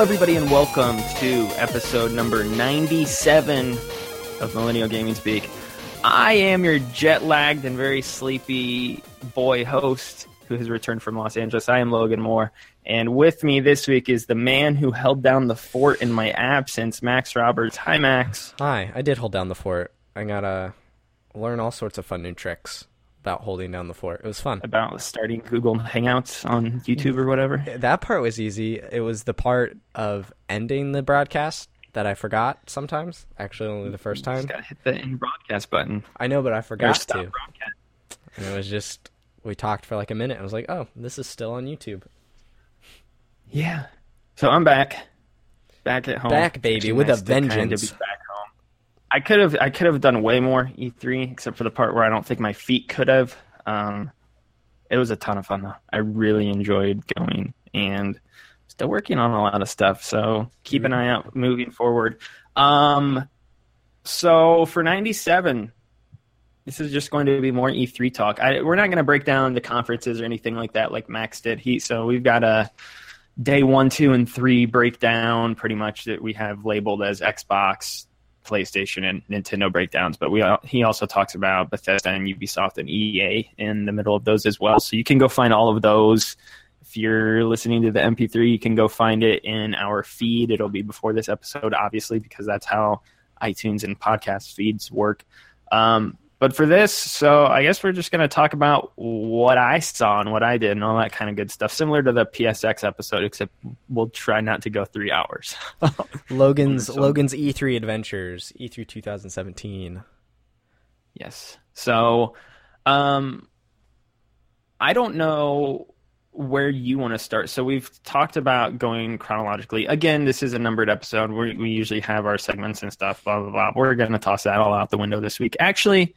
Hello, everybody, and welcome to episode number 97 of Millennial Gaming Speak. I am your jet lagged and very sleepy boy host who has returned from Los Angeles. I am Logan Moore, and with me this week is the man who held down the fort in my absence, Max Roberts. Hi, Max. Hi, I did hold down the fort. I gotta learn all sorts of fun new tricks about holding down the fort. It was fun. About starting Google Hangouts on YouTube or whatever. Eh, that part was easy. It was the part of ending the broadcast that I forgot sometimes. Actually, only the first time. Just gotta hit the end broadcast button. I know, but I forgot to. broadcast. And it was just we talked for like a minute. I was like, "Oh, this is still on YouTube." Yeah. So I'm back. Back at home. Back, baby, with a vengeance. be back home. I could have I could have done way more E3 except for the part where I don't think my feet could have. Um, it was a ton of fun though. I really enjoyed going and still working on a lot of stuff. So keep an eye out moving forward. Um, so for 97, this is just going to be more E3 talk. I, we're not going to break down the conferences or anything like that, like Max did. He so we've got a day one, two, and three breakdown, pretty much that we have labeled as Xbox, PlayStation, and Nintendo breakdowns. But we he also talks about Bethesda and Ubisoft and EA in the middle of those as well. So you can go find all of those. If you're listening to the MP3, you can go find it in our feed. It'll be before this episode, obviously, because that's how iTunes and podcast feeds work. Um, but for this, so I guess we're just going to talk about what I saw and what I did and all that kind of good stuff, similar to the PSX episode, except we'll try not to go three hours. Logan's So- Logan's E3 adventures, E E3 2017. Yes. So, um, I don't know where you want to start. So we've talked about going chronologically. Again, this is a numbered episode. We we usually have our segments and stuff. Blah blah blah. We're going to toss that all out the window this week. Actually,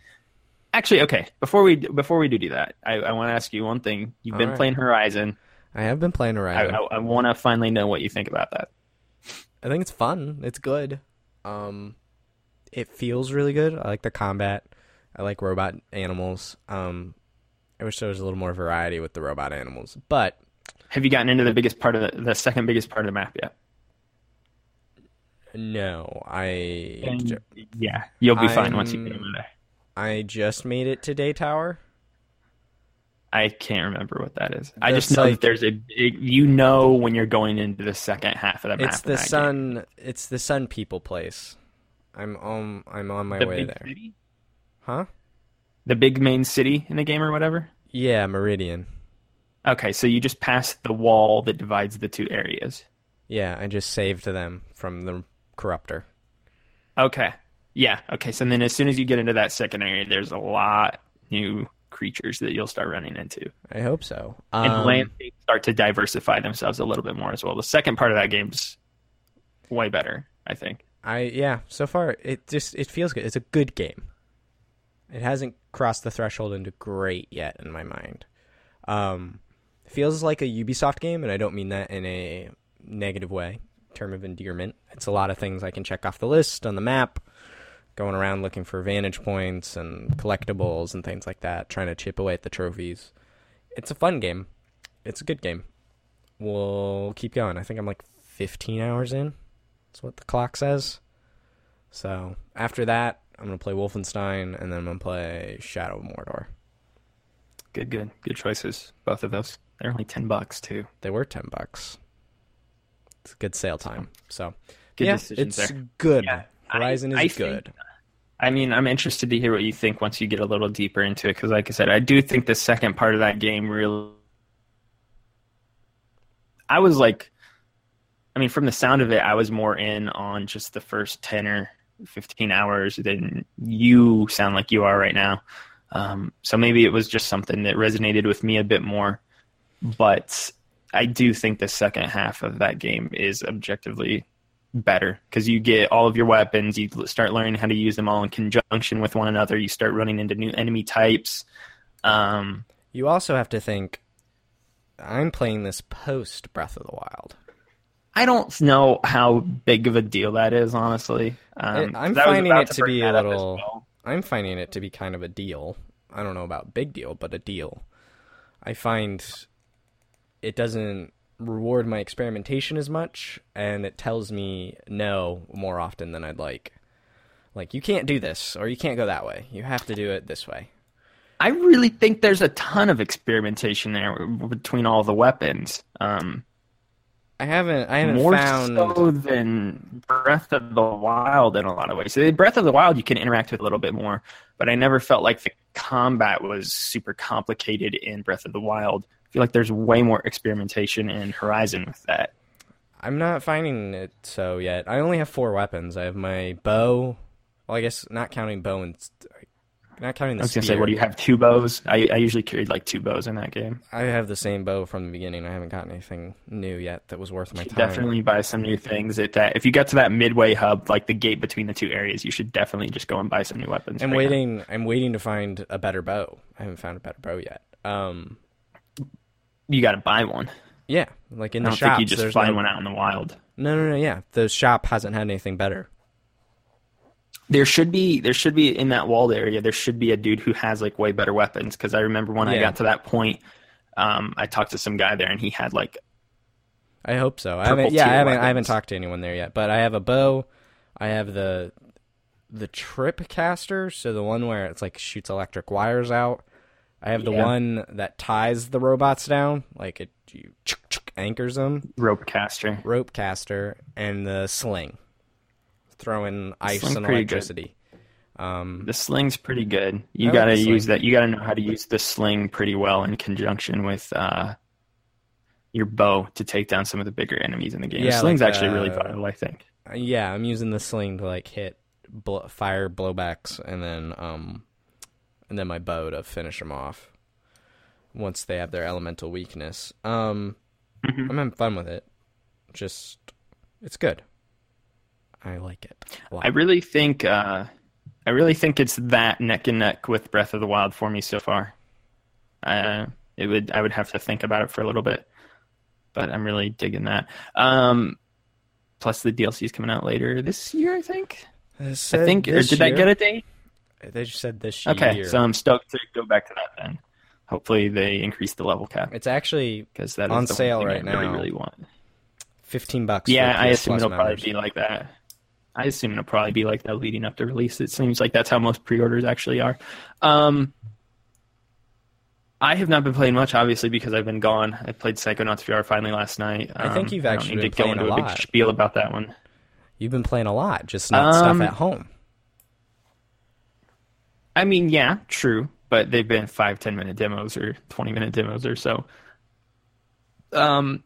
actually, okay. Before we before we do do that, I, I want to ask you one thing. You've All been right. playing Horizon. I have been playing Horizon. I, I want to finally know what you think about that. I think it's fun. It's good. Um, it feels really good. I like the combat. I like robot animals. Um, I wish there was a little more variety with the robot animals, but Have you gotten into the biggest part of the, the second biggest part of the map yet? no, I ju- yeah, you'll be fine once you get over there. I just made it to Day Tower. I can't remember what that is. I just know like- that there's a big, you know when you're going into the second half of the map. It's the that game. sun. It's the Sun People place. I'm on. I'm on my the way big there. city, Huh? the big main city in the game or whatever. Yeah, Meridian. Okay, so you just pass the wall that divides the two areas. Yeah, I just saved them from the corruptor. Okay, yeah. Okay, so then as soon as you get into that second area, there's a lot new creatures that you'll start running into, I hope so. and Um, landscapes start to diversify themselves a little bit more as well. The second part of that game's way better, I think. I yeah. So far, it just it feels good. It's a good game. It hasn't crossed the threshold into great yet in my mind. Um, feels like a Ubisoft game, and I don't mean that in a negative way. Term of endearment. It's a lot of things I can check off the list on the map. Going around looking for vantage points and collectibles and things like that, trying to chip away at the trophies. It's a fun game. It's a good game. We'll keep going. I think I'm like 15 hours in. That's what the clock says. So after that, I'm gonna play Wolfenstein, and then I'm gonna play Shadow of Mordor. Good, good, good choices. Both of those. They're only ten bucks too. They were ten bucks. It's a good sale time. So Good yeah, decisions it's there. good. Yeah, I- Horizon I is think- good. I mean, I'm interested to hear what you think once you get a little deeper into it, because, like I said, I do think the second part of that game really. I was like, I mean, from the sound of it, I was more in on just the first ten or fifteen hours than you sound like you are right now. Um, so maybe it was just something that resonated with me a bit more, but I do think the second half of that game is objectively better because you get all of your weapons you start learning how to use them all in conjunction with one another you start running into new enemy types um, You also have to think. I'm playing this post Breath of the Wild. i don't know how big of a deal that is honestly um, I'm 'cause I was finding it to bring be a that up as little- well. I'm finding it to be kind of a deal. I don't know about big deal, but a deal. I find it doesn't reward my experimentation as much, and it tells me no more often than I'd like. Like you can't do this, or you can't go that way. You have to do it this way. I really think there's a ton of experimentation there between all the weapons. Um, I haven't. I haven't more found. so than Breath of the Wild in a lot of ways. So Breath of the Wild you can interact with a little bit more, but I never felt like the combat was super complicated in Breath of the Wild. Feel like there's way more experimentation in Horizon with that. I'm not finding it so yet. I only have four weapons. I have my bow. Well, I guess not counting bow and not counting the I was gonna spear. say, what do you have? Two bows. I, I usually carried like two bows in that game. I have the same bow from the beginning. I haven't gotten anything new yet that was worth my time. Definitely buy some new things. At that, if you get to that midway hub, like the gate between the two areas, you should definitely just go and buy some new weapons. I'm right now. waiting. I'm waiting to find a better bow. I haven't found a better bow yet. Um, You got to buy one. yeah, like in I the don't think you just there's find no, one out in the wild. No, no, no. Yeah, the shop hasn't had anything better. There should be there should be in that walled area. There should be a dude who has like way better weapons. Because I remember when I got to that point, um, I talked to some guy there and he had like I hope so. I haven't. Yeah, I tier haven't. I haven't talked to anyone there yet. But I have a bow. I have the the trip caster, so the one where it's like shoots electric wires out. I have the Yeah. one that ties the robots down, like it you anchors them. rope caster. Rope caster and the sling, throwing ice sling's and electricity. Um, The sling's pretty good. You I got to the use that. You got to know how to use the sling pretty well in conjunction with uh, your bow to take down some of the bigger enemies in the game. Yeah, the sling's like, actually really uh, vital, I think. yeah, I'm using the sling to like hit bl- fire blowbacks, and then um, and then my bow to finish them off. Once they have their elemental weakness, um, Mhm. I'm having fun with it. Just, it's good. I like it. a lot. I really think uh, I really think it's that neck and neck with Breath of the Wild for me so far. Uh, it would I would have to think about it for a little bit, but I'm really digging that. Um, plus the DLC is coming out later this year, I think. I think or this did I get a date? They just said this year. Okay, year. so I'm stoked to go back to that then. Hopefully they increase the level cap it's actually because that on sale right I really now. really want. fifteen bucks. Yeah, I assume it'll members. probably be like that. I assume it'll probably be like that leading up to release. It seems like that's how most pre-orders actually are. Um, I have not been playing much, obviously, because I've been gone. I played Psychonauts VR finally last night. I think Um, you've I don't actually need been to go into a a big spiel about that one. You've been playing a lot, just not stuff Um, at home. I mean, yeah, true, but they've been five, ten minute demos or twenty minute demos or so. Um,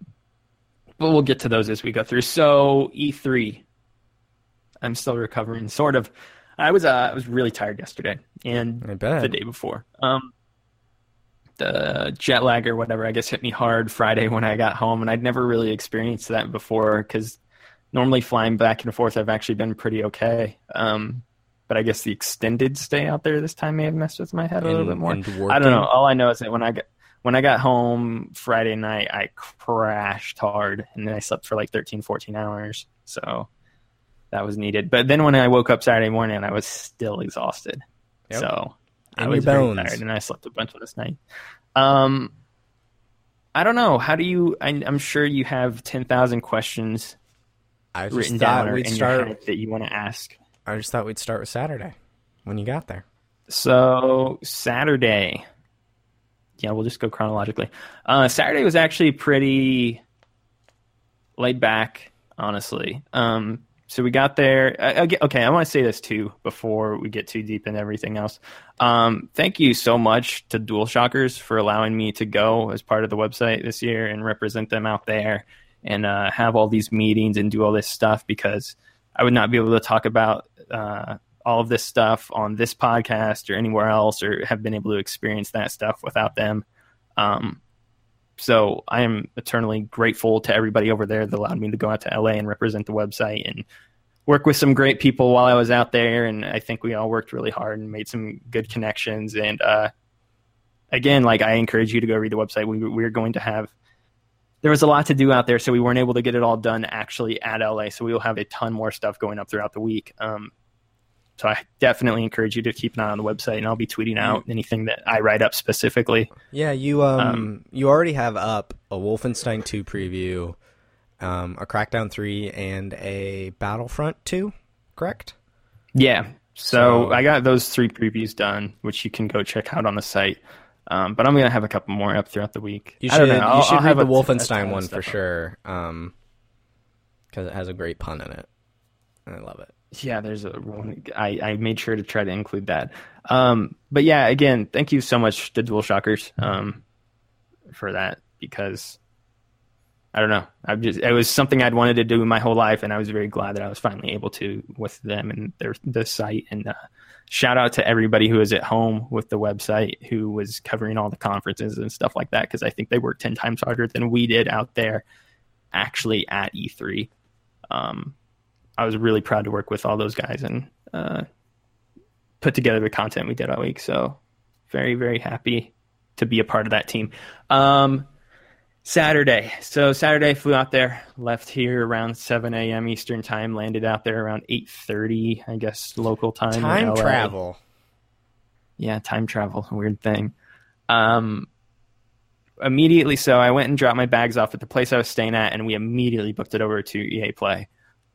but we'll get to those as we go through. So E3, I'm still recovering, sort of. I was uh, I was really tired yesterday and the day before. Um, the jet lag or whatever, I guess, hit me hard Friday when I got home, and I'd never really experienced that before because normally flying back and forth, I've actually been pretty okay. Um, but I guess the extended stay out there this time may have messed with my head a little bit more. I don't know. All I know is that when I got when I got home Friday night, I crashed hard, and then I slept for like 13, 14 hours. So that was needed. But then when I woke up Saturday morning, I was still exhausted. Yep. So I was very tired, and I slept a bunch last night. Um, I don't know. How do you? I, I'm sure you have ten thousand questions I written down or in your head that you want to ask. I just thought we'd start with Saturday when you got there. So Saturday, yeah, we'll just go chronologically. Uh, Saturday was actually pretty laid back, honestly. Um, so we got there. I, I okay, I want to say this too before we get too deep into everything else. Um, thank you so much to DualShockers for allowing me to go as part of the website this year and represent them out there and uh, have all these meetings and do all this stuff because I would not be able to talk about uh, all of this stuff on this podcast or anywhere else or have been able to experience that stuff without them. Um, so I am eternally grateful to everybody over there that allowed me to go out to LA and represent the website and work with some great people while I was out there. And I think we all worked really hard and made some good connections. And uh, again, like I encourage you to go read the website. We, we're going to have there was a lot to do out there, so we weren't able to get it all done actually at LA. So we will have a ton more stuff going up throughout the week. Um, so I definitely encourage you to keep an eye on the website, and I'll be tweeting out anything that I write up specifically. Yeah, you um, you already have up a Wolfenstein 2 preview, um, a Crackdown 3, and a Battlefront 2, correct? Yeah. So, So- I got those three previews done, which you can go check out on the site. Um, but I'm gonna have a couple more up throughout the week. You I should don't know. I'll- you should I'll read have the Wolfenstein one for sure, um, because it has a great pun in it. I love it. Yeah, there's a one. I, I made sure to try to include that. Um, but yeah, again, thank you so much to DualShockers um, for that because I don't know. I've just it was something I'd wanted to do my whole life, and I was very glad that I was finally able to with them and their the site. And uh, shout out to everybody who was at home with the website, who was covering all the conferences and stuff like that, because I think they worked ten times harder than we did out there, actually at E3. Um, I was really proud to work with all those guys and uh, put together the content we did all week. So very, very happy to be a part of that team. Um, Saturday. So Saturday flew out there, left here around 7 a.m. Eastern time, landed out there around 8:30, I guess local time. Time travel. Yeah, time travel, weird thing. Um, immediately, so I went and dropped my bags off at the place I was staying at, and we immediately booked it over to EA Play.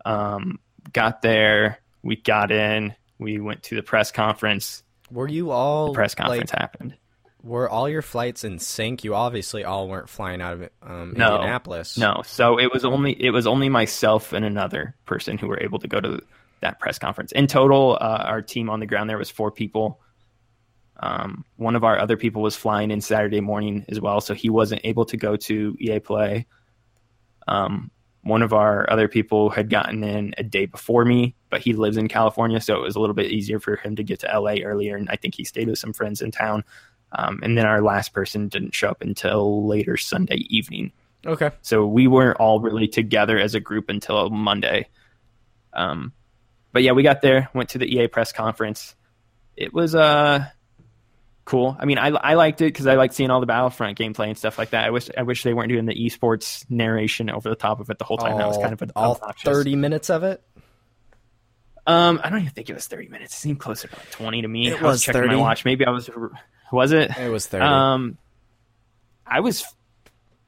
Um, got there, we got in, we went to the press conference. Were you all The press conference like, happened. Were all your flights in sync? You obviously all weren't flying out of um, No. Indianapolis. No, so it was only it was only myself and another person who were able to go to that press conference. In total, uh, our team on the ground there was four people. Um, one of our other people was flying in Saturday morning as well, so he wasn't able to go to EA Play. Um, one of our other people had gotten in a day before me, but he lives in California, so it was a little bit easier for him to get to LA earlier. And I think he stayed with some friends in town. Um, and then our last person didn't show up until later Sunday evening. Okay. So we weren't all really together as a group until Monday. Um, but yeah, we got there, went to the EA press conference. It was uh cool. I mean, I I liked it because I liked seeing all the Battlefront gameplay and stuff like that. I wish I wish they weren't doing the esports narration over the top of it the whole time. that was kind of an all thirty minutes of it. Um, I don't even think it was thirty minutes. It seemed closer to like twenty to me. It I was was checking 30. my watch. Maybe I was. Was it? It was thirty. Um, I was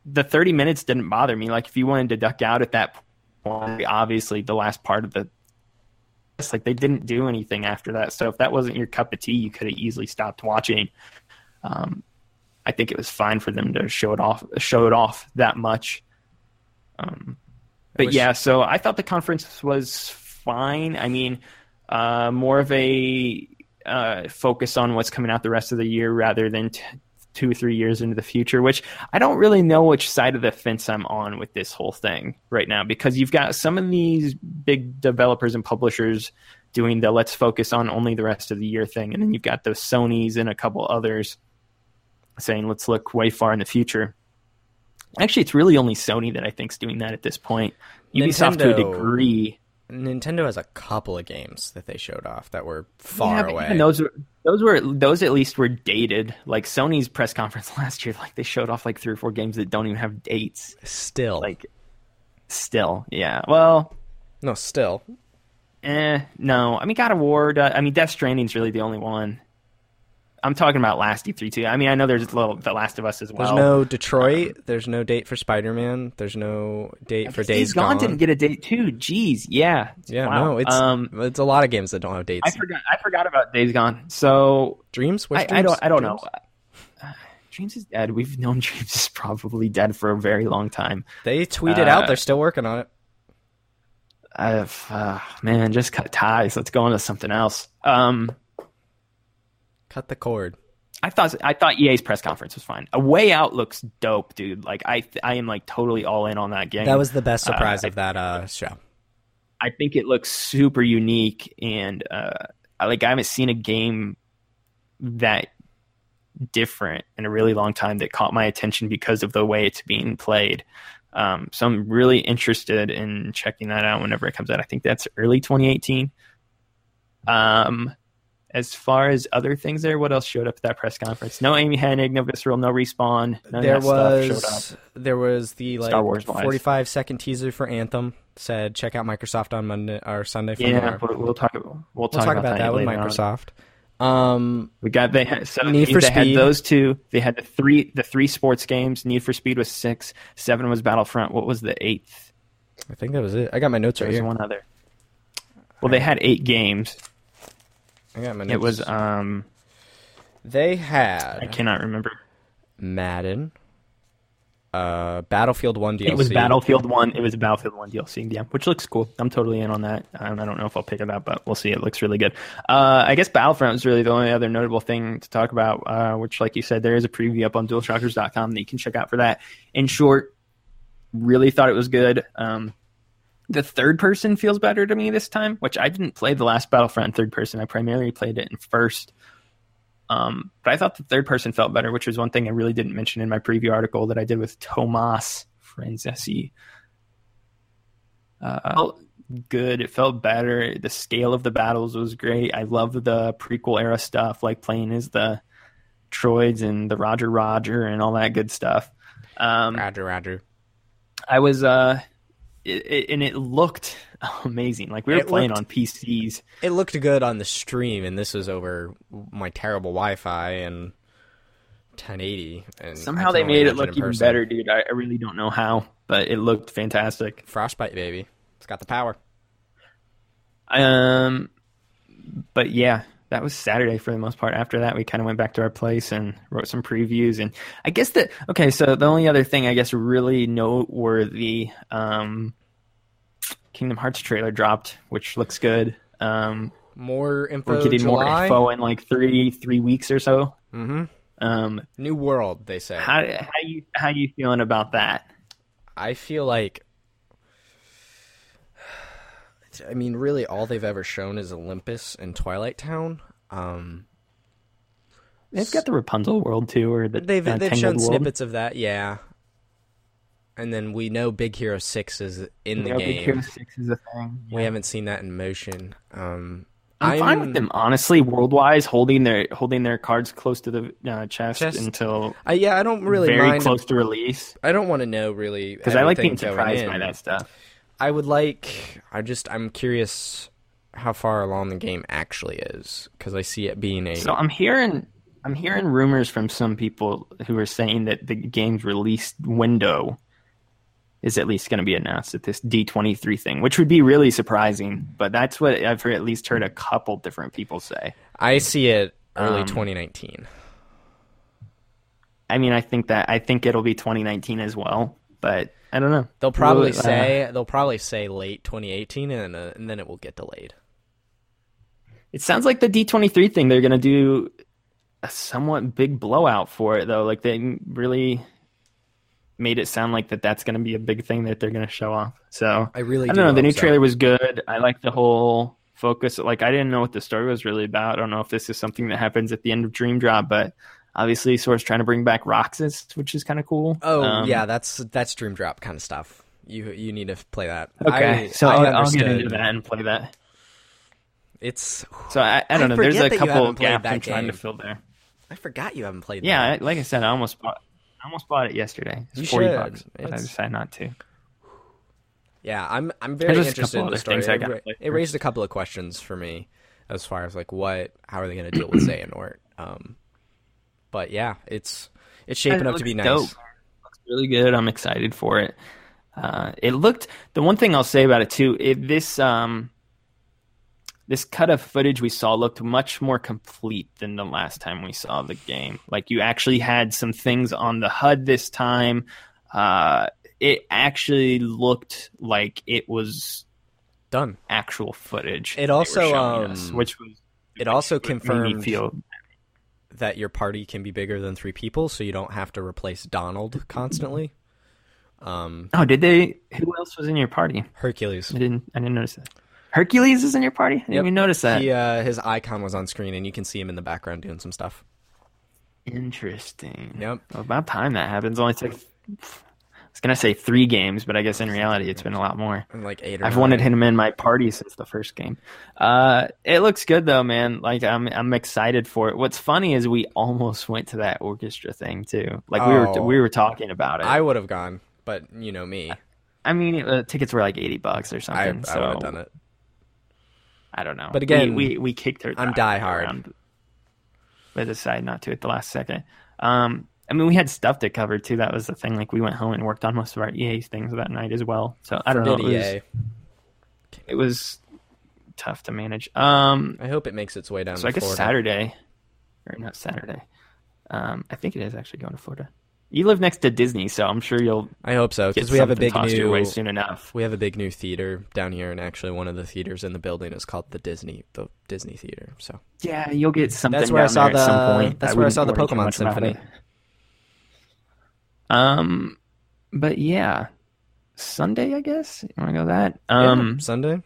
the thirty minutes didn't bother me. Like if you wanted to duck out at that point, obviously the last part of the, it's like they didn't do anything after that. So if that wasn't your cup of tea, you could have easily stopped watching. Um, I think it was fine for them to show it off, show it off that much. Um, but wish- yeah, so I thought the conference was fine. I mean, uh, more of a uh, focus on what's coming out the rest of the year rather than t- two or three years into the future, which I don't really know which side of the fence I'm on with this whole thing right now because you've got some of these big developers and publishers doing the let's focus on only the rest of the year thing. And then you've got those Sony's and a couple others saying let's look way far in the future. Actually, it's really only Sony that I think's doing that at this point. Ubisoft to a degree. Nintendo has a couple of games that they showed off that were far Yeah, away. even those were those were those at least were dated. Like Sony's press conference last year, like they showed off like three or four games that don't even have dates. Still, Like, still, yeah. Well, no, still. eh, no. I mean, God of War. uh, I mean, Death Stranding's really the only one. I'm talking about last E3 too. I mean, I know there's a little The Last of Us as well. There's no Detroit. There's no date for Spider Man. There's no date for Days, Gone, Gone. didn't get a date too. Jeez, yeah. yeah, Wow. no, it's um, it's a lot of games that don't have dates. I forgot. I forgot about Days Gone. So Dreams? Which I, I don't. I don't know. Dreams? Uh, Dreams is dead. We've known Dreams is probably dead for a very long time. They tweeted Uh, out they're still working on it. I've, uh, man, just cut ties. Let's go on to something else. Um, Cut the cord. I thought I thought EA's press conference was fine. A Way Out looks dope, dude. Like I I am like totally all in on that game. That was the best surprise Uh, of that uh, show. I think it looks super unique, and uh, I- like I haven't seen a game that different in a really long time that caught my attention because of the way it's being played. Um, so I'm really interested in checking that out whenever it comes out. I think that's early 2018. Um, as far as other things there, what else showed up at that press conference? No Amy Hennig, no Visceral, no Respawn. There was stuff showed up. there was the like Star Wars-wise. 45 second teaser for Anthem. Said check out Microsoft on Monday or Sunday. For Yeah, but we'll talk. We'll talk, we'll talk about that with. Microsoft. Um, We got they had so Need for they had those two. They had the three the three sports games. Need for Speed was six. Seven was Battlefront. What was the eighth? I think that was it. I got my notes There right here. one other. Well, they had eight games. I got my. It was um they had. I cannot remember. Madden, uh, Battlefield One DLC. It was Battlefield One. It was Battlefield One DLC, yeah, which looks cool. I'm totally in on that. Um, I don't know if I'll pick it up, but we'll see. It looks really good. Uh, I guess Battlefront is really the only other notable thing to talk about. Uh, which, like you said, there is a preview up on DualShockers.com that you can check out for that. In short, really thought it was good. Um, the third person feels better to me this time, which I didn't play the last Battlefront in third person. I primarily played it in first. Um, but I thought the third person felt better, which was one thing I really didn't mention in my preview article that I did with Tomas Franzese. Uh, felt good. It felt better. The scale of the battles was great. I love the prequel era stuff, like playing as the droids and the Roger Roger and all that good stuff. Um, Roger, Roger. I was, uh, it, it, and it looked amazing. Like we were It playing looked- on PCs. It looked good on the stream, and this was over my terrible Wi-Fi and 1080. And Somehow they made it look even person. better, dude. I, I really don't know how, but it looked fantastic. Frostbite, baby. It's got the power. Um, but yeah, that was Saturday for the most part. After that, we kind of went back to our place and wrote some previews. And I guess that okay. So the only other thing I guess really noteworthy, um, Kingdom Hearts trailer dropped, which looks good. Um, More info. we're getting more info in like three three weeks or so. Mm-hmm. Um, New world, they say. how how you how you feeling about that? I feel like. I mean, really, all they've ever shown is Olympus and Twilight Town. Um, They've got the Rapunzel world too, or the they've uh, they've shown world. snippets of that, yeah. And then we know Big Hero Six is in the You know, Big game. Hero Six is a thing. We haven't seen that in motion. Um, I'm, fine with them, honestly. World-wise, holding their holding their cards close to the uh, chest, Chest. until I, yeah, I don't really very mind. close to release. I don't want to know really Because I like being surprised by that stuff. I would like. I just I'm curious how far along the game actually is because I see it being a. So I'm hearing I'm hearing rumors from some people who are saying that the game's release window is at least going to be announced at this D23 thing, which would be really surprising. But that's what I've heard, at least heard a couple different people say. I see it early Um, 2019. I mean, I think that I think it'll be 2019 as well, but I don't know. They'll probably Well, uh, say they'll probably say late 2018, and, uh, and then it will get delayed. It sounds like the D23 thing, they're going to do a somewhat big blowout for it, though. Like, they really made it sound like that that's going to be a big thing that they're going to show off. So, I really I do don't know. The new so. trailer was good. I like the whole focus. Like, I didn't know what the story was really about. I don't know if this is something that happens at the end of Dream Drop, but obviously, Sora's trying to bring back Roxas, which is kind of cool. Oh Um, yeah, that's that's Dream Drop kind of stuff. You you need to play that. Okay, I, so I I'll, I'll get into that and play that. It's So I, I don't I know. There's a couple gaps I'm trying to fill there. I forgot you haven't played. Yeah, that. Like I said, I almost bought. I almost bought it yesterday. It's forty should. bucks, but I decided not to. Yeah, I'm I'm very There's just a interested in the story. It, gotta ra- play it raised a couple of questions for me as far as like what how are they going to deal with Xehanort. Um, but yeah, it's it's shaping It up to be nice. dope. Looks really good. I'm excited for it. Uh, it looked. The one thing I'll say about it too, it, this um, this cut of footage we saw looked much more complete than the last time we saw the game. Like you actually had some things on the HUD this time. Uh, it actually looked like it was Done. actual footage. It also, showing us, um, which was It also confirmed that your party can be bigger than three people, so you don't have to replace Donald constantly. Um, Oh, did they? Who else was in your party? Hercules. I didn't. I didn't notice that. Hercules is in your party. I didn't Yep. even notice that. He, uh, his icon was on screen, and you can see him in the background doing some stuff. Interesting. Yep. Well, about time that happens. Only took was gonna say three games, but I guess in reality it's been a lot more. Like eight or I've nine. wanted him in my party since the first game. Uh, it looks good though, man. Like I'm, I'm excited for it. What's funny is we almost went to that orchestra thing too. Like we Oh. were, we were talking about it. I I, would have gone, but you know me. I mean, it, uh, tickets were like eighty bucks or something. I so would have done it. I don't know. But again, we we, we kicked her. I'm die hard. But decided not to at the last second. Um, I mean, we had stuff to cover too. That was the thing. Like we went home and worked on most of our EA things that night as well. So I don't know. It was, it was tough to manage. Um, I hope it makes its way down. so to I guess Florida. Saturday, or not Saturday. Um, I think it is actually going to Florida. You live next to Disney, so I'm sure you'll I hope so because we have a big new soon enough. we have a big new theater down here, and actually one of the theaters in the building is called the Disney the Disney Theater. So Yeah, you'll get something. That's where I saw the- point. that's where I saw the Pokemon Symphony. Um, but yeah, Sunday, I guess. You want to go that? Um, yeah, Sunday.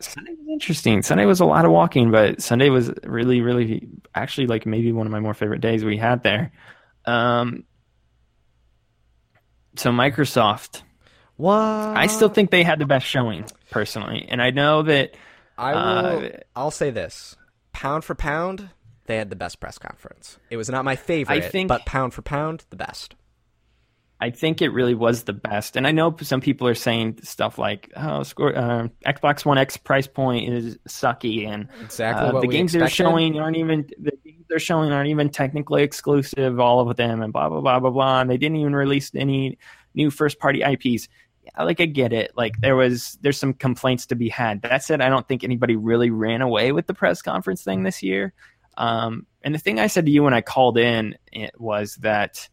Sunday was interesting. Sunday was a lot of walking, but Sunday was really, really actually like maybe one of my more favorite days we had there. Um, so Microsoft, What? I still think they had the best showing personally, and I know that I will. uh, I'll say this: pound for pound, they had the best press conference. It was not my favorite, think- but pound for pound, the best. I think it really was the best. And I know some people are saying stuff like, "Oh, score, uh, Xbox One X price point is sucky," and Exactly uh, the games they're showing aren't even the games they're showing aren't even technically exclusive. All of them, and blah blah blah blah blah. And they didn't even release any new first party IPs. Yeah, like I get it. Like there was there's some complaints to be had. That said, I don't think anybody really ran away with the press conference thing this year. Um, and the thing I said to you when I called in it was that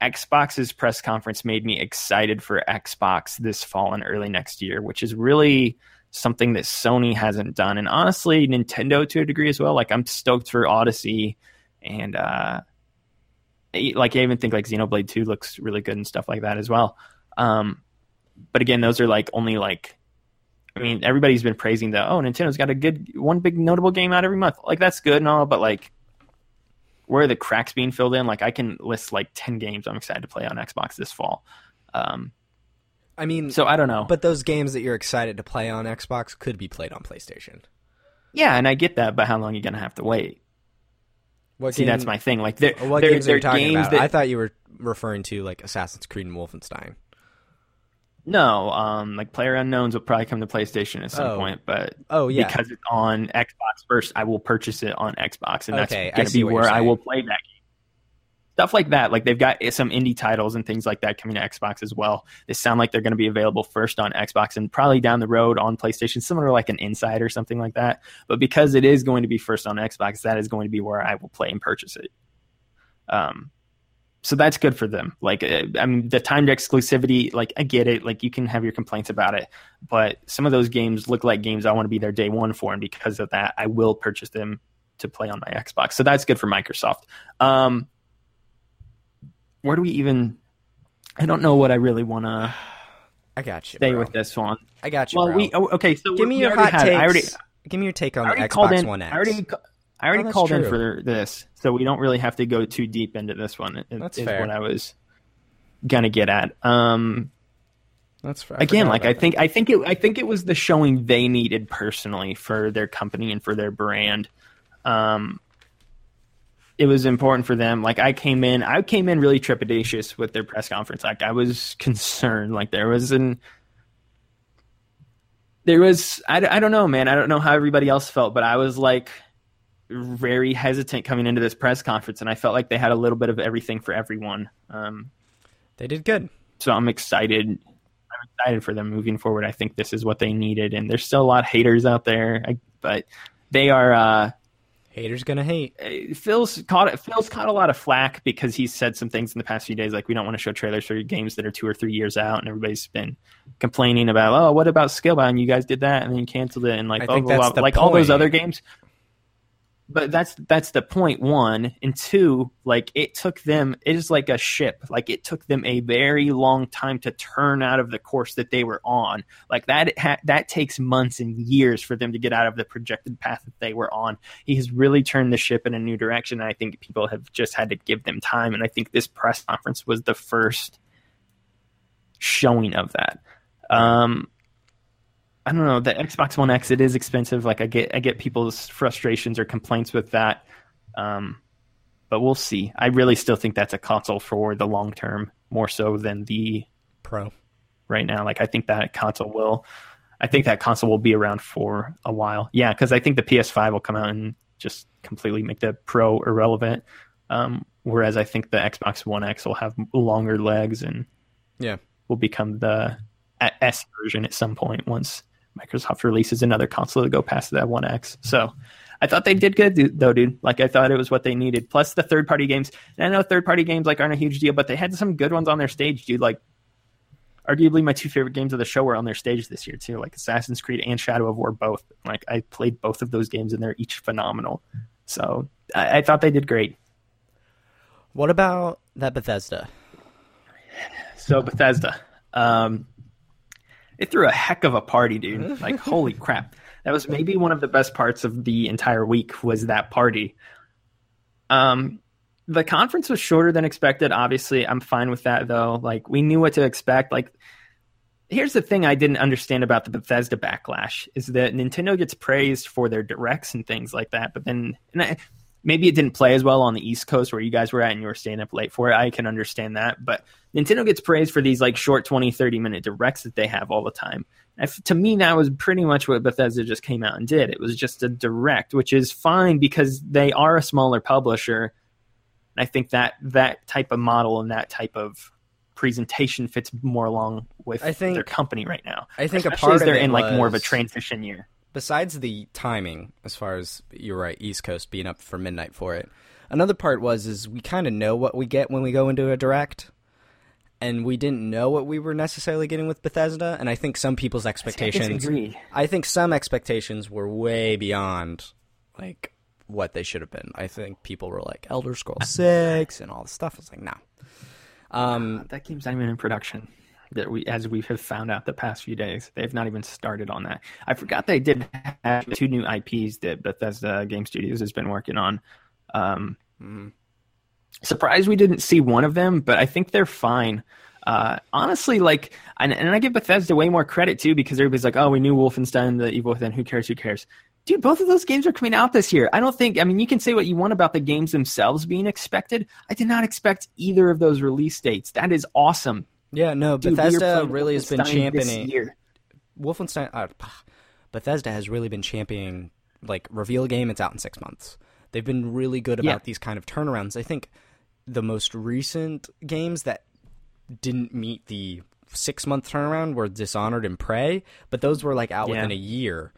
Xbox's press conference made me excited for Xbox this fall and early next year, which is really something that Sony hasn't done. And honestly, Nintendo to a degree as well. Like I'm stoked for Odyssey and uh like I even think like Xenoblade 2 looks really good and stuff like that as well. Um but again, those are like only like I mean, everybody's been praising the oh, Nintendo's got a good one big notable game out every month. Like that's good and all, but like where are the cracks being filled in? Like I can list like ten games I'm excited to play on Xbox this fall. Um, I mean, so I don't know, but those games that you're excited to play on Xbox could be played on PlayStation. yeah, and I get that, but how long are you gonna have to wait? What See, game- that's my thing. Like they're What they're, games are they're you talking games about? that I thought you were referring to like Assassin's Creed and Wolfenstein. No, um, like PlayerUnknown's will probably come to PlayStation at some Oh. point, but Oh yeah, because it's on Xbox first, I will purchase it on Xbox, and Okay, that's going to be where I will play that game. Stuff like that, like they've got some indie titles and things like that coming to Xbox as well. They sound like they're going to be available first on Xbox and probably down the road on PlayStation, similar to like an Inside or something like that. But because it is going to be first on Xbox, that is going to be where I will play and purchase it. Um, so that's good for them. Like, uh, I mean, the timed exclusivity, like, I get it. Like, you can have your complaints about it, but some of those games look like games I want to be there day one for, and because of that, I will purchase them to play on my Xbox. So that's good for Microsoft. Um, where do we even? I don't know what I really want to I got you. stay bro. with this one. I got you. Well, bro. we oh, okay. So give me your hot had- takes. I already, give me your take on the Xbox in. One X. I already, I already Oh, called in for this, so we don't really have to go too deep into this one. It- That's fair. what I was gonna get at. Um, That's fair. again, forgot like I that. think, I think it, I think it was the showing they needed personally for their company and for their brand. Um, it was important for them. Like I came in, I came in really trepidatious with their press conference. Like I was concerned. Like there was an, there was, I, I don't know, man. I don't know how everybody else felt, but I was like very hesitant coming into this press conference, and I felt like they had a little bit of everything for everyone. Um, they did good. so I'm excited. I'm excited for them moving forward. I think this is what they needed, and there's still a lot of haters out there, I, but they are. Uh, Haters gonna hate. uh, Phil's caught Phil's caught a lot of flack because he's said some things in the past few days, like we don't want to show trailers for games that are two or three years out, and everybody's been complaining about, oh, what about Scalebound? You guys did that, and then you canceled it, and like I blah, think blah, that's blah. the like all those other games. But that's that's the point one. And two like it took them it is like a ship. Like it took them a very long time to turn out of the course that they were on. Like that ha- that takes months and years for them to get out of the projected path that they were on. He has really turned the ship in a new direction and i think people have just had to give them time. And i think this press conference was the first showing of that. Um I don't know the Xbox One X. It is expensive. Like I get, I get people's frustrations or complaints with that. Um, but we'll see. I really still think that's a console for the long term, more so than the Pro. Right now, like I think that console will. I think that console will be around for a while. Yeah, because I think the PS5 will come out and just completely make the Pro irrelevant. Um, whereas I think the Xbox One X will have longer legs and yeah, will become the S version at some point once Microsoft releases another console to go past that One X. So I thought they did good though, dude. Like I thought it was what they needed. Plus the third party games. And I know third party games like aren't a huge deal, but they had some good ones on their stage, dude. Like arguably my two favorite games of the show were on their stage this year too, like Assassin's Creed and Shadow of War both. Like I played both of those games and they're each phenomenal. So I, I thought they did great. What about that Bethesda? So Bethesda. Um, it threw a heck of a party, dude. Like, holy crap. That was maybe one of the best parts of the entire week was that party. Um, the conference was shorter than expected. Obviously, I'm fine with that though. Like, we knew what to expect. Like, here's the thing I didn't understand about the Bethesda backlash is that Nintendo gets praised for their directs and things like that, but then and I, maybe it didn't play as well on the East Coast where you guys were at and you were staying up late for it. I can understand that. But Nintendo gets praised for these like short 20, 30 minute directs that they have all the time. If, to me, that was pretty much what Bethesda just came out and did. It was just a direct, which is fine because they are a smaller publisher. I think that that type of model and that type of presentation fits more along with I think, their company right now. I think Especially a part they're in was... like more of a transition year besides the timing, as far as you're right, East Coast being up for midnight for it. Another part was is we kind of know what we get when we go into a direct, and we didn't know what we were necessarily getting with Bethesda. And I think some people's expectations, I, I think some expectations were way beyond like what they should have been. I think people were like Elder Scrolls Six and all this stuff. I was like, no. Um, that game's not even in production that we as we have found out the past few days. They've not even started on that. I forgot they did have two new IPs that Bethesda Game Studios has been working on. Um, mm-hmm. Surprised we didn't see one of them, but I think they're fine. Uh, honestly, like, and, and, I give Bethesda way more credit too because everybody's like, "Oh, we knew Wolfenstein: The Evil Within. Who cares? Who cares?" Dude, both of those games are coming out this year. I don't think. I mean, you can say what you want about the games themselves being expected. I did not expect either of those release dates. That is awesome. Yeah, no, Dude, Bethesda really has been championing Wolfenstein. Uh, Bethesda has really been championing like reveal a game. It's out in six months. They've been really good about yeah. these kind of turnarounds. I think the most recent games that didn't meet the six month turnaround were Dishonored and Prey, but those were like out yeah. within a year.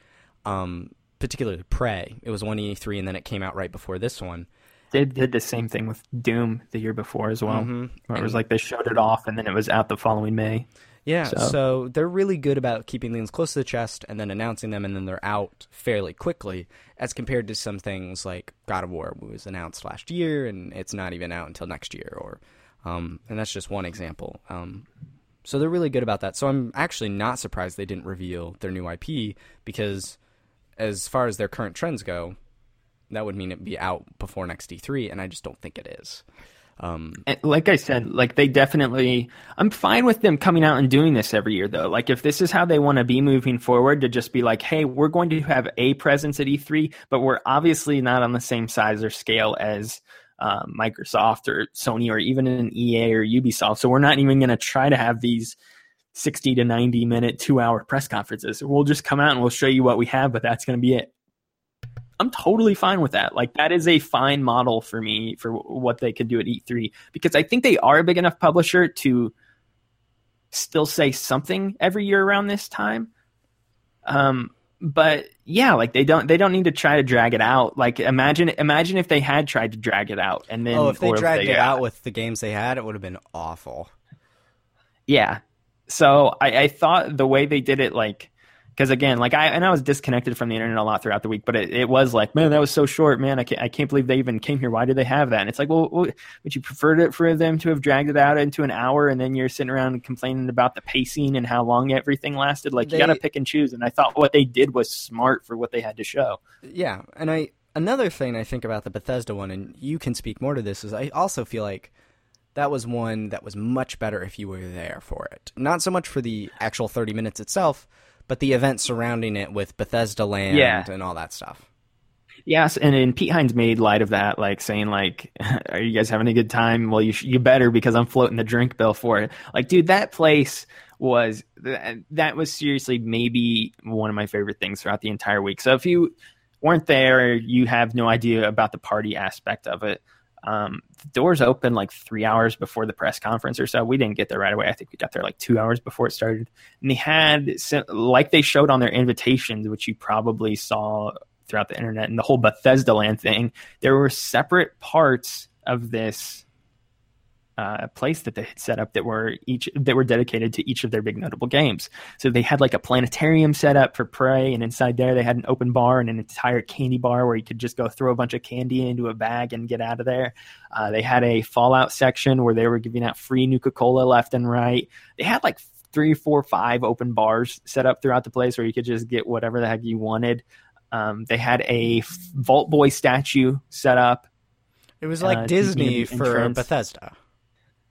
Um, particularly Prey, it was one E3, and then it came out right before this one. They did the same thing with Doom the year before as well. Mm-hmm. Where it was like they showed it off and then it was out the following May. Yeah, so. so. they're really good about keeping things close to the chest and then announcing them, and then they're out fairly quickly, as compared to some things like God of War was announced last year and it's not even out until next year, or um, and that's just one example. Um, so they're really good about that. So I'm actually not surprised they didn't reveal their new IP because, as far as their current trends go, that would mean it'd be out before next E3, and I just don't think it is. Um, like I said, like they definitely, I'm fine with them coming out and doing this every year, though. Like if this is how they want to be moving forward, to just be like, hey, we're going to have a presence at E3, but we're obviously not on the same size or scale as uh, Microsoft or Sony or even an EA or Ubisoft. So we're not even going to try to have these 60 to 90 minute, two hour press conferences. We'll just come out and we'll show you what we have, but that's going to be it. I'm totally fine with that. Like that is a fine model for me for what they could do at E3 because I think they are a big enough publisher to still say something every year around this time. Um, but yeah, like they don't they don't need to try to drag it out. Like imagine imagine if they had tried to drag it out and then oh if they dragged if they, it out with the games they had, it would have been awful. Yeah. So I, I thought the way they did it, like because again, like I and I was disconnected from the internet a lot throughout the week, but it, it was like, man, that was so short, man. I can't, I can't believe they even came here. Why did they have that? And it's like, well, would you prefer it for them to have dragged it out into an hour and then you're sitting around complaining about the pacing and how long everything lasted? Like they, you got to pick and choose. And I thought what they did was smart for what they had to show. Yeah, and I another thing I think about the Bethesda one, and you can speak more to this, is I also feel like that was one that was much better if you were there for it. Not so much for the actual 30 minutes itself, but the event surrounding it with Bethesda Land yeah. and all that stuff. Yes, and, and Pete Hines made light of that, like saying, like, "Are you guys having a good time? Well, you sh- you better because I'm floating the drink bill for it." Like, dude, that place was that was seriously maybe one of my favorite things throughout the entire week. So if you weren't there, you have no idea about the party aspect of it. Um, the doors open like three hours before the press conference or so. We didn't get there right away. I think we got there like two hours before it started. And they had, like they showed on their invitations, which you probably saw throughout the internet and the whole Bethesda land thing, there were separate parts of this uh, place that they had set up that were each that were dedicated to each of their big notable games. So they had like a planetarium set up for Prey, and inside there they had an open bar and an entire candy bar where you could just go throw a bunch of candy into a bag and get out of there. Uh, they had a Fallout section where they were giving out free Nuka Cola left and right. They had like three, four, five open bars set up throughout the place where you could just get whatever the heck you wanted. Um, they had a Vault Boy statue set up. It was like uh, Disney for Bethesda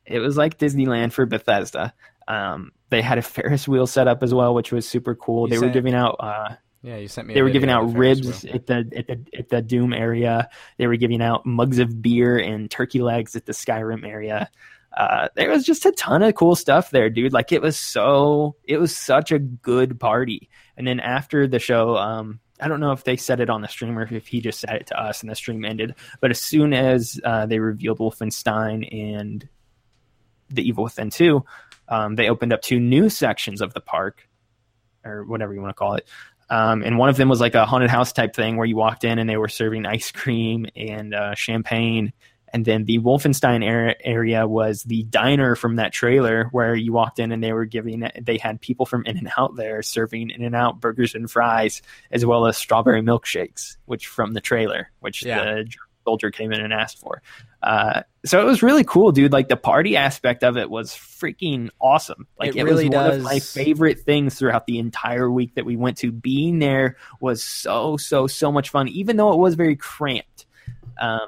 it was like Disneyland for Bethesda. Um, they had a Ferris wheel set up as well, which was super cool. You they sent, were giving out. Uh, yeah, you sent me. They were giving out ribs wheel. at the at the at the Doom area. They were giving out mugs of beer and turkey legs at the Skyrim area. Uh, there was just a ton of cool stuff there, dude. Like it was so, it was such a good party. And then after the show, um, I don't know if they said it on the stream or if he just said it to us and the stream ended. But as soon as uh, they revealed Wolfenstein and the Evil Within 2, um, they opened up two new sections of the park, or whatever you want to call it. Um, and one of them was like a haunted house type thing where you walked in and they were serving ice cream and uh, champagne. And then the Wolfenstein area was the diner from that trailer where you walked in and they were giving, they had people from In and Out there serving In and Out burgers and fries, as well as strawberry milkshakes, which from the trailer, which yeah. the soldier came in and asked for. Uh, so it was really cool, dude. Like the party aspect of it was freaking awesome. Like it, it really was one of my favorite things throughout the entire week that we went to. Being there was so so so much fun, even though it was very cramped. Um,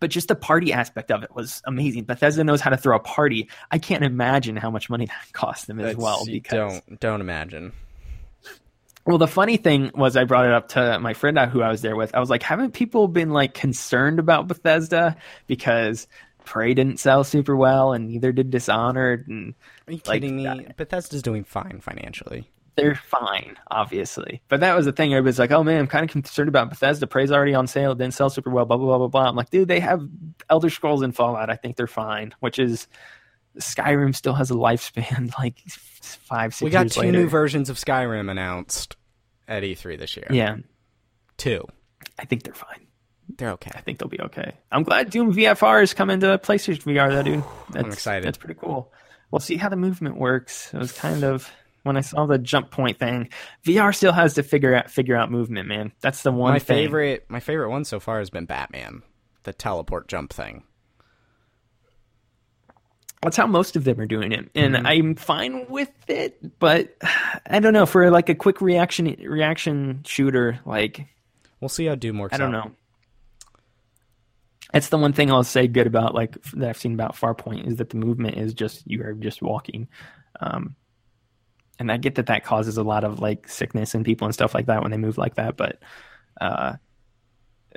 but just the party aspect of it was amazing. Bethesda knows how to throw a party. I can't imagine how much money that cost them as That's, well. Because don't don't imagine. Well, the funny thing was, I brought it up to my friend who I was there with. I was like, haven't people been like concerned about Bethesda because Prey didn't sell super well, and neither did Dishonored. And are you like, kidding me? Bethesda's doing fine financially. They're fine, obviously, but that was the thing. Everybody's like, "Oh man, I'm kind of concerned about Bethesda. Prey's already on sale, didn't sell super well." Blah blah blah blah blah. I'm like, dude, they have Elder Scrolls and Fallout. I think they're fine. Which is Skyrim still has a lifespan, like five, six. We got two later. new versions of Skyrim announced at E3 this year. Yeah, two. I think they're fine. They're okay. I think they'll be okay. I'm glad Doom VFR is coming to PlayStation VR, though, dude. That's, I'm excited. That's pretty cool. We'll see how the movement works. It was kind of when I saw the jump point thing. VR still has to figure out figure out movement, man. That's the one. My thing. favorite, my favorite one so far has been Batman, the teleport jump thing. That's how most of them are doing it, and mm-hmm. I'm fine with it. But I don't know for like a quick reaction reaction shooter, like we'll see how Doom works. I don't out. know. That's the one thing I'll say good about like that I've seen about Farpoint is that the movement is just you are just walking, um, and I get that that causes a lot of like sickness in people and stuff like that when they move like that, but uh,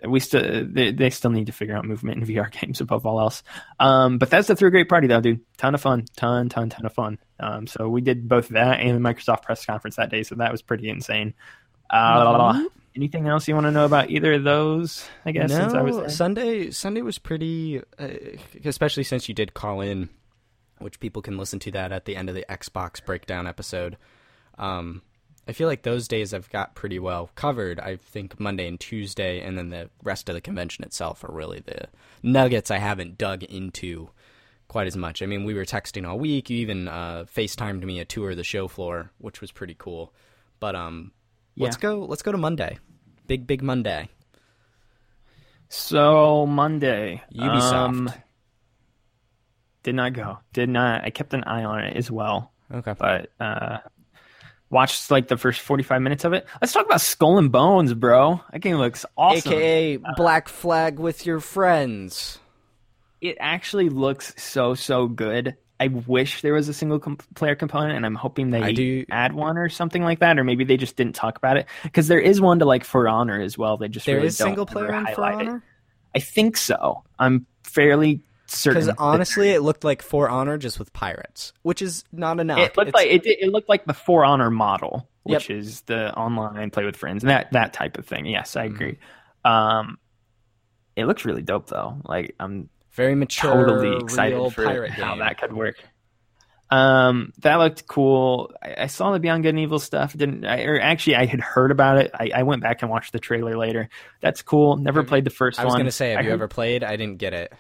we still they, they, still need to figure out movement in VR games above all else. Um, but that's the through a great party though, dude. Ton of fun, ton, ton, ton of fun. Um, so we did both that and the Microsoft press conference that day, so that was pretty insane. Uh, mm-hmm. Anything else you want to know about either of those? I guess no, since I was there? Sunday. Sunday was pretty, uh, especially since you did call in, which people can listen to that at the end of the Xbox breakdown episode. Um, I feel like those days I've got pretty well covered. I think Monday and Tuesday, and then the rest of the convention itself are really the nuggets I haven't dug into quite as much. I mean, we were texting all week. You even uh, FaceTimed me a tour of the show floor, which was pretty cool. But um, let's go. Let's go to Monday. Big big Monday. So Monday, Ubisoft. um, did not go. Did not. I kept an eye on it as well, Okay. but uh, watched like the first forty-five minutes of it. Let's talk about Skull and Bones, bro. That game looks awesome. AKA uh, Black Flag with your friends. it actually looks so so good. I wish there was a single com- player component, and I'm hoping they I do- add one or something like that, or maybe they just didn't talk about it because there is one to like For Honor as well. They just There really is single player in For highlight it. Honor. I think so. I'm fairly certain. Because honestly, it looked like For Honor just with pirates, which is not enough. it looked It's- like it, it looked like the For Honor model, Yep. which is the online play with friends and that that type of thing. Yes, I Mm-hmm. agree. Um, it looks really dope though. Like I'm very mature, totally excited for how that could work. Um, that looked cool. I, I saw the Beyond Good and Evil stuff. Didn't I, or actually I had heard about it. I, I went back and watched the trailer later. That's cool. Never played the first one. I was one. gonna say, have I you heard- ever played? I didn't get it.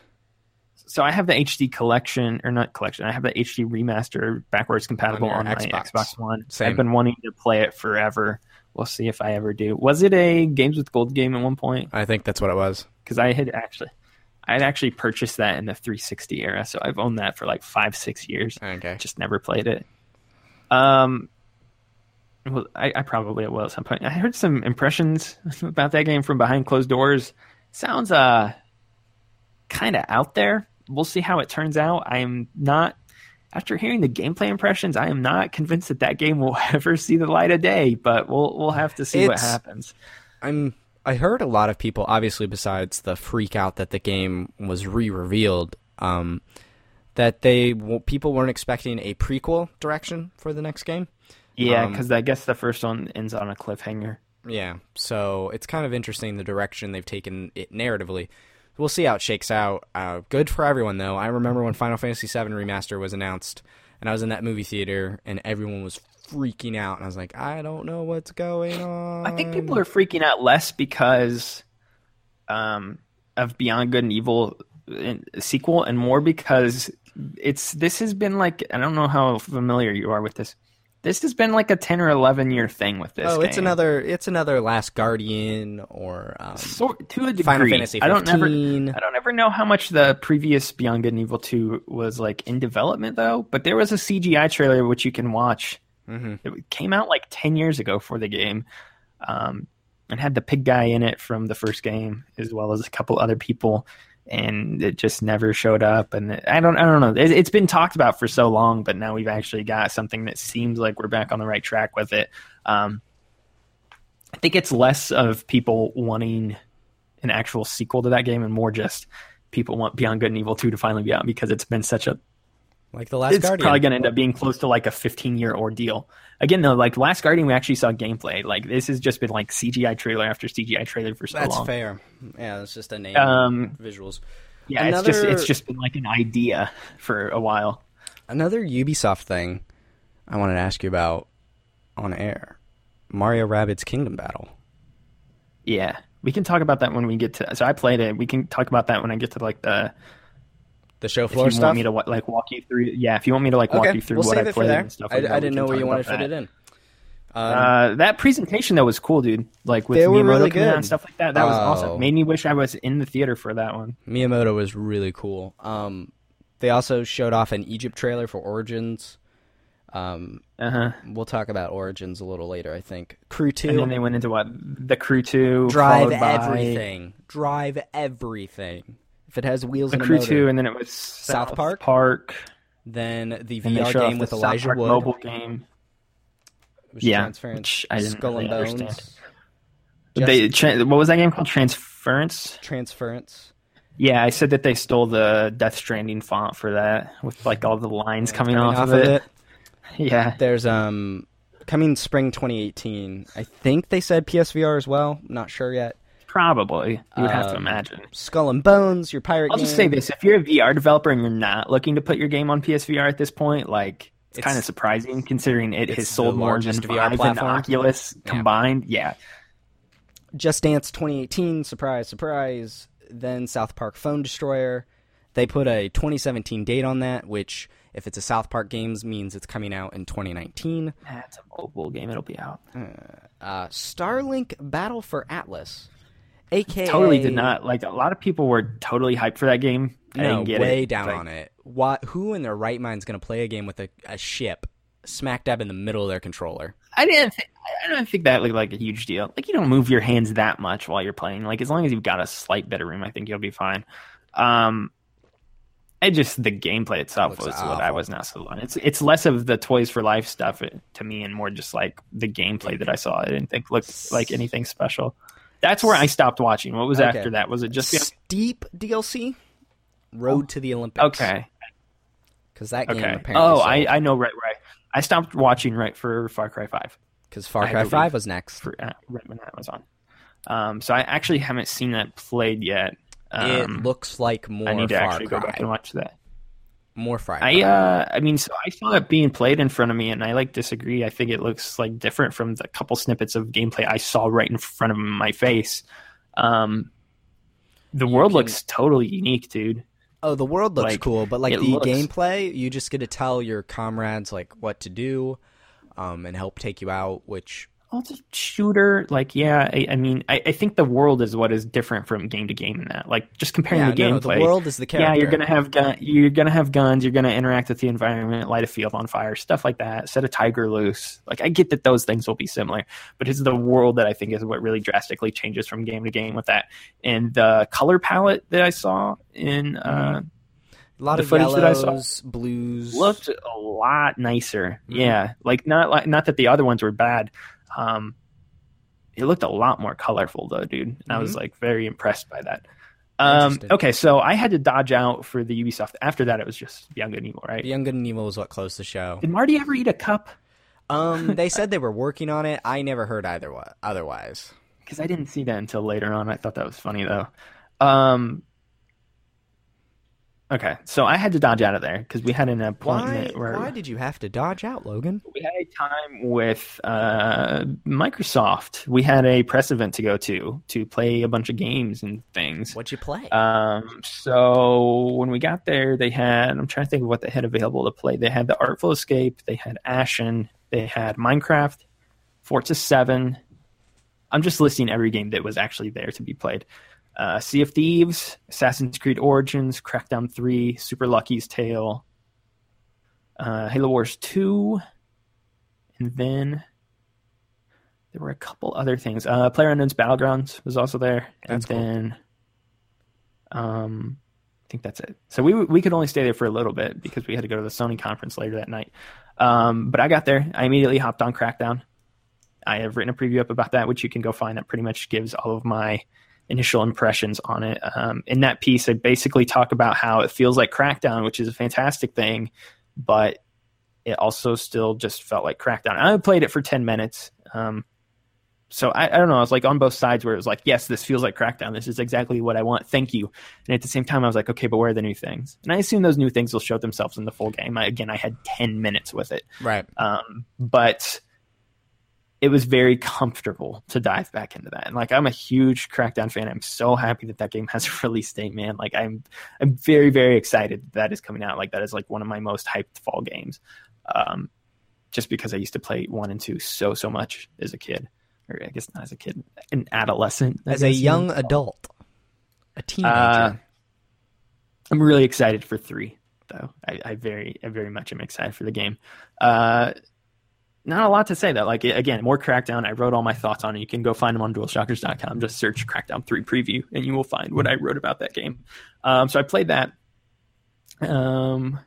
So I have the HD collection, or not collection. I have the HD remaster, backwards compatible On on, your my Xbox. Xbox One. Same. I've been wanting to play it forever. We'll see if I ever do. Was it a Games with Gold game at one point? I think that's what it was. Because I had actually, I had actually purchased that in the 360 era, so I've owned that for like five, six years. Okay. Just never played it. Um, well, I, I probably will at some point. I heard some impressions about that game from behind closed doors. Sounds uh, kind of out there. We'll see how it turns out. I am not. After hearing the gameplay impressions, I am not convinced that that game will ever see the light of day. But we'll we'll have to see what happens. I'm. I heard a lot of people, obviously, besides the freak out that the game was re-revealed, um, that they people weren't expecting a prequel direction for the next game. Yeah, Um, because I guess the first one ends on a cliffhanger. Yeah, so it's kind of interesting the direction they've taken it narratively. We'll see how it shakes out. Uh, good for everyone, though. I remember when Final Fantasy VII Remaster was announced, and I was in that movie theater, and everyone was freaking out, and I was like, I don't know what's going on. I think people are freaking out less because um, of Beyond Good and Evil in- sequel, and more because it's this has been like I don't know how familiar you are with this. This has been like a ten or eleven year thing with this. Oh, it's another. It's another Last Guardian or um, sort to a degree. Final Fantasy I don't ever. I don't ever know how much the previous Beyond Good and Evil 2 was like in development though, but there was a CGI trailer which you can watch. Mhm. It came out like 10 years ago for the game. Um, and had the pig guy in it from the first game as well as a couple other people and it just never showed up and I don't I don't know. It, it's been talked about for so long, but now we've actually got something that seems like we're back on the right track with it. Um, I think it's less of people wanting an actual sequel to that game and more just people want Beyond Good and Evil 2 to finally be out because it's been such a like the Last it's Guardian. probably going to end up being close to like a 15 year ordeal. Again, though, like Last Guardian, we actually saw gameplay. Like this has just been like CGI trailer after CGI trailer for so long. That's fair. Yeah, it's just a name. Um, visuals. yeah, it's just it's just been like an idea for a while. Another Ubisoft thing I wanted to ask you about on air: Mario Rabbids Kingdom Battle. Yeah, we can talk about that when we get to. So I played it. We can talk about that when I get to like the. The show floor If floor you stuff. want me to like walk you through, yeah. If you want me to like walk okay, you through we'll what I played and stuff. I, that, I didn't know where you wanted to fit that. it in. Um, Uh, that presentation though was cool, dude. Like with They Miyamoto really coming out good. and stuff like that. That was Oh. awesome. Made me wish I was in the theater for that one. Miyamoto was really cool. Um, they also showed off an Egypt trailer for Origins. Um, Uh huh. we'll talk about Origins a little later, I think. Crew two, And then they went into what the crew two drive followed by everything, drive everything. If it has wheels The and a crew motor, two, and then it was South, Park? Park, then the VR showed off game the with South Elijah Park Wood, mobile game. was Yeah, Transference, which I didn't Skull really and Bones, understand. Just They tra- what was that game called? Transference. Transference. Yeah, I said that they stole the Death Stranding font for that, with like all the lines coming, Coming off, of it. Yeah, There's um coming spring 2018. I think they said PSVR as well. Not sure yet. Probably. You would have to Um, imagine. Skull and Bones, your pirate I'll game. just say this: if you're a VR developer and you're not looking to put your game on PSVR at this point, like it's, It's- kind of surprising considering it it's has the sold more than largest VR and platform. Oculus Yeah. combined. Yeah, Just Dance 2018, surprise, surprise. Then South Park Phone Destroyer. They put a 2017 date on that, which, if it's a South Park Games, means it's coming out in 2019. That's a mobile game. It'll be out. Uh, Starlink Battle for Atlas, aka Totally did not like. A lot of people were totally hyped for that game. I No, didn't get way it. down Like, on it. What? Who in their right mind is going to play a game with a, a ship smack dab in the middle of their controller? I didn't. Th- I don't think that looked like a huge deal. Like you don't move your hands that much while you're playing. Like as long as you've got a slight bit of room, I think you'll be fine. Um, it just the gameplay itself Looks was what I was not so on. It's it's less of the Toys for Life stuff to me, and more just like the gameplay that I saw. I didn't think looked like anything special. That's where I stopped watching. What was Okay. after that? Was it just Steep DLC, Road to the Olympics. okay? because that game Okay. apparently. Oh, I I know right right. I stopped watching right for Far Cry Five. because Far Cry Five was next. for uh, right when that was on. Um, so I actually haven't seen that played yet. Um, it looks like more I need to Far actually go back and watch that. More Far I uh, I mean, so I saw it being played in front of me, and I like disagree. I think it looks like different from the couple snippets of gameplay I saw right in front of my face. Um, the world can- looks totally unique, dude. oh, the world looks like, cool, but like the looks- gameplay, you just get to tell your comrades like what to do, um, and help take you out. Which Well, it's a shooter. Like, yeah, I, I mean, I, I think the world is what is different from game to game in that. Like, just comparing yeah, the no, gameplay. the world is the character. Yeah, you're gonna have gun. You're gonna have guns. You're gonna interact with the environment, light a field on fire, stuff like that. Set a tiger loose. Like I get that those things will be similar, but it's the world that I think is what really drastically changes from game to game with that. And the color palette that I saw in uh, a lot the of footage that I saw yellows, blues. looked a lot nicer. Mhm. Yeah, like not like not that the other ones were bad. Um, it looked a lot more colorful though, dude. And I was like very impressed by that. Um, okay, so I had to dodge out for the Ubisoft. After that, it was just Good and Evil, right? Beyond Good and Evil was what closed the show. Did Marty ever eat a cup? Um, they said they were working on it. I never heard either. Otherwise, Because I didn't see that until later on. I thought that was funny though. Um, okay, so I had to dodge out of there because we had an why? appointment where Why did you have to dodge out, Logan? we had a time with uh, Microsoft. We had a press event to go to to play a bunch of games and things. What'd you play? Um, so when we got there, they had I'm trying to think of what they had available to play. They had the Artful Escape, they had Ashen, they had Minecraft, Forza Seven. I'm just listing every game that was actually there to be played. Uh, sea of Thieves, Assassin's Creed Origins, Crackdown 3, Super Lucky's Tale, uh, Halo Wars 2, and then there were a couple other things. Uh, PlayerUnknown's Battlegrounds was also there, and That's cool. then um, I think that's it. So we we could only stay there for a little bit because we had to go to the Sony conference later that night. Um, but I got there. I immediately hopped on Crackdown. I have written a preview up about that, which you can go find. That pretty much gives all of my initial impressions on it. Um, in that piece, I basically talk about how it feels like Crackdown, which is a fantastic thing, but it also still just felt like Crackdown. I played it for 10 minutes. Um, so I, I don't know. I was like on both sides where it was like, yes, this feels like Crackdown. This is exactly what I want. Thank you. And at the same time, I was like, okay, but where are the new things? And I assume those new things will show themselves in the full game. I, again, I had 10 minutes with it. right. Um, but it was very comfortable to dive back into that. And like, I'm a huge Crackdown fan. I'm so happy that that game has a release date, man. Like, I'm, I'm very, very excited that, that is coming out. Like, that is like one of my most hyped fall games. Um, just because I used to play one and two so, so much as a kid, or I guess not as a kid, an adolescent. As a you young adult, a teenager. Uh, I'm really excited for three, though. I, I very, I very much am excited for the game. Uh, not a lot to say that Like again, more Crackdown. I wrote all my thoughts on it. You can go find them on DualShockers.com. Just search Crackdown Three preview, and you will find what I wrote about that game. Um, so I played that. Um,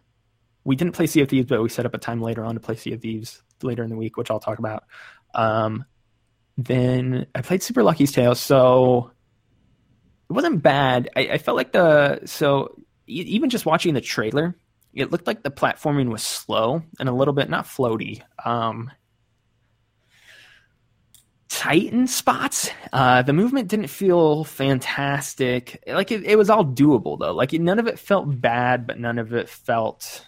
we didn't play Sea of Thieves, but we set up a time later on to play Sea of Thieves later in the week, which I'll talk about. Um, then I played Super Lucky's Tale, so it wasn't bad. I, I felt like the so e- even just watching the trailer, it looked like the platforming was slow and a little bit not floaty. Um, tight in spots. Uh, the movement didn't feel fantastic. Like it, it was all doable though. Like it, none of it felt bad, but none of it felt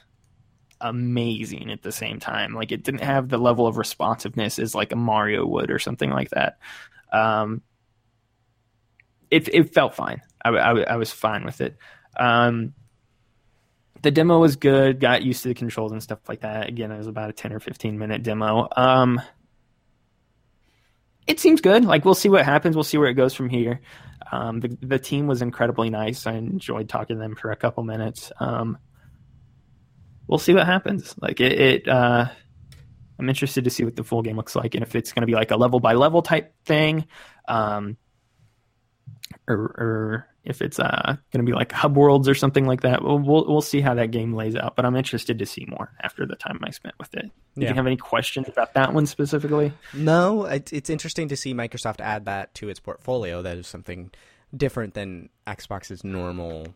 amazing at the same time. Like it didn't have the level of responsiveness as like a Mario would or something like that. Um, it it felt fine. I, I, I was fine with it. Um, the demo was good. Got used to the controls and stuff like that. Again, it was about a ten or fifteen minute demo. Um, it seems good. Like we'll see what happens. We'll see where it goes from here. Um, the the team was incredibly nice. I enjoyed talking to them for a couple minutes. Um, we'll see what happens. Like it, it uh, I'm interested to see what the full game looks like and if it's going to be like a level by level type thing, um, or, or if it's uh, going to be like hub worlds or something like that. We'll, we'll, we'll see how that game lays out. But I'm interested to see more after the time I spent with it. Do Yeah. you have any questions about that one specifically? No, it, it's interesting to see Microsoft add that to its portfolio. That is something different than Xbox's normal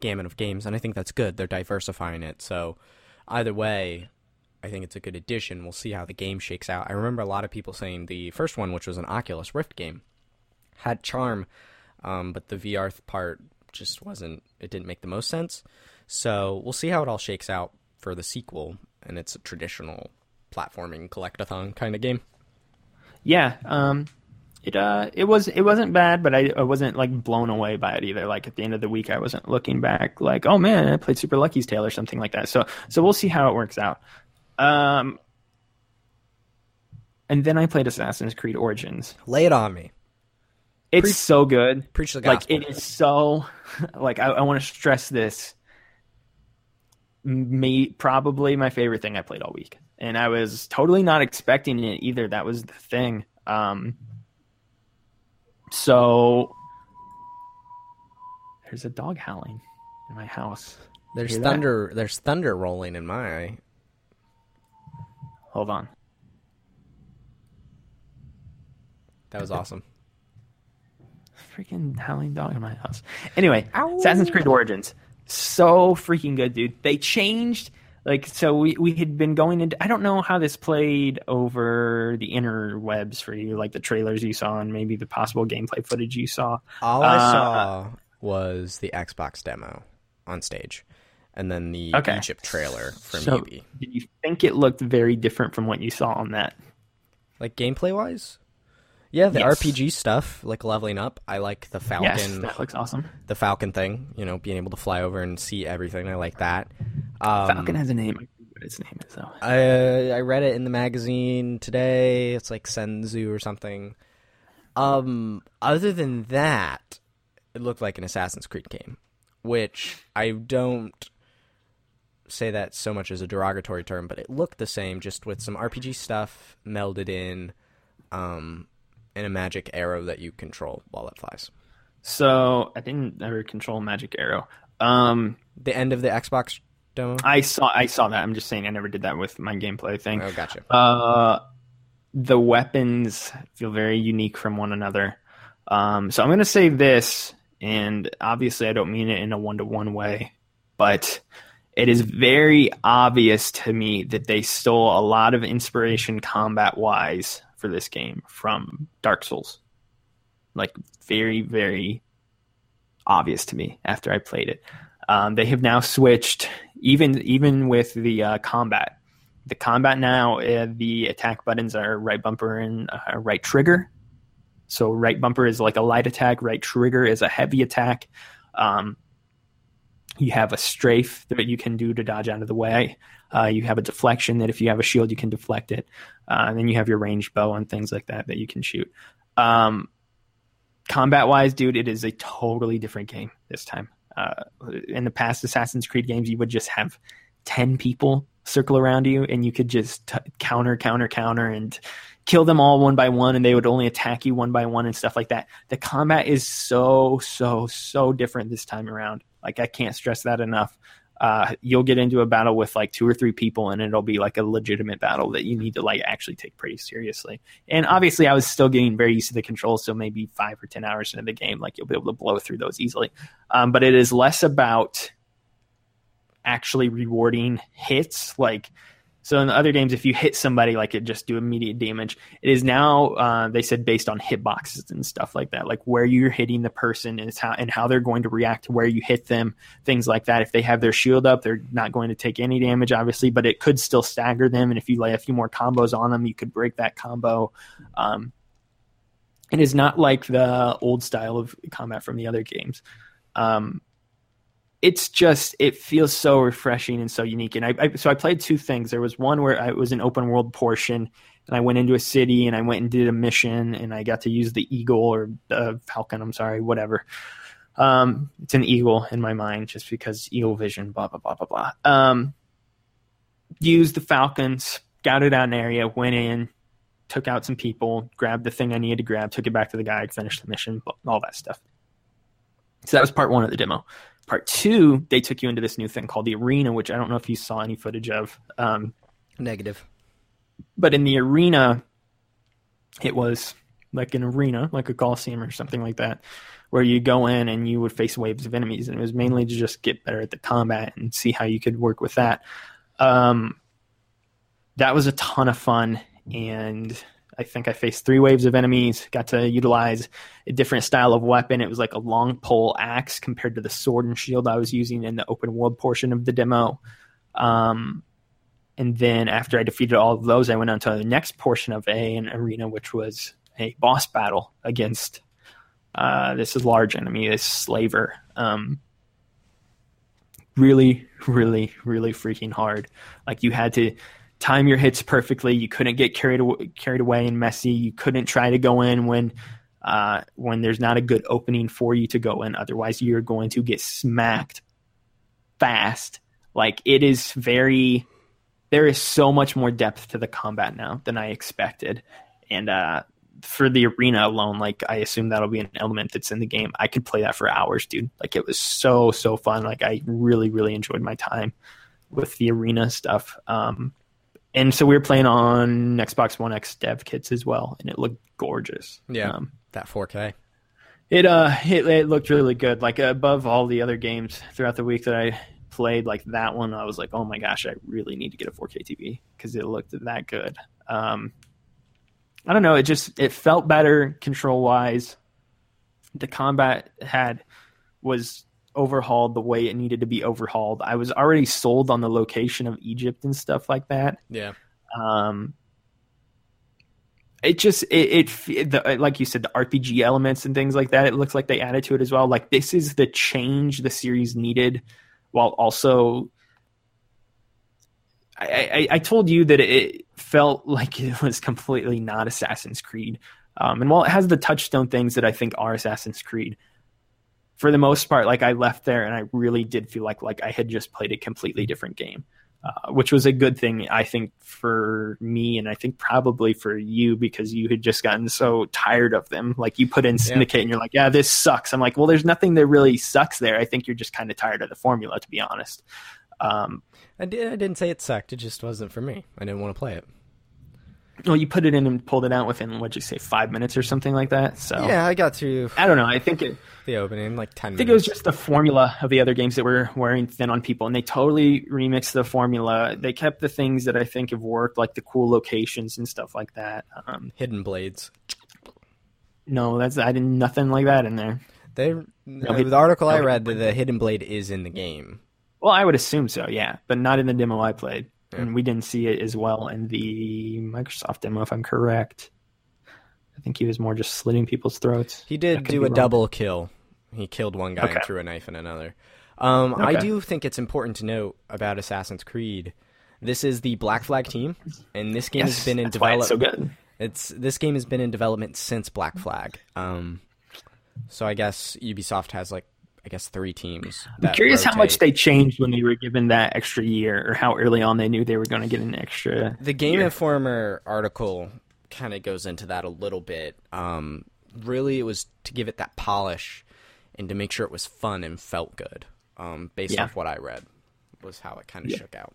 gamut of games, and I think that's good. They're diversifying it. So either way, I think it's a good addition. We'll see how the game shakes out. I remember a lot of people saying the first one, which was an Oculus Rift game, had charm, um, but the VR part just wasn't. It didn't make the most sense. So we'll see how it all shakes out for the sequel, and it's a traditional platforming collectathon kind of game. Yeah, um, it uh, it was it wasn't bad, but I, I wasn't like blown away by it either. Like at the end of the week, I wasn't looking back like, oh man, I played Super Lucky's Tale or something like that. So so we'll see how it works out. Um, and then I played Assassin's Creed Origins. Lay it on me. It's Preach- so good. Preach the gospel. Like it is so like I, I want to stress this. Me probably my favorite thing I played all week, and I was totally not expecting it either. That was the thing. Um, so there's a dog howling in my house. There's Hear that? thunder. There's thunder rolling in my eye. Hold on. That was awesome. Freaking howling dog in my house. Anyway, Assassin's Creed Origins, so freaking good, dude. They changed like so we we had been going into. I don't know how this played over the interwebs for you, like the trailers you saw and maybe the possible gameplay footage you saw. All I Uh, saw was the Xbox demo on stage, and then the Okay. Egypt trailer from So, Ubi. did you think it looked very different from what you saw on that? Like gameplay wise, yeah, the Yes. RPG stuff, like leveling up. I like the Falcon, Yes, that looks awesome. the Falcon thing. You know, being able to fly over and see everything. I like that. Um, Falcon has a name. What its name is though. I I read it in the magazine today. It's like Senzu or something. Um, other than that, it looked like an Assassin's Creed game, which I don't say that so much as a derogatory term, but it looked the same, just with some RPG stuff melded in, um, and a magic arrow that you control while it flies. So I didn't ever control Magic Arrow. Um, The end of the Xbox demo. I saw I saw that. I'm just saying I never did that with my gameplay thing. Oh, gotcha. Uh, the weapons feel very unique from one another. Um, so I'm going to say this, and obviously I don't mean it in a one to one way, but it is very obvious to me that they stole a lot of inspiration combat wise for this game from Dark Souls. Like, very, very obvious to me after I played it. Um, they have now switched, even even with the uh, combat the combat now uh, the attack buttons are right bumper and uh, right trigger so right bumper is like a light attack right trigger is a heavy attack um, you have a strafe that you can do to dodge out of the way uh, you have a deflection that if you have a shield you can deflect it. Uh, and then you have your range bow and things like that that you can shoot. Um, combat wise dude it is a totally different game this time. Uh, in the past assassin's creed games you would just have 10 people circle around you and you could just t- counter counter counter and kill them all one by one and they would only attack you one by one and stuff like that. The combat is so so so different this time around. Like i can't stress that enough uh, you'll get into a battle with like two or three people and it'll be like a legitimate battle that you need to like actually take pretty seriously. And obviously i was still getting very used to the controls so maybe five or ten hours into the game like you'll be able to blow through those easily. Um, but it is less about actually rewarding hits like so in the other games if you hit somebody like it just do immediate damage. It is now uh, they said based on hitboxes and stuff like that like where you're hitting the person and how and how they're going to react to where you hit them things like that. If they have their shield up they're not going to take any damage obviously but it could still stagger them. And if you lay a few more combos on them you could break that combo. Um, it is not like the old style of combat from the other games. Um, it's just it feels so refreshing and so unique. And I, I so I played two things. There was one where I, it was an open world portion, and I went into a city and I went and did a mission, and I got to use the eagle or the falcon. I'm sorry, whatever. Um, it's an eagle in my mind just because eagle vision. Blah blah blah blah blah. Um, used the falcons, scouted out an area, went in, took out some people, grabbed the thing I needed to grab, took it back to the guy, finished the mission, all that stuff. So that was part one of the demo. Part two, they took you into this new thing called the arena, which I don't know if you saw any footage of. Um, Negative. But in the arena, it was like an arena, like a coliseum or something like that, where you go in and you would face waves of enemies, and it was mainly to just get better at the combat and see how you could work with that. Um, that was a ton of fun, and I think I faced three waves of enemies, got to utilize a different style of weapon. It was like a long pole axe compared to the sword and shield I was using in the open world portion of the demo. Um, and then after I defeated all of those, I went on to the next portion of a an arena, which was a boss battle against uh, this large enemy, this slaver. Um, really, really, really freaking hard. Like you had to time your hits perfectly. You couldn't get carried away, carried away and messy. You couldn't try to go in when uh, when there's not a good opening for you to go in. Otherwise, you're going to get smacked fast. Like it is very. There is so much more depth to the combat now than I expected, and uh, for the arena alone, like I assume that'll be an element that's in the game. I could play that for hours, dude. Like it was so so fun. Like I really really enjoyed my time with the arena stuff. Um, and so we were playing on Xbox One X dev kits as well, and it looked gorgeous. Yeah, um, that 4K. It uh, it, it looked really good. Like above all the other games throughout the week that I played, like that one, I was like, oh my gosh, I really need to get a 4K TV because it looked that good. Um, I don't know. It just it felt better control wise. The combat had was overhauled the way it needed to be overhauled. I was already sold on the location of Egypt and stuff like that. Yeah. Um, it just it, it the, like you said the RPG elements and things like that. It looks like they added to it as well. Like this is the change the series needed, while also. I, I, I told you that it felt like it was completely not Assassin's Creed, um, and while it has the touchstone things that I think are Assassin's Creed, for the most part, like I left there and I really did feel like like I had just played a completely different game, uh, which was a good thing I think for me and I think probably for you because you had just gotten so tired of them. Like you put in Syndicate yeah. and you're like, yeah, this sucks. I'm like, well, there's nothing that really sucks there. I think you're just kind of tired of the formula, to be honest. Um, I, did, I didn't say it sucked. It just wasn't for me. I didn't want to play it. Well, you put it in and pulled it out within what'd you say, five minutes or something like that. So yeah, I got to. I don't know. I think it the opening like ten. I think minutes. it was just the formula of the other games that were wearing thin on people, and they totally remixed the formula. They kept the things that I think have worked, like the cool locations and stuff like that. Um, Hidden blades. No, that's I didn't nothing like that in there. They no, the article no, I read, the hidden blade is in the game. Well, I would assume so, yeah, but not in the demo I played yeah. and we didn't see it as well in the Microsoft demo, if I'm correct. I think he was more just slitting people's throats. He did do a wrong. double kill. He killed one guy okay. and threw a knife in another. Um, okay. I do think it's important to note about Assassin's Creed. This is the Black Flag team, and this game yes, has been in development. so good. It's this game has been in development since Black Flag. Um, so I guess Ubisoft has like I guess three teams. I'm curious rotate. how much they changed when they were given that extra year, or how early on they knew they were going to get an extra. The Game year. Informer article kind of goes into that a little bit. Um, really, it was to give it that polish and to make sure it was fun and felt good. Um, based yeah. off what I read, was how it kind of yeah. shook out.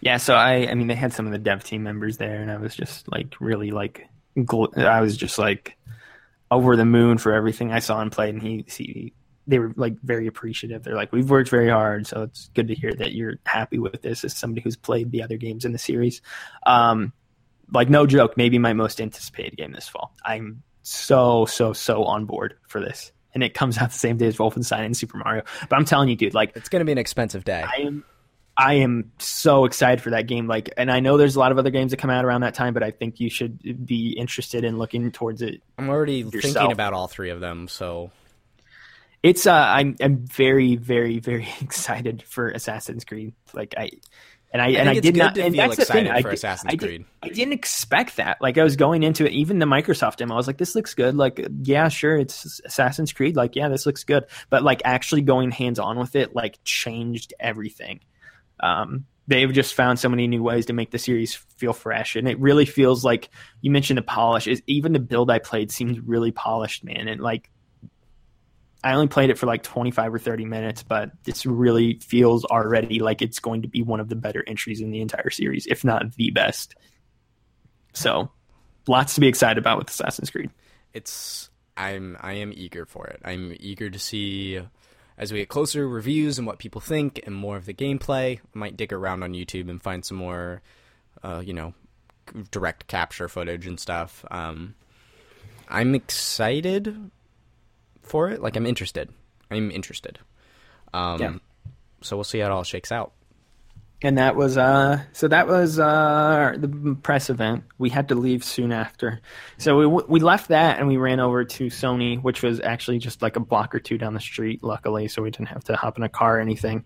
Yeah, so I, I mean, they had some of the dev team members there, and I was just like really like, gl- I was just like over the moon for everything I saw and played, and he, he they were like very appreciative. They're like, we've worked very hard, so it's good to hear that you're happy with this as somebody who's played the other games in the series. Um, like no joke, maybe my most anticipated game this fall. I'm so so so on board for this, and it comes out the same day as Wolfenstein and Super Mario. But I'm telling you, dude, like it's going to be an expensive day. I am. I am so excited for that game. Like, and I know there's a lot of other games that come out around that time, but I think you should be interested in looking towards it. I'm already yourself. thinking about all three of them, so it's uh, I'm I'm very very very excited for Assassin's Creed. Like I, and I, I and I did not. and feel that's the thing. excited I, for did- Assassin's I did- Creed. I didn't expect that. Like I was going into it, even the Microsoft demo, I was like, "This looks good." Like, yeah, sure, it's Assassin's Creed. Like, yeah, this looks good. But like actually going hands on with it, like changed everything. Um, they've just found so many new ways to make the series feel fresh, and it really feels like you mentioned the polish. Is even the build I played seems really polished, man. And like, I only played it for like twenty five or thirty minutes, but this really feels already like it's going to be one of the better entries in the entire series, if not the best. So, lots to be excited about with Assassin's Creed. it's I'm I am eager for it. I'm eager to see as we get closer reviews and what people think and more of the gameplay. I might dig around on YouTube and find some more, uh, you know, direct capture footage and stuff. Um, I'm excited for it. Like I'm interested. I'm interested. Um, Yeah. So we'll see how it all shakes out. And that was uh so that was uh the press event. We had to leave soon after. So we we left that and we ran over to Sony, which was actually just like a block or two down the street luckily, so we didn't have to hop in a car or anything.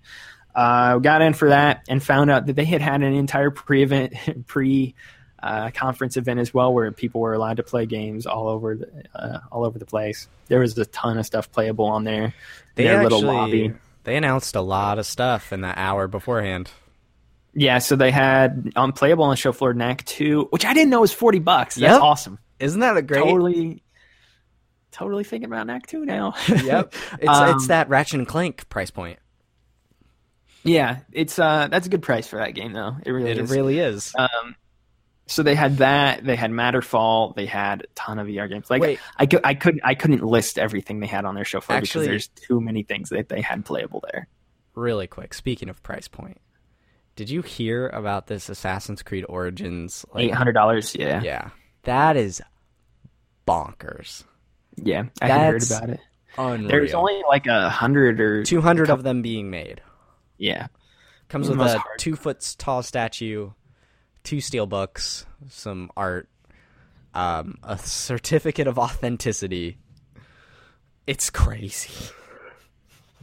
Uh got in for that and found out that they had had an entire pre-event pre uh, conference event as well, where people were allowed to play games all over the uh, all over the place. There was a ton of stuff playable on there. They Their actually little lobby. they announced a lot of stuff in that hour beforehand. Yeah, so they had unplayable on the show floor Knack 2, which I didn't know was 40 bucks. That's Yep. awesome. Isn't that a great? Totally totally thinking about Knack 2 now. Yep. It's Um, it's that Ratchet and Clank price point. yeah, it's uh that's a good price for that game though. It really It is. really is. um so they had that, they had Matterfall, they had a ton of VR games. Like Wait. I could I couldn't I couldn't list everything they had on their show floor Actually- because there's too many things that they had playable there. really quick, speaking of price point, did you hear about this Assassin's Creed Origins? Eight hundred dollars, yeah. Yeah, that is bonkers. Yeah. I heard about it. Unreal. There's only like a hundred or two hundred of them being made. yeah. Comes with a hard- two foot tall statue, two steel books, some art, um, a certificate of authenticity. It's crazy.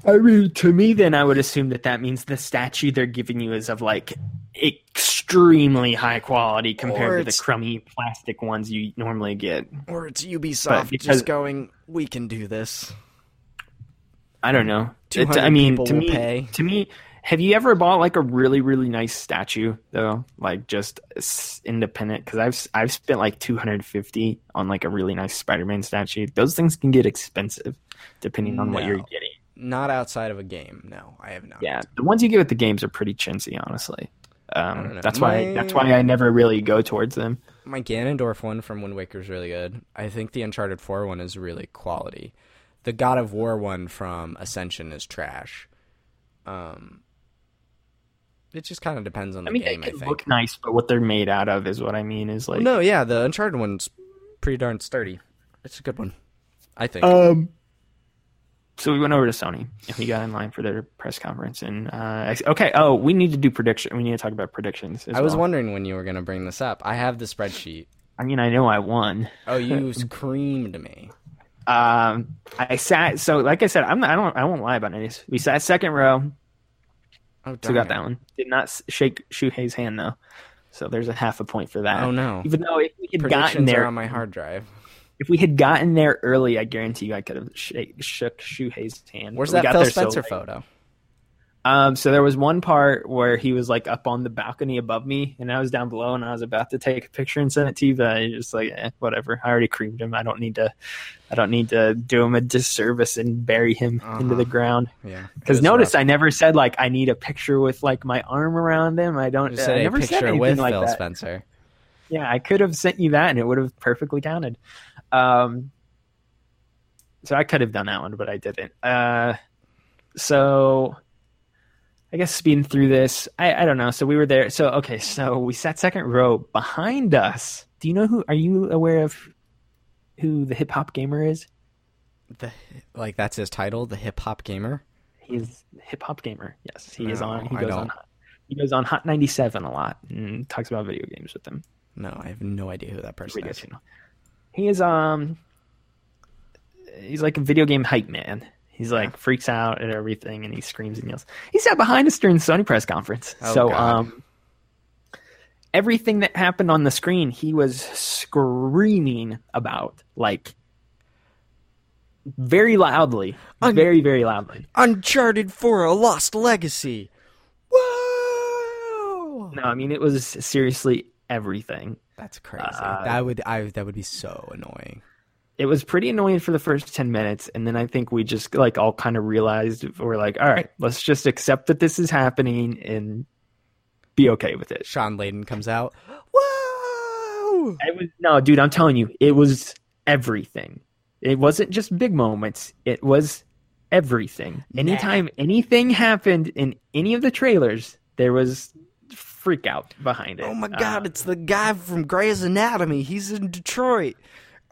I mean, to me, then I would assume that that means the statue they're giving you is of like extremely high quality compared to the crummy plastic ones you normally get. Or it's Ubisoft because- just going, we can do this. I don't know. It- 200 I mean, to will me, pay. to me, have you ever bought like a really, really nice statue though? Like just independent? Because I've I've spent like two hundred fifty on like a really nice Spider-Man statue. Those things can get expensive depending on what you're getting. Not outside of a game. No, I have not. Yeah, the ones you get with the games are pretty chintzy, honestly. Um, that's why that's why I never really go towards them. My Ganondorf one from Wind Waker is really good. I think the Uncharted 4 one is really quality. The God of War one from Ascension is trash. Um, it just kind of depends on the I mean, game, they I can think. look nice, but what they're made out of is what I mean. Is like no, yeah, the Uncharted one's pretty darn sturdy. It's a good one, I think. Um. So we went over to Sony and we got in line for their press conference. And uh, okay, oh, we need to do prediction. We need to talk about predictions. I was well. wondering when you were going to bring this up. I have the spreadsheet. I mean, I know I won. Oh, you screamed me. Um, I sat. So, like I said, I'm not, I don't. I won't lie about it. We sat second row. Oh, So got it. that one. Did not shake Shuhei's hand though. So there's a half a point for that. Oh no. Even though if we had gotten there, on my hard drive. if we had gotten there early, I guarantee you I could have shake, shook Shuhei's hand. Where's that Phil so Spencer late. photo? Um, so there was one part where he was like up on the balcony above me, and I was down below, and I was about to take a picture and send it to you, but I just like, eh, whatever. I already creamed him. I don't need to. I don't need to do him a disservice and bury him into Uh-huh. the ground. Yeah. Because notice rough. I never said like I need a picture with like my arm around him. I don't. You I never said anything with like Phil that. Spencer. Yeah, I could have sent you that, and it would have perfectly counted. Um, so I could have done that one, but I didn't. Uh, so I guess speeding through this, I, I don't know. So we were there. So okay, so we sat second row behind us. Do you know who? Are you aware of who the hip hop gamer is? The like that's his title, the hip hop gamer. He's hip hop gamer. Yes, he is on. He goes on. He goes on Hot ninety seven a lot and talks about video games with them. No, I have no idea who that person is. channel. He is um he's like a video game hype man. He's like freaks out at everything and he screams and yells. He sat behind us during the Sony press conference. Oh, so God. um everything that happened on the screen he was screaming about like very loudly. Un- very, very loudly. Uncharted for a Lost Legacy. Whoa! No, I mean it was seriously everything. That's crazy. Uh, that would I that would be so annoying. It was pretty annoying for the first 10 minutes and then i think we just like all kind of realized we're like all right let's just accept that this is happening and be okay with it Shawn Layden comes out. Whoa! it was no dude i'm telling you it was everything it wasn't just big moments it was everything anytime anything happened in any of the trailers there was freak out behind it Oh my god, Uh, it's the guy from Grey's Anatomy. He's in Detroit.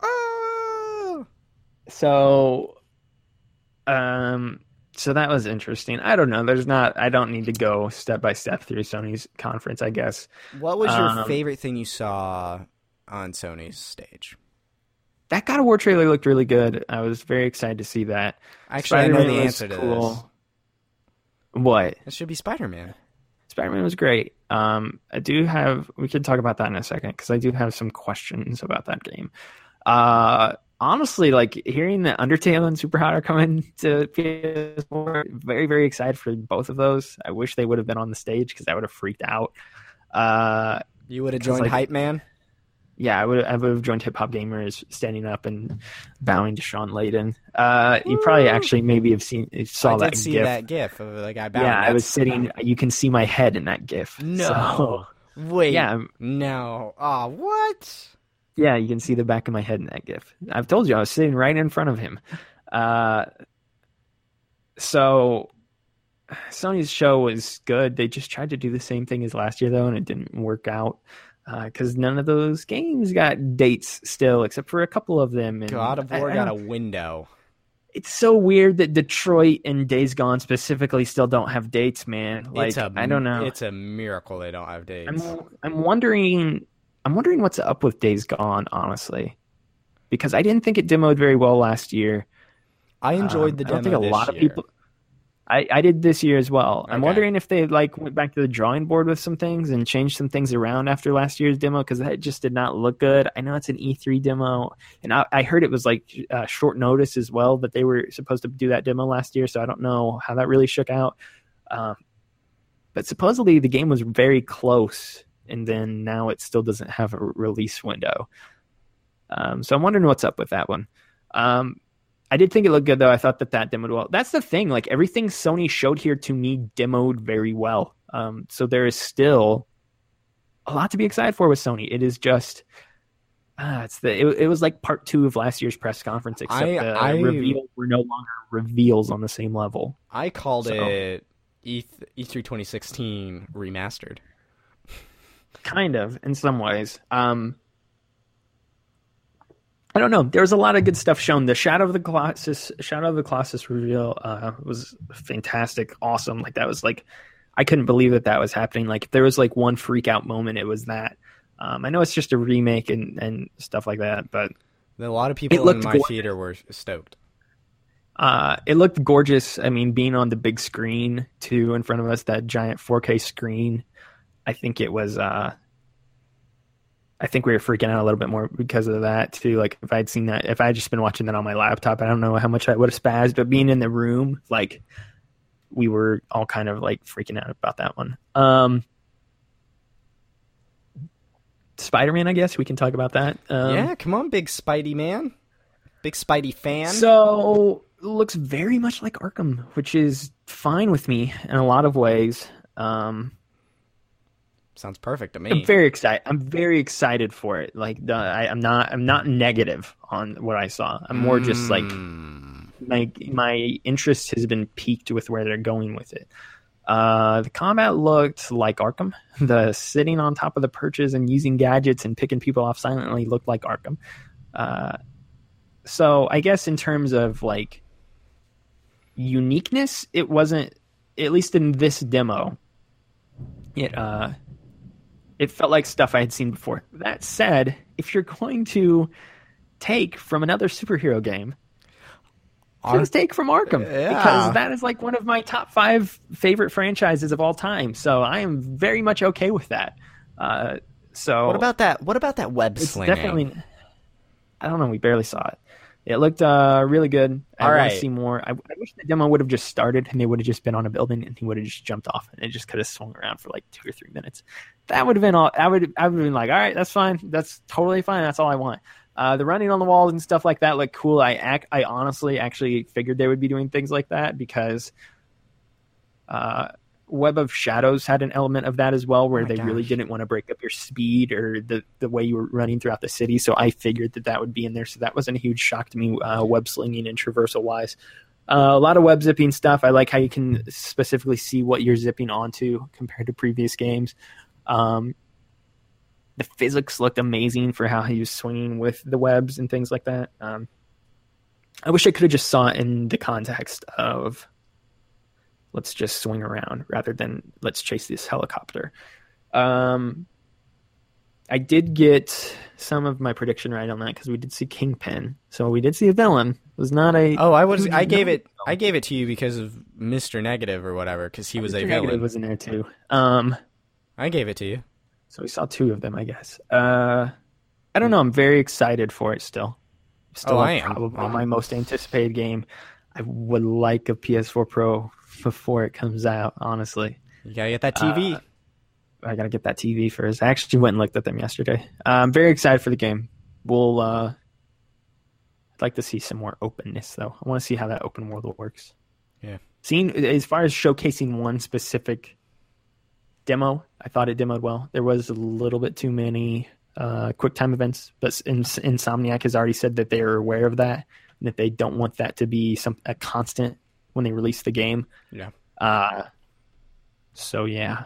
Oh! So um so that was interesting i don't know there's not i don't need to go step by step through sony's conference i guess What was your Um, favorite thing you saw on Sony's stage? that god of war trailer looked really good i was very excited to see that Actually, I know the answer to cool. what this. It should be Spider-Man. spider-man was great um i do have we could talk about that in a second because i do have some questions about that game uh honestly like hearing that undertale and super hot are coming to ps4 very very excited for both of those i wish they would have been on the stage because i would have freaked out uh You would have joined like- Hype Man. yeah, I would I would have joined Hip Hop Gamers standing up and bowing to Shawn Layden. Uh, you probably actually maybe have seen saw I that did see gif. that GIF of the guy bowing. yeah, I was That's- sitting. You can see my head in that gif. No. So, Wait. yeah, I'm- No. Oh, what? Yeah, you can see the back of my head in that gif. I've told you I was sitting right in front of him. Uh, so Sony's show was good. They just tried to do the same thing as last year though, and it didn't work out. Because none of those games got dates still, except for a couple of them. And God of War I got a window. it's so weird that Detroit and Days Gone specifically still don't have dates, man. Like it's a, I don't know. It's a miracle they don't have dates. I'm I'm wondering I'm wondering what's up with Days Gone, honestly, because I didn't think it demoed very well last year. I enjoyed Um, the I demo don't think a lot of people. I, I did this year as well. I'm wondering if they like went back to the drawing board with some things and changed some things around after last year's demo because that just did not look good. I know it's an E3 demo, and I, I heard it was like uh, short notice as well that they were supposed to do that demo last year. So I don't know how that really shook out. Um, but supposedly the game was very close, and then now it still doesn't have a release window. Um, so I'm wondering what's up with that one. Um, I did think it looked good though. I thought that that demoed well. That's the thing. Like everything Sony showed here to me demoed very well. Um, so there is still a lot to be excited for with Sony. It is just. Ah, it's the it, it was like part two of last year's press conference, except I- the I- reveals were no longer reveals on the same level. I called So- it E E3 2016 remastered. Kind of in some ways um i don't know there was a lot of good stuff shown the shadow of the colossus shadow of the colossus reveal uh was fantastic awesome like that was like i couldn't believe that that was happening like if there was like one freak out moment it was that um i know it's just a remake and and stuff like that but A lot of people in looked my gorgeous. theater were stoked. Uh, it looked gorgeous. I mean, being on the big screen too in front of us, that giant 4K screen. I think it was. Uh, I think we were freaking out a little bit more because of that too. Like if I'd seen that, if I just been watching that on my laptop, I don't know how much I would have spazzed. But being in the room, like we were all kind of like freaking out about that one. Um, Spider Man, I guess we can talk about that. Um, yeah, come on, big Spidey man, big Spidey fan. So looks very much like Arkham, which is fine with me in a lot of ways. Um, Sounds perfect to me. I'm very excited. I'm very excited for it. Like the, I, I'm not. I'm not negative on what I saw. I'm more just like Mm. my my interest has been piqued with where they're going with it. Uh, the combat looked like Arkham. The sitting on top of the perches and using gadgets and picking people off silently looked like Arkham. Uh, so I guess in terms of like uniqueness, it wasn't at least in this demo. It uh, it felt like stuff I had seen before. That said, if you're going to take from another superhero game please take from Arkham Yeah. because that is like one of my top five favorite franchises of all time. So I am very much okay with that. Uh, so What about that? What about that web it's slinging? definitely. I don't know. We barely saw it. It looked uh, really good. I All want right. to see more. I, I wish the demo would have just started and they would have just been on a building and he would have just jumped off and it just could have swung around for like two or three minutes. That would have been all. I would. I would have been like, all right, that's fine. That's totally fine. That's all I want. Uh, the running on the walls and stuff like that look cool. I act. I honestly actually figured they would be doing things like that because. Uh, Web of Shadows had an element of that as well, where Oh they really didn't want to break up your speed or the the way you were running throughout the city. So I figured that that would be in there. So that wasn't a huge shock to me, uh, web slinging and traversal wise. Uh, a lot of web zipping stuff. I like how you can specifically see what you're zipping onto compared to previous games. Um, the physics looked amazing for how he was swinging with the webs and things like that. Um, I wish I could have just saw it in the context of let's just swing around rather than let's chase this helicopter. Um, I did get some of my prediction right on that because we did see Kingpin, so we did see a villain. It was not a Oh, I was. I gave villain. it. I gave it to you because of Mister Negative or whatever. Because he was a Mr. Negative villain. was in there too. Um, I gave it to you. so we saw two of them, I guess. Uh, I don't know. I'm very excited for it still. Still, Oh, I am. probably my most anticipated game. I would like a PS4 Pro before it comes out. Honestly, You gotta get that TV. Uh, I gotta get that TV first. I actually went and looked at them yesterday. Uh, I'm very excited for the game. We'll. Uh, I'd like to see some more openness, though. I want to see how that open world works. Yeah. Seeing as far as showcasing one specific demo, I thought it demoed well. There was a little bit too many uh, quick time events, but Ins- Insomniac has already said that they are aware of that and that they don't want that to be some a constant when they release the game. Yeah. Uh, so yeah,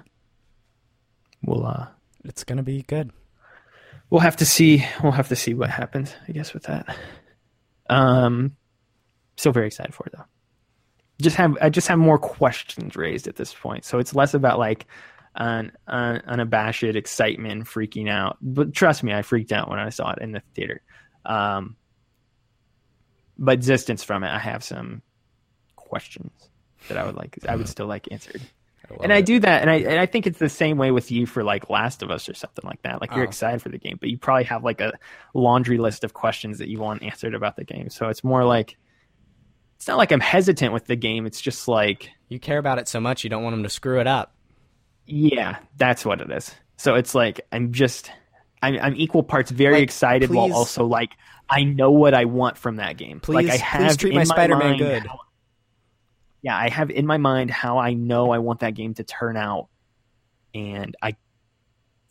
we'll uh, It's gonna be good. we'll have to see. We'll have to see what happens. I guess with that. Um, still very excited for it though. Just have I just have more questions raised at this point, so it's less about like unabashed excitement, and freaking out. But trust me, I freaked out when I saw it in the theater. Um, but distance from it, I have some questions that I would like. I would still like answered love and I it. do that, and I and I think it's the same way with you for like Last of Us or something like that. Like you're Oh. excited for the game, but you probably have like a laundry list of questions that you want answered about the game. So it's more like it's not like I'm hesitant with the game. It's just like You care about it so much, you don't want them to screw it up. Yeah, that's what it is. So it's like I'm just I'm I'm equal parts very Like, excited while also like I know what I want from that game. like Please- I please treat my Spider-Man good. how- yeah, I have in my mind how I know I want that game to turn out, and I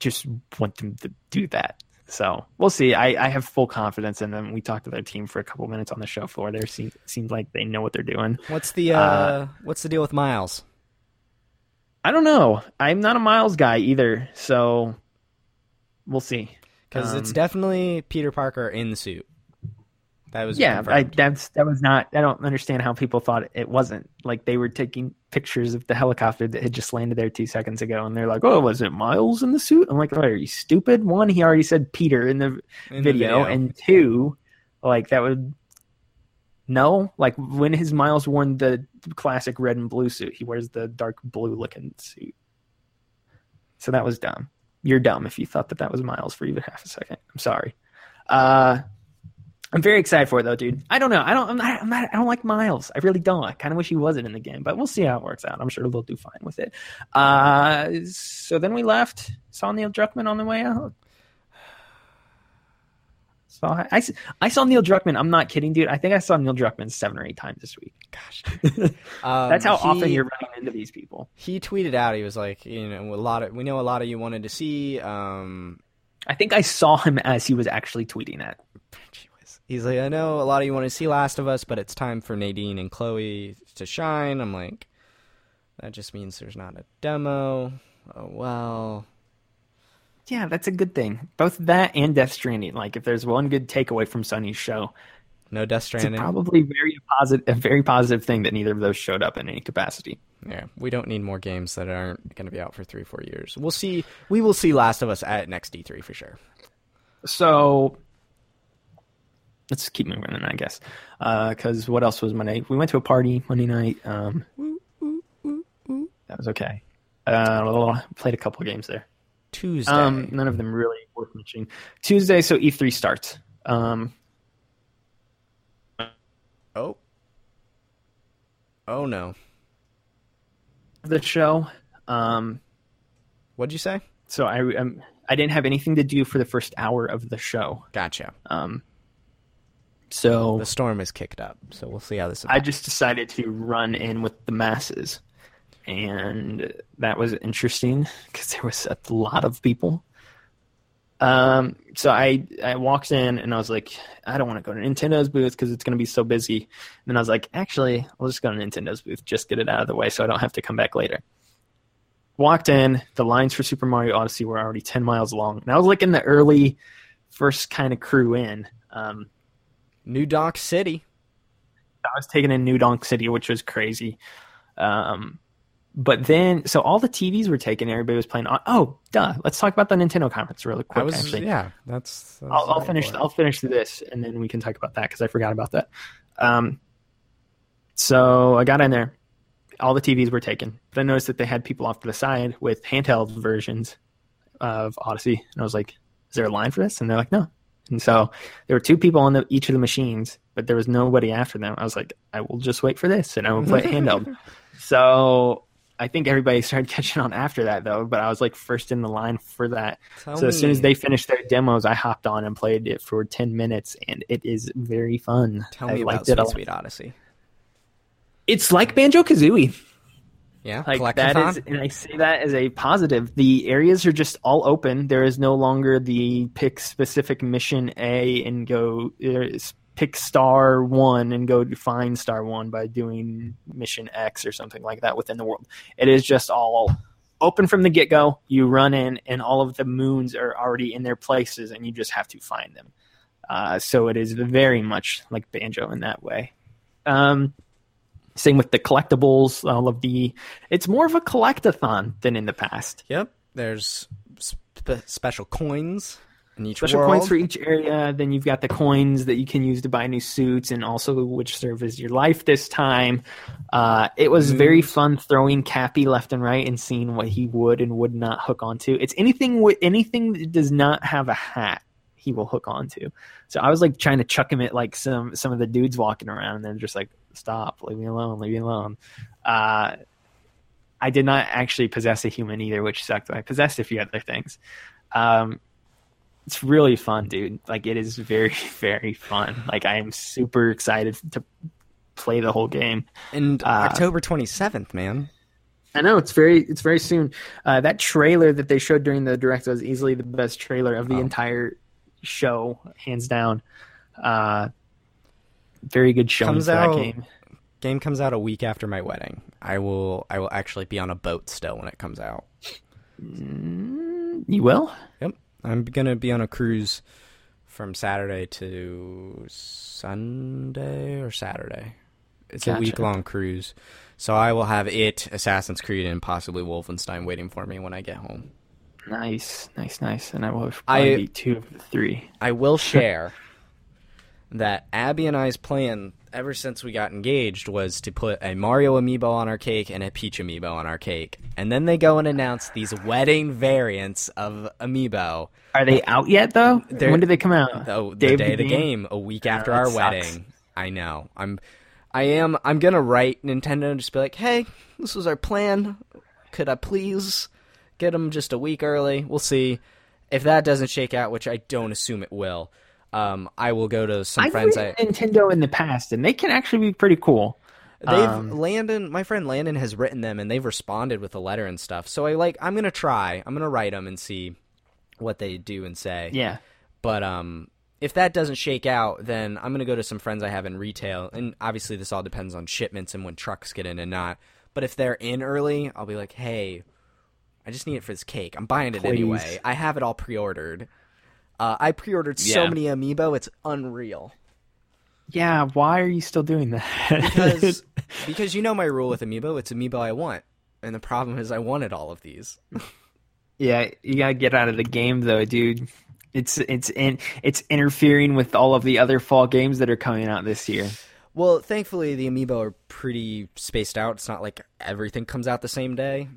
just want them to do that. So we'll see. I, I have full confidence in them. We talked to their team for a couple minutes on the show floor. They seem seems like they know what they're doing. What's the uh, Uh, What's the deal with Miles? I don't know. I'm not a Miles guy either, so we'll see. Because it's um, definitely Peter Parker in the suit. That was yeah, I, that's that was not. I don't understand how people thought it wasn't. Like they were taking pictures of the helicopter that had just landed there two seconds ago, and they're like, "Oh, was it Miles in the suit?" I'm like, "Oh, "Are you stupid?" One, he already said Peter in the In the video, and two, like that would no, like when his Miles worn the classic red and blue suit, he wears the dark blue looking suit. So that was dumb. You're dumb if you thought that that was Miles for even half a second. I'm sorry. Uh, I'm very excited for it though, dude. I don't know. I don't. I'm not. I'm not I don't like Miles. I really don't. I kind of wish he wasn't in the game, but we'll see how it works out. I'm sure they'll do fine with it. Uh, so then we left. Saw Neil Druckmann on the way out. I, I, I saw Neil Druckmann. I'm not kidding, dude. I think I saw Neil Druckmann seven or eight times this week. Gosh, That's how Um, often you're running into these people. He tweeted out. He was like, you know, a lot of we know a lot of you wanted to see. Um, I think I saw him as he was actually tweeting that. he's like, I know a lot of you want to see Last of Us, but it's time for Nadine and Chloe to shine. I'm like, that just means there's not a demo. Oh well. Yeah, that's a good thing. Both that and Death Stranding. Like, if there's one good takeaway from Sony's show, No Death it's Stranding. probably very positive, a very positive thing that neither of those showed up in any capacity. Yeah, we don't need more games that aren't going to be out for three, four years. We'll see. We will see Last of Us at next E3 for sure. So, let's keep moving then, I guess. Because what else was Monday? We went to a party Monday night. Um, that was okay. Uh, played a couple games there. Tuesday. Um, none of them really worth mentioning. Tuesday, so E3 starts. Um, oh. Oh no. the show. Um, What'd you say? so I um, I didn't have anything to do for the first hour of the show. Gotcha. Um, so The storm is kicked up, so we'll see how this. I just decided to run in with the masses, and that was interesting because there was a lot of people. Um, so I I walked in and I was like, I don't want to go to Nintendo's booth because it's going to be so busy. And then I was like, actually, I'll just go to Nintendo's booth, just get it out of the way, so I don't have to come back later. Walked in, the lines for Super Mario Odyssey were already ten miles long, and I was like in the early first kind of crew in. Um, New Donk City. I was taken in New Donk City, which was crazy. Um, but then, so all the TVs were taken. Everybody was playing. Oh, duh! Let's talk about the Nintendo conference really quick. Was actually, yeah. That's. that's I'll, I'll finish. I'll finish this, and then we can talk about that because I forgot about that. Um, so I got in there. All the TVs were taken. But I noticed that they had people off to the side with handheld versions of Odyssey, and I was like, "Is there a line for this?" And they're like, "No." And so there were two people on the, each of the machines, but there was nobody after them. I was like, "I will just wait for this, and I will play handheld." So I think everybody started catching on after that, though. But I was like first in the line for that. Tell So as soon as they finished their demos, I hopped on and played it for ten minutes, and it is very fun. tell I me about it Sweet. Sweet Odyssey. It's like Banjo Kazooie. Yeah, Like that Collectathon? and I say that as a positive. The areas are just all open. There is no longer the pick specific mission A and go uh, pick star one and go to find star one by doing mission X or something like that within the world. It is just all open from the get go. You run in, and all of the moons are already in their places, and you just have to find them. Uh, so it is very much like Banjo in that way. Um, same with the collectibles, all of the. It's more of a collectathon than in the past. Yep. There's spe- special coins in each Special world. coins for each area. Then you've got the coins that you can use to buy new suits, and also which serve as your life this time. Uh, it was very fun throwing Cappy left and right and seeing what he would and would not hook onto. It's anything with anything that does not have a hat. He will hook onto. So I was like trying to chuck him at like some some of the dudes walking around, and they're just like, "Stop, leave me alone, leave me alone." Uh, I did not actually possess a human either, which sucked. I possessed a few other things. Um, it's really fun, dude. Like it is very, very fun. Like I am super excited to play the whole game. and uh, October 27th, man. I know it's very, it's very soon. Uh, that trailer that they showed during the direct was easily the best trailer of the Oh. entire show, hands down. Uh, very good showing Comes for that out- game. Game comes out a week after my wedding. I will I will actually be on a boat still when it comes out. Mm, you will? Yep. I'm going to be on a cruise from Saturday to Sunday or Saturday. It's a week long cruise. So I will have it, Assassin's Creed, and possibly Wolfenstein waiting for me when I get home. Nice, nice, nice. And I will I- probably be two of the three. I will share that Abby and I's plan ever since we got engaged was to put a Mario amiibo on our cake and a Peach amiibo on our cake. And then they go and announce these wedding variants of amiibo. Are they out yet though? They're- when did they come out? Oh, the Day of day the of the game? game, a week after our sucks. wedding. I know. I'm I am I'm gonna write Nintendo and just be like, hey, this was our plan. Could I please get them just a week early? We'll see. If that doesn't shake out, which I don't assume it will, um, I will go to some I've friends. I Nintendo in the past, and they can actually be pretty cool. They've Um, Landon, my friend Landon has written them and they've responded with a letter and stuff. So I like I'm gonna try. I'm gonna write them and see what they do and say. Yeah, But um, if that doesn't shake out, then I'm gonna go to some friends I have in retail, and obviously this all depends on shipments and when trucks get in and not. But if they're in early, I'll be like, hey, I just need it for this cake. I'm buying it Please. anyway. I have it all pre-ordered. Uh, I pre-ordered so many amiibo, it's unreal. yeah. Why are you still doing that? because because you know my rule with amiibo it's amiibo i want and the problem is i wanted all of these yeah, you gotta get out of the game though, dude. It's it's in it's interfering with all of the other fall games that are coming out this year. Well, thankfully the amiibo are pretty spaced out. It's not like everything comes out the same day.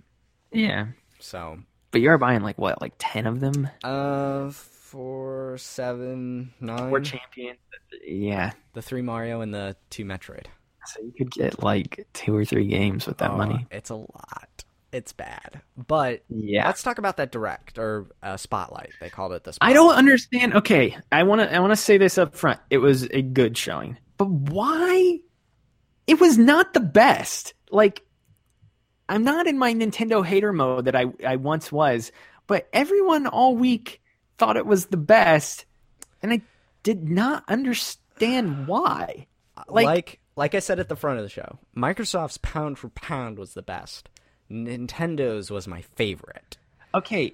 Yeah, So, but you're buying like what, like ten of them? uh, four, seven, nine. Four champions. Yeah, the three Mario and the two Metroid. so you could get like two or three games with that Oh, money. It's a lot. It's bad. But Yeah. let's talk about that direct or uh, spotlight. They called it the. I don't understand. Okay, I want to I want to say this up front. It was a good showing. But why it was not the best. Like I'm not in my Nintendo hater mode that I I once was, but everyone all week thought it was the best and I did not understand why. like, like- like I said at the front of the show. Microsoft's pound for pound was the best. Nintendo's was my favorite. Okay.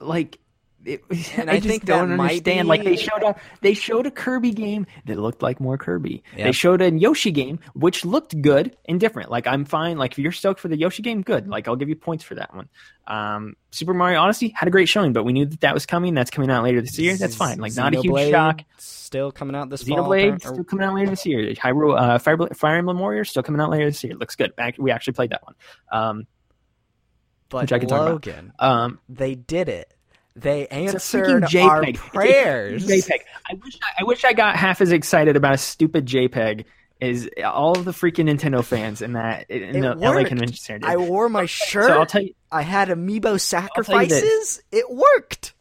Like it, And I, I just think don't understand. Like they showed a they showed a Kirby game that looked like more Kirby. They showed a Yoshi game which looked good and different. Like I'm fine. Like if you're stoked for the Yoshi game, good. Like I'll give you points for that one. Um, Super Mario Odyssey had a great showing, but we knew that that was coming. That's coming out later this year. That's fine. Like not a huge shock. Still coming out this fall. Xenoblade apparent- still coming out later this year. Hyrule, uh, Fire, Fire Emblem Warriors still coming out later this year. Looks good. We actually played that one. Um, but which I can talk about. Um, they did it. They answered our JPEG. Prayers. JPEG. I wish I, I wish I got half as excited about a stupid JPEG as all of the freaking Nintendo fans in that in It the LA. Convention Center. did. I wore my shirt. so I'll tell you. I had amiibo tell you this. sacrifices. It worked.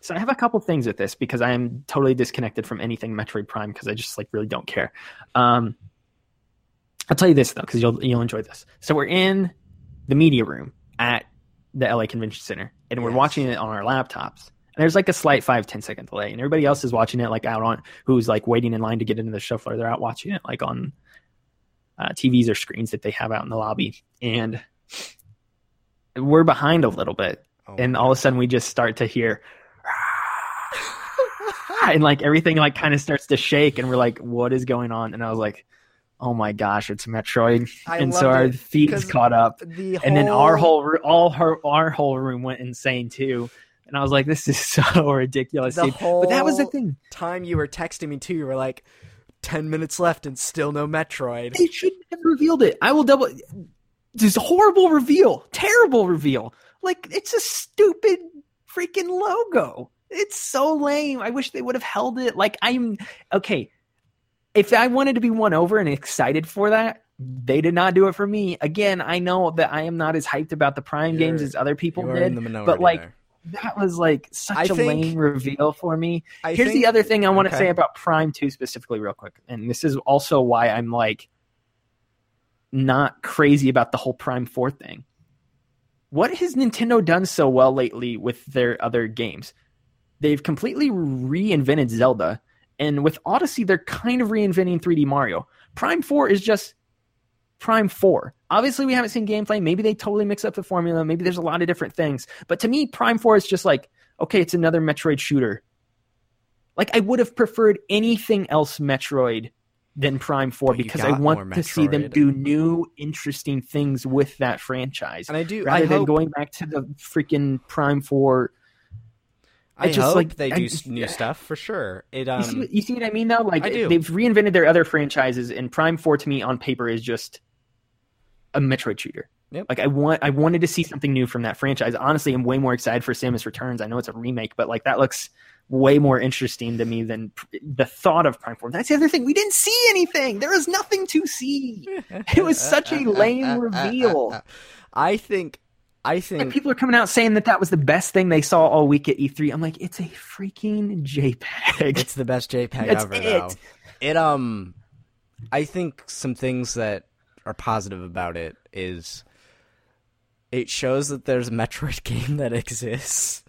So I have a couple things with this because I am totally disconnected from anything Metroid Prime because I just like really don't care. Um, I'll tell you this though because you'll you'll enjoy this. So we're in the media room at the LA Convention Center and we're Yes. watching it on our laptops. And there's like a slight five ten second delay, and everybody else is watching it like out on who's like waiting in line to get into the show floor. They're out watching it like on uh, TVs or screens that they have out in the lobby, and we're behind a little bit Oh and all of a sudden we just start to hear and like everything like kind of starts to shake and we're like what is going on and i was like oh my gosh it's metroid. I and so our 'cause caught up. the and then our whole all her our whole room went insane too. And i was like this is so ridiculous the dude. whole but that was the thing. time you were texting me too. You were like, 10 minutes left and still no Metroid. they shouldn't have revealed it. I will double this horrible reveal terrible reveal. Like it's a stupid freaking logo. It's so lame. I wish they would have held it. Like i'm okay if i wanted to be won over and excited for that they did not do it for me again i know that i am not as hyped about the prime You're- games as other people did in the minority but like there. that was like such I a think- lame reveal for me I Here's think- the other thing I want to okay. say about Prime 2 specifically, real quick. And this is also why I'm like not crazy about the whole Prime 4 thing. What has Nintendo done so well lately with their other games? They've completely reinvented Zelda, and with Odyssey, they're kind of reinventing 3D Mario. Prime 4 is just Prime 4. Obviously, we haven't seen gameplay. Maybe they totally mix up the formula. Maybe there's a lot of different things. But to me, Prime 4 is just like, okay, it's another Metroid shooter. Like, I would have preferred anything else Metroid than Prime 4 But because I want to see them do new, interesting things with that franchise. And I do. Rather I than hope, going back to the freaking Prime 4. I I just, hope like- they do s new stuff for sure. It You, um. see, what- you see what I mean, though? Like, I do. they've reinvented their other franchises, and Prime 4 to me on paper is just a Metroid shooter. Yep. Like I want, I wanted to see something new from that franchise. Honestly, I'm way more excited for Samus Returns. I know it's a remake, but like that looks way more interesting to me than the thought of Prime Four. That's the other thing. We didn't see anything. There was nothing to see. It was such a lame reveal. I think. I think. people are coming out saying that that was the best thing they saw all week at E3. I'm like, it's a freaking JPEG. It's the best JPEG That's ever, it. though. It um, I think some things that are positive about it is it shows that there's a Metroid game that exists.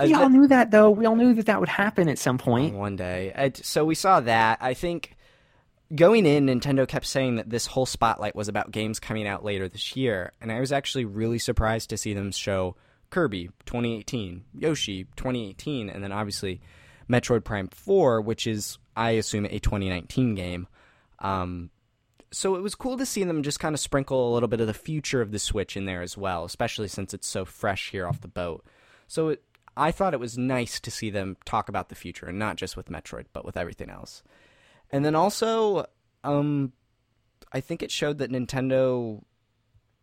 we all knew that though. We all knew that that would happen at some point. one day. So we saw that. I think going in, Nintendo kept saying that this whole spotlight was about games coming out later this year, and I was actually really surprised to see them show Kirby 2018, Yoshi 2018, and then obviously Metroid Prime 4, which is I assume a 2019 game. Um, so it was cool to see them just kind of sprinkle a little bit of the future of the Switch in there as well, especially since it's so fresh here off the boat. So it, I thought it was nice to see them talk about the future and not just with Metroid, but with everything else. And then also, um, I think it showed that Nintendo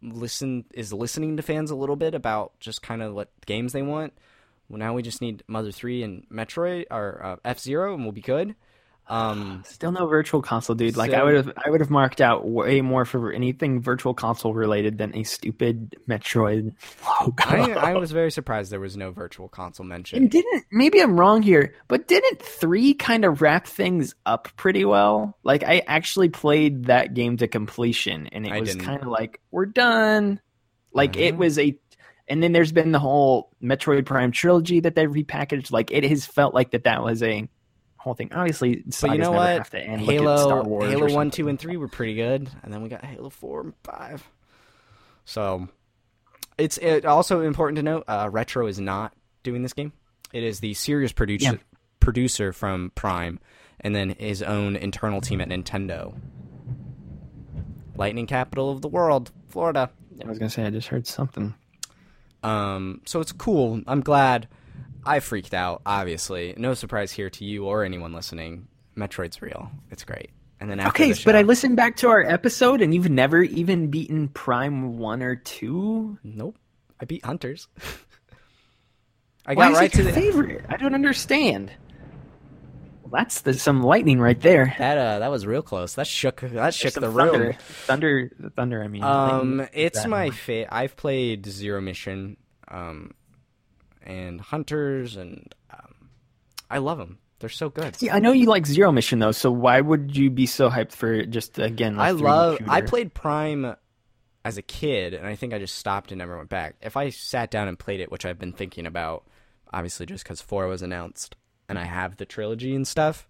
listen is listening to fans a little bit about just kind of what games they want. Well, now we just need Mother Three and Metroid or uh, F Zero, and we'll be good. Um, Still no virtual console, dude. Like So- I would have, I would have marked out way more for anything virtual console related than a stupid Metroid logo. I, I was very surprised there was no virtual console and mentioned. didn't maybe I'm wrong here, but didn't three kind of wrap things up pretty well? Like I actually played that game to completion, and it I was kind of like we're done. Like it Mhm. was a, and then there's been the whole Metroid Prime trilogy that they repackaged. Like it has felt like that that was a whole thing. Obviously, But you know never what? Have to end. Look at Star Halo, Wars Halo One, Two, and Three were pretty good, and then we got Halo Four and Five. So, it's it also important to note: uh, Retro is not doing this game. It is the serious producer Yeah. producer from Prime, and then his own internal team at Nintendo. Lightning capital of the world, Florida. I was gonna say I just heard something. Um, so it's cool. I'm glad. I freaked out. Obviously, no surprise here to you or anyone listening. Metroid's real. It's great. And then after Okay, the but I listened back to our episode, and you've never even beaten Prime one or two. Nope. I beat Hunters. I Why got is right it to your the favorite? I don't understand. Well, that's the, some lightning right there. that. Uh, that was real close. That shook. That shook the thunder. room. Thunder, thunder. I mean, Um, it's my one. fa- I've played Zero Mission, um, and Hunters, and um, I love them. They're so good. See, I know you like Zero Mission though, so why would you be so hyped for just again? I 3D love. I played Prime as a kid, and I think I just stopped and never went back. If I sat down and played it, which I've been thinking about, obviously just because four was announced, and I have the trilogy and stuff,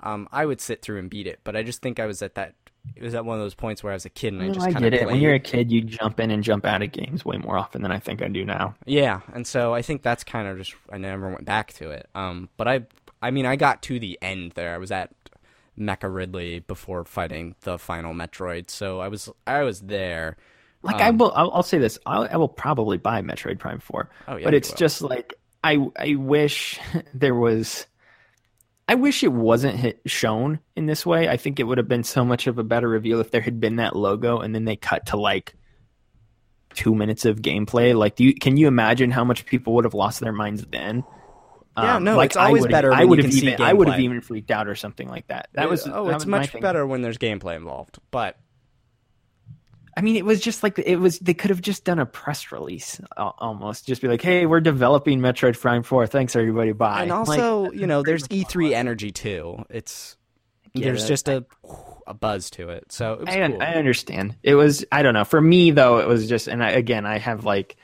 um, I would sit through and beat it. But I just think I was at that. It was at one of those points where I was a kid and I just I kind of get it. When you're a kid, you jump in and jump out of games way more often than I think I do now. Yeah, and so I think that's kind of just I never went back to it. Um, but I, I mean, I got to the end there. I was at Mecha Ridley before fighting the final Metroid, so I was I was there. Like I Um, will, I'll, I'll say this: I'll, I will probably buy Metroid Prime Four. Oh yeah, but it's will. just like I I wish there was I wish it wasn't hit, shown in this way. I think it would have been so much of a better reveal if there had been that logo and then they cut to like 2 minutes of gameplay. Like do you can you imagine how much people would have lost their minds then? Yeah, um, no, like it's always I better I would have can see even I would have even freaked out or something like that. That was oh, that it's was much better when there's gameplay involved. But I mean, it was just like it was. They could have just done a press release, almost. Just be like, "Hey, we're developing Metroid Prime Four. Thanks, everybody. Bye." and Like, also, you know, there's E3 energy too. It's Yeah, there's just a a buzz to it. So it was I, cool. I understand. It was. I don't know. For me, though, it was just. And I, again, I have like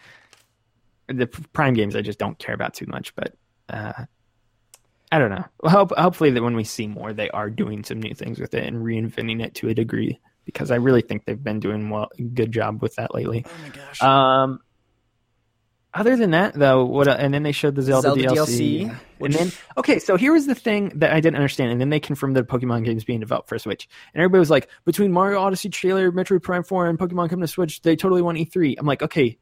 the Prime games. I just don't care about too much. But uh, I don't know. Well, hope, hopefully, that when we see more, they are doing some new things with it and reinventing it to a degree. Because I really think they've been doing well, good job with that lately. oh my gosh. Um, other than that, though, what? And then they showed the Zelda, Zelda DLC. DLC, and then okay, so here was the thing that I didn't understand, and then they confirmed that Pokemon games being developed for Switch, and everybody was like, between Mario Odyssey trailer, Metroid Prime Four, and Pokemon coming to Switch, they totally won E3. I'm like, okay,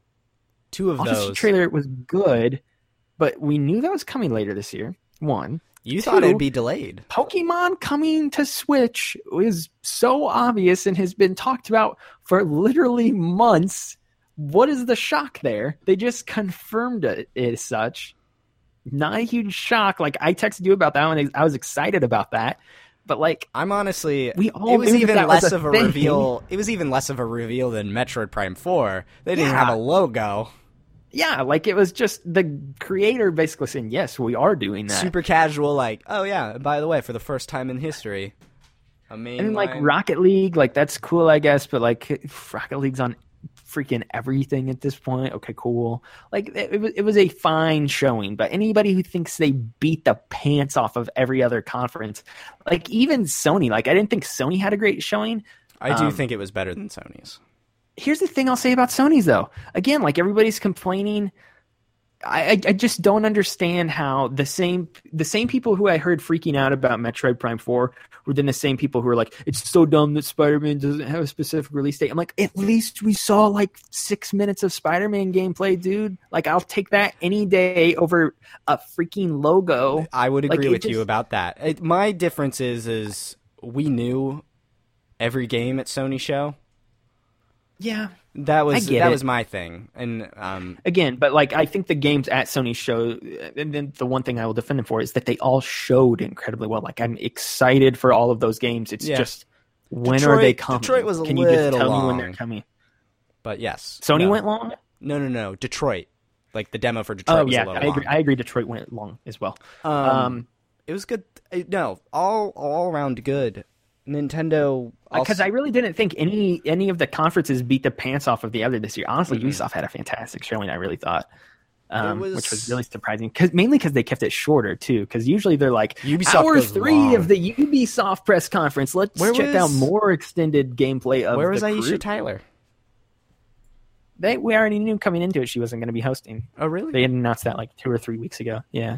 Two of Odyssey those. trailer was good, but we knew that was coming later this year. One, you thought it'd be delayed. Pokemon coming to Switch is so obvious and has been talked about for literally months. What is the shock there? They just confirmed it as such. Not a huge shock. Like I texted you about that one. I was excited about that. But like I'm honestly. we all it was that even that was less of a thing. reveal. It was even less of a reveal than Metroid Prime Four. They didn't Yeah. have a logo. Yeah, like it was just the creator basically saying, "Yes, we are doing that." Super casual, like, oh yeah. and By the way, for the first time in history, I mean, and like Rocket League, like that's cool, I guess. But like Rocket League's on freaking everything at this point. Okay, cool. Like it, it was, it was a fine showing. But anybody who thinks they beat the pants off of every other conference, like even Sony, like I didn't think Sony had a great showing. I do um, think it was better than Sony's. Here's the thing I'll say about Sony's though. Again, like everybody's complaining. I, I just don't understand how the same the same people who I heard freaking out about Metroid Prime Four were then the same people who are like, "It's so dumb that Spider Man doesn't have a specific release date." I'm like, at least we saw like six minutes of Spider Man gameplay, dude. Like, I'll take that any day over a freaking logo. I would agree Like, it with you about that. It, my difference is is we knew every game at Sony show. Yeah, That was that it. was my thing, and um, again, but like I think the games at Sony show, and then the one thing I will defend them for is that they all showed incredibly well. Like I'm excited for all of those games. It's Yeah. just when are they coming? Detroit was a Can you just little tell me when long. they're coming? but yes, Sony no. went long. No, no, no. Detroit, like the demo for Detroit Oh was yeah, a little I agree. long. I agree. Detroit went long as well. Um, Um, it was good. uh, No, all all around good. Nintendo because I really didn't think any any of the conferences beat the pants off of the other this year. Honestly, Mm-mm. Ubisoft had a fantastic showing. I really thought. Um, was- Which was really surprising, cause, mainly because they kept it shorter too. Because usually they're like Ubisoft hour three long. of the Ubisoft press conference. Let's Where check out more extended gameplay of Where was Aisha crew. Tyler? They we already knew coming into it she wasn't going to be hosting. Oh, really? They announced that like two or three weeks ago. Yeah.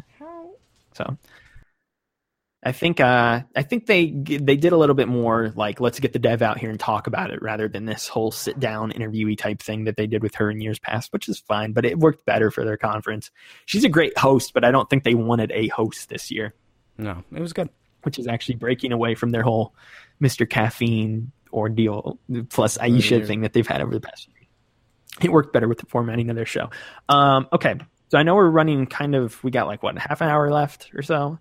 So I think uh, I think they they did a little bit more like let's get the dev out here and talk about it rather than this whole sit down interviewee type thing that they did with her in years past, which is fine, but it worked better for their conference. She's a great host, but I don't think they wanted a host this year, No, it was good. which is actually breaking away from their whole Mr. Caffeine ordeal plus Aisha Yeah. thing that they've had over the past year. It worked better with the formatting of their show. Um, okay, so I know we're running kind of. We got like what half an hour left or so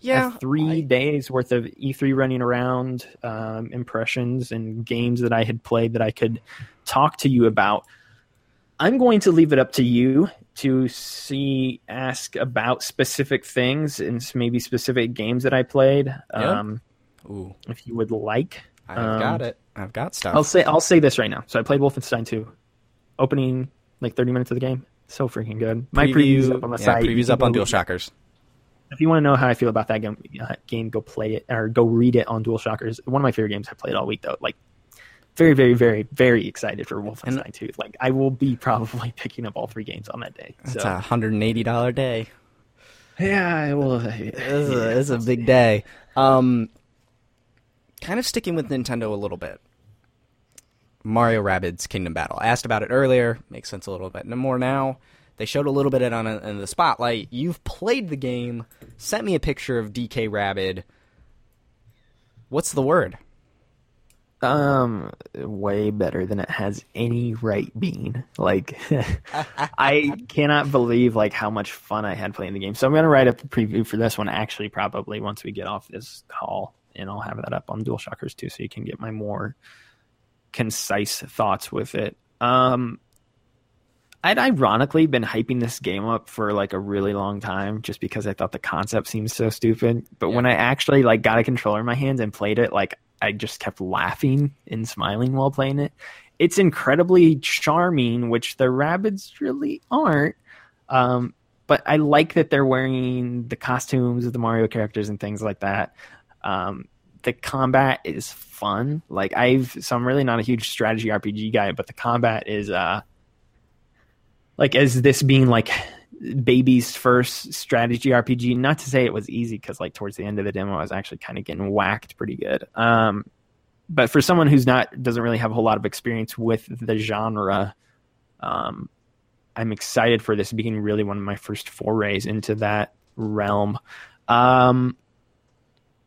Yeah, have three I- days worth of E3 running around, um, impressions and games that I had played that I could talk to you about. I'm going to leave it up to you to see, ask about specific things and maybe specific games that I played. Um, Ooh, if you would like, I've Um, got it. I've got stuff. I'll say I'll say this right now. So I played Wolfenstein 2, opening like 30 minutes of the game. So freaking good. My preview's up on the yeah, site. Previews up on go- DualShockers. If you want to know how I feel about that game, uh, game go play it or go read it on DualShockers. One of my favorite games I played all week though. Like very, very, very, very excited for Wolfenstein 2. Like I will be probably picking up all three games on that day. It's So a hundred and eighty dollar day. yeah, well, It's a, it's a big day. Um, kind of sticking with Nintendo a little bit. Mario Rabbids Kingdom Battle. I asked about it earlier. Makes sense a little bit. No more now. They showed a little bit on it in the spotlight. You've played the game. Sent me a picture of DK Rabbid. What's the word? Um, way better than it has any right being. Like, I cannot believe like how much fun I had playing the game. So I'm gonna write up the preview for this one. Actually, probably once we get off this call, and I'll have that up on DualShockers too, so you can get my more concise thoughts with it. Um, I'd ironically been hyping this game up for like a really long time just because I thought the concept seemed so stupid. But when I actually like got a controller in my hands and played it, like I just kept laughing and smiling while playing it. It's incredibly charming, which the Rabbids really aren't. Um, but I like that they're wearing the costumes of the Mario characters and things like that. Um, the combat is fun. Like I've, so I'm really not a huge strategy RPG guy, but the combat is, uh, like as this being like baby's first strategy RPG. Not to say it was easy because like towards the end of the demo, I was actually kind of getting whacked pretty good. Um, but for someone who's not doesn't really have a whole lot of experience with the genre, um, I'm excited for this being really one of my first forays into that realm. Um,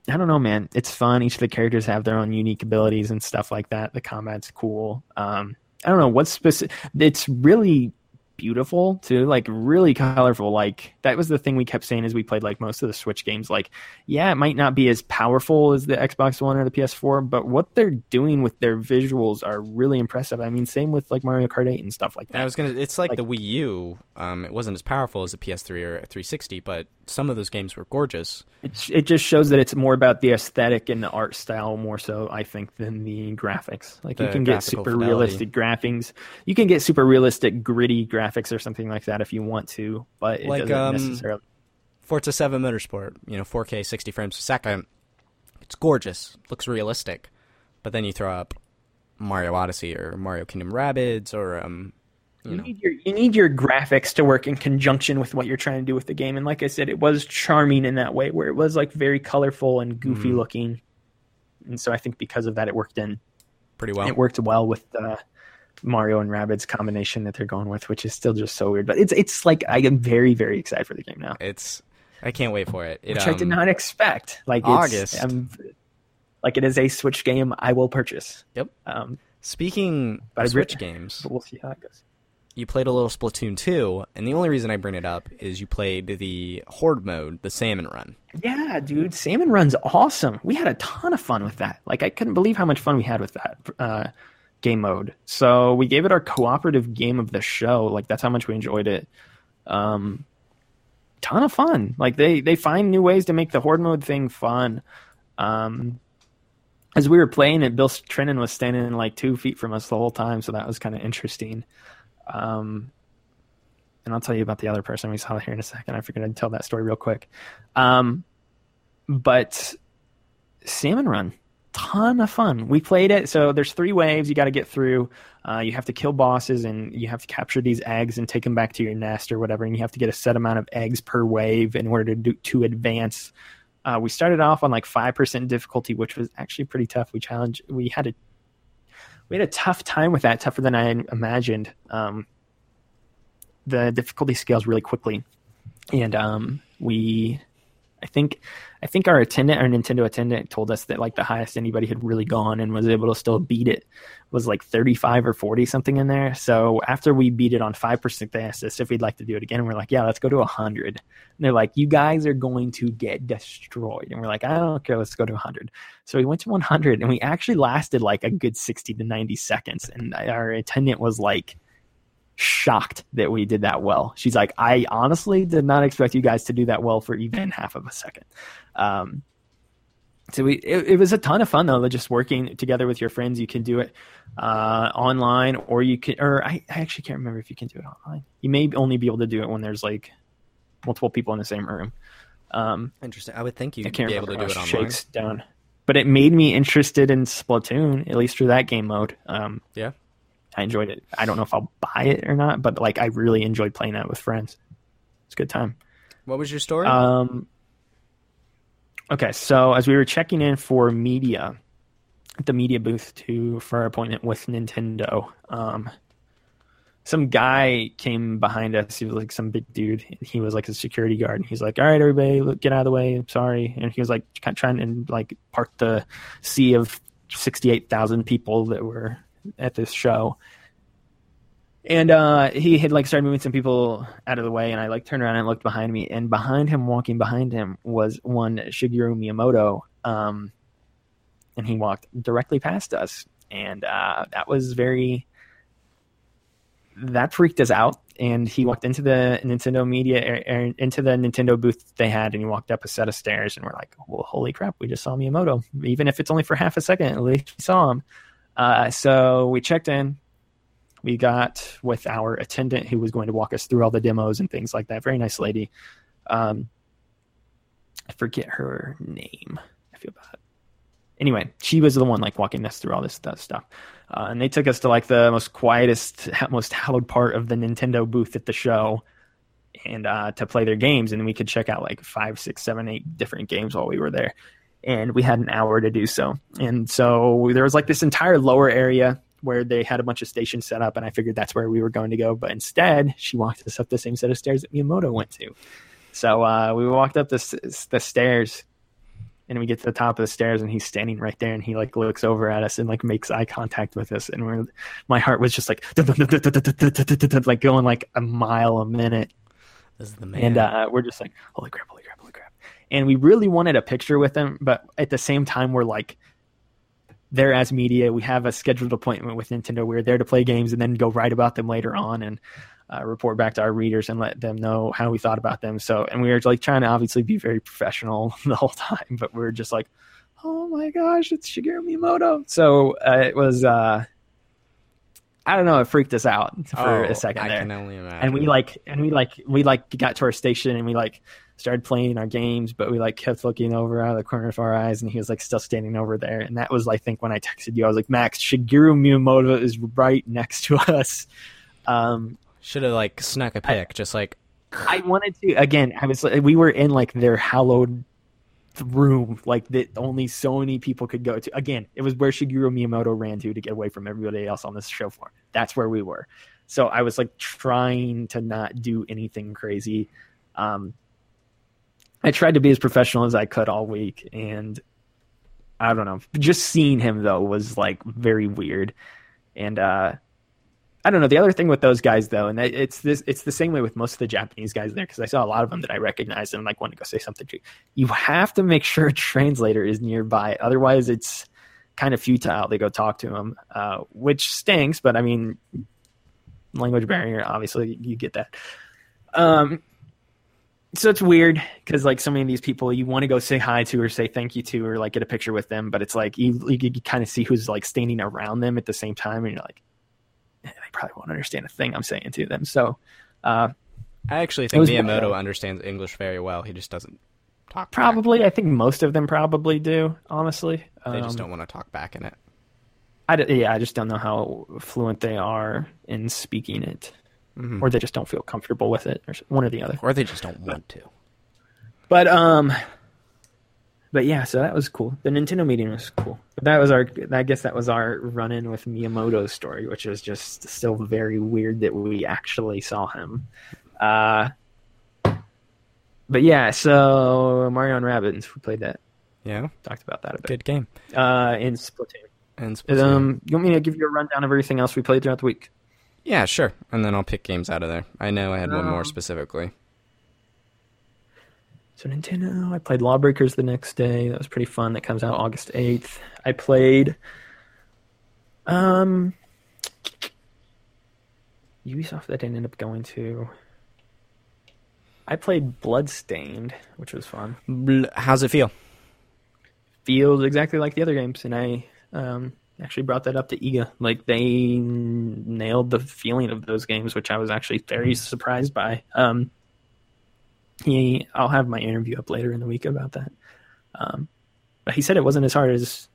I don't know, man. It's fun. Each of the characters have their own unique abilities and stuff like that. The combat's cool. Um, I don't know what's specific. It's really beautiful too, like really colorful. Like that was the thing we kept saying as we played like most of the Switch games. Like, yeah, it might not be as powerful as the Xbox One or the PS4, but what they're doing with their visuals are really impressive. I mean, same with like Mario Kart 8 and stuff like that. I was gonna. It's like, Like- the Wii U. Um, it wasn't as powerful as the PS3 or 360, but some of those games were gorgeous. It, it just shows that it's more about the aesthetic and the art style more so, I think, than the graphics. Like you can get super fidelity. realistic graphics. You can get super realistic, gritty graphics or something like that if you want to, but it Like, doesn't um, necessarily. Forza 7 Motorsport, you know, 4K 60 frames a second. It's gorgeous, looks realistic. But then you throw up Mario Odyssey or Mario Kingdom Rabbids or um you You know. need your you need your graphics to work in conjunction with what you're trying to do with the game. And like I said, it was charming in that way, where it was like very colorful and goofy Mhm. looking. And so I think because of that, it worked in. pretty well. It worked well with the Mario and Rabbids combination that they're going with, which is still just so weird. But it's it's like I am very very excited for the game now, It's I can't wait for it. it which I did um, not expect. Like it's, August. I'm, like it is a Switch game I will purchase. Yep. Um, Speaking of Switch games, but we'll see how it goes. You played a little Splatoon 2, and the only reason I bring it up is you played the Horde mode, the Salmon Run. Yeah, dude, Salmon Run's awesome. We had a ton of fun with that. Like, I couldn't believe how much fun we had with that uh, game mode. So we gave it our cooperative game of the show. Like, that's how much we enjoyed it. Um, ton of fun. Like, they they find new ways to make the horde mode thing fun. Um, as we were playing it, Bill Trinen was standing like two feet from us the whole time, so that was kind of interesting. Um, and I'll tell you about the other person we saw here in a second. I figured I'd tell that story real quick. Um, but Salmon Run, ton of fun. We played it. So there's three waves you got to get through. Uh, you have to kill bosses and you have to capture these eggs and take them back to your nest or whatever. And you have to get a set amount of eggs per wave in order to do, to advance. Uh, we started off on like five percent difficulty, which was actually pretty tough. We challenged. We had a we had a tough time with that, tougher than I imagined. Um, the difficulty scales really quickly, and um, we, I think, I think our attendant, our Nintendo attendant, told us that like the highest anybody had really gone and was able to still beat it was like thirty five or forty something in there. So after we beat it on five percent, they asked us if we'd like to do it again, and we're like, yeah, let's go to hundred. And they're like, you guys are going to get destroyed, and we're like, I don't care, let's go to hundred. So we went to 100 and we actually lasted like a good 60 to 90 seconds. And our attendant was like shocked that we did that well. She's like, I honestly did not expect you guys to do that well for even half of a second. Um, so we, it, it was a ton of fun though, just working together with your friends. You can do it uh, online or you can, or I, I actually can't remember if you can do it online. You may only be able to do it when there's like multiple people in the same room. Um, Interesting. I would think you'd can't be able to do it it online. shakes down. But it made me interested in Splatoon, at least for that game mode. Um, Yeah. I enjoyed it. I don't know if I'll buy it or not, but like I really enjoyed playing that with friends. It's a good time. What was your story? Um, okay, so as we were checking in for media at the media booth to for our appointment with Nintendo, um, some guy came behind us. He was like some big dude. He was like a security guard. And he's like, "All right, everybody, look, get out of the way. I'm sorry." And he was like trying to like part the sea of sixty-eight thousand people that were at this show. And uh, he had like started moving some people out of the way, and I like turned around and looked behind me, and behind him, walking behind him, was one Shigeru Miyamoto, um, and he walked directly past us, and uh, that was very that freaked us out. And he walked into the Nintendo media, er, er, into the Nintendo booth they had, and he walked up a set of stairs, and we're like, "Well, holy crap, we just saw Miyamoto! Even if it's only for half a second, at least we saw him." Uh, so we checked in. We got with our attendant who was going to walk us through all the demos and things like that. Very nice lady. Um, I forget her name. I feel bad. Anyway, she was the one like walking us through all this stuff. Uh, and they took us to like the most quietest, most hallowed part of the Nintendo booth at the show, and uh, to play their games. And we could check out like five, six, seven, eight different games while we were there. And we had an hour to do so. And so there was like this entire lower area where they had a bunch of stations set up, and I figured that's where we were going to go. But instead, she walked us up the same set of stairs that Miyamoto went to. So uh, we walked up the the stairs, and we get to the top of the stairs, and he's standing right there, and he like looks over at us and like makes eye contact with us, and we're my heart was just like like going like a mile a minute, this is the man. and uh, we're just like holy crap, holy crap, holy crap, and we really wanted a picture with him, but at the same time we're like there as media. We have a scheduled appointment with Nintendo. We're there to play games and then go write about them later on and uh, report back to our readers and let them know how we thought about them. So, and we were like trying to obviously be very professional the whole time, but we are just like, oh my gosh, it's Shigeru Miyamoto. So uh, it was, uh, I don't know, it freaked us out for Oh, a second I there can only imagine. and we like and we like we like got to our station and we like started playing our games but we like kept looking over out of the corner of our eyes and he was like still standing over there and that was i think when i texted you i was like max shigeru miyamoto is right next to us Um, Should have like snuck a pick, just like I wanted to again. I was we were in like their hallowed room, like that only so many people could go to. Again, it was where Shigeru Miyamoto ran to to get away from everybody else on this show floor. That's where we were. So I was like trying to not do anything crazy. Um, I tried to be as professional as I could all week, and I don't know. Just seeing him though was like very weird, and uh, I don't know. The other thing with those guys though, and it's this, it's the same way with most of the Japanese guys there because I saw a lot of them that I recognized and like want to go say something to. You you have to make sure a translator is nearby, otherwise it's kind of futile to go talk to him, uh, which stinks. But I mean, language barrier, obviously you get that. Um, so it's weird because like so many of these people you want to go say hi to or say thank you to or like get a picture with them, but it's like you, you, you kind of see who's like standing around them at the same time, and you're like, eh, they probably won't understand a thing I'm saying to them. So, uh, I actually think Miyamoto understands English very well. He just doesn't talk. Probably, back. I think most of them probably do. Honestly, they um, just don't want to talk back in it. I yeah, I just don't know how fluent they are in speaking it mm-hmm. or they just don't feel comfortable with it, or one or the other, or they just don't want to. But um, but yeah, so that was cool. The Nintendo meeting was cool. But that was our, I guess that was our run in with Miyamoto's story, which was just still very weird that we actually saw him. Uh, but yeah, so Mario and Rabbids, we played that. Yeah, talked about that a bit. Good game. Uh, in Splatoon. And Splatoon. Um, you want me to give you a rundown of everything else we played throughout the week? Yeah, sure. And then I'll pick games out of there. I know I had one more um, specifically. So Nintendo, I played Lawbreakers the next day. That was pretty fun. That comes out August 8th. I played um Ubisoft that I didn't end up going to. I played Bloodstained, which was fun. How's it feel? Feels exactly like the other games, and I um, actually brought that up to Iga. Like they nailed the feeling of those games, which I was actually very surprised by. Um, he, I'll have my interview up later in the week about that. Um, but he said it wasn't as hard as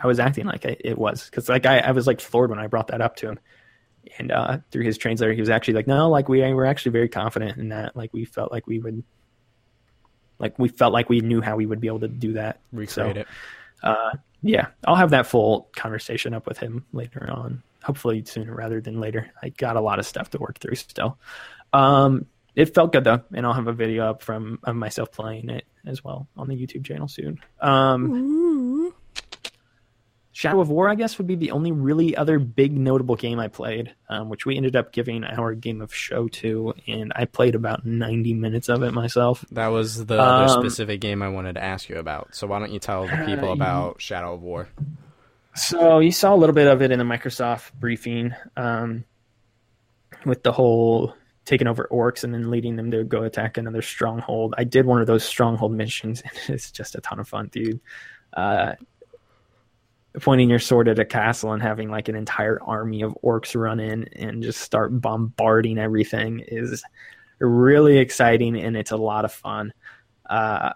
I was acting like it was, because like I, I was like floored when I brought that up to him. And uh, through his translator, he was actually like, "No, like we were actually very confident in that. Like we felt like we would, like we felt like we knew how we would be able to do that, recreate so, it." Uh, yeah, I'll have that full conversation up with him later on. Hopefully sooner rather than later. I got a lot of stuff to work through still. Um, it felt good though, and I'll have a video up from of myself playing it as well on the YouTube channel soon. Um, Shadow of War, I guess, would be the only really other big notable game I played, um, which we ended up giving our game of show to, and I played about 90 minutes of it myself. That was the um, other specific game I wanted to ask you about. So why don't you tell the people about Shadow of War? So you saw a little bit of it in the Microsoft briefing um, with the whole taking over orcs and then leading them to go attack another stronghold. I did one of those stronghold missions, and it's just a ton of fun, dude. Uh, pointing your sword at a castle and having like an entire army of orcs run in and just start bombarding everything is really exciting and it's a lot of fun. Uh,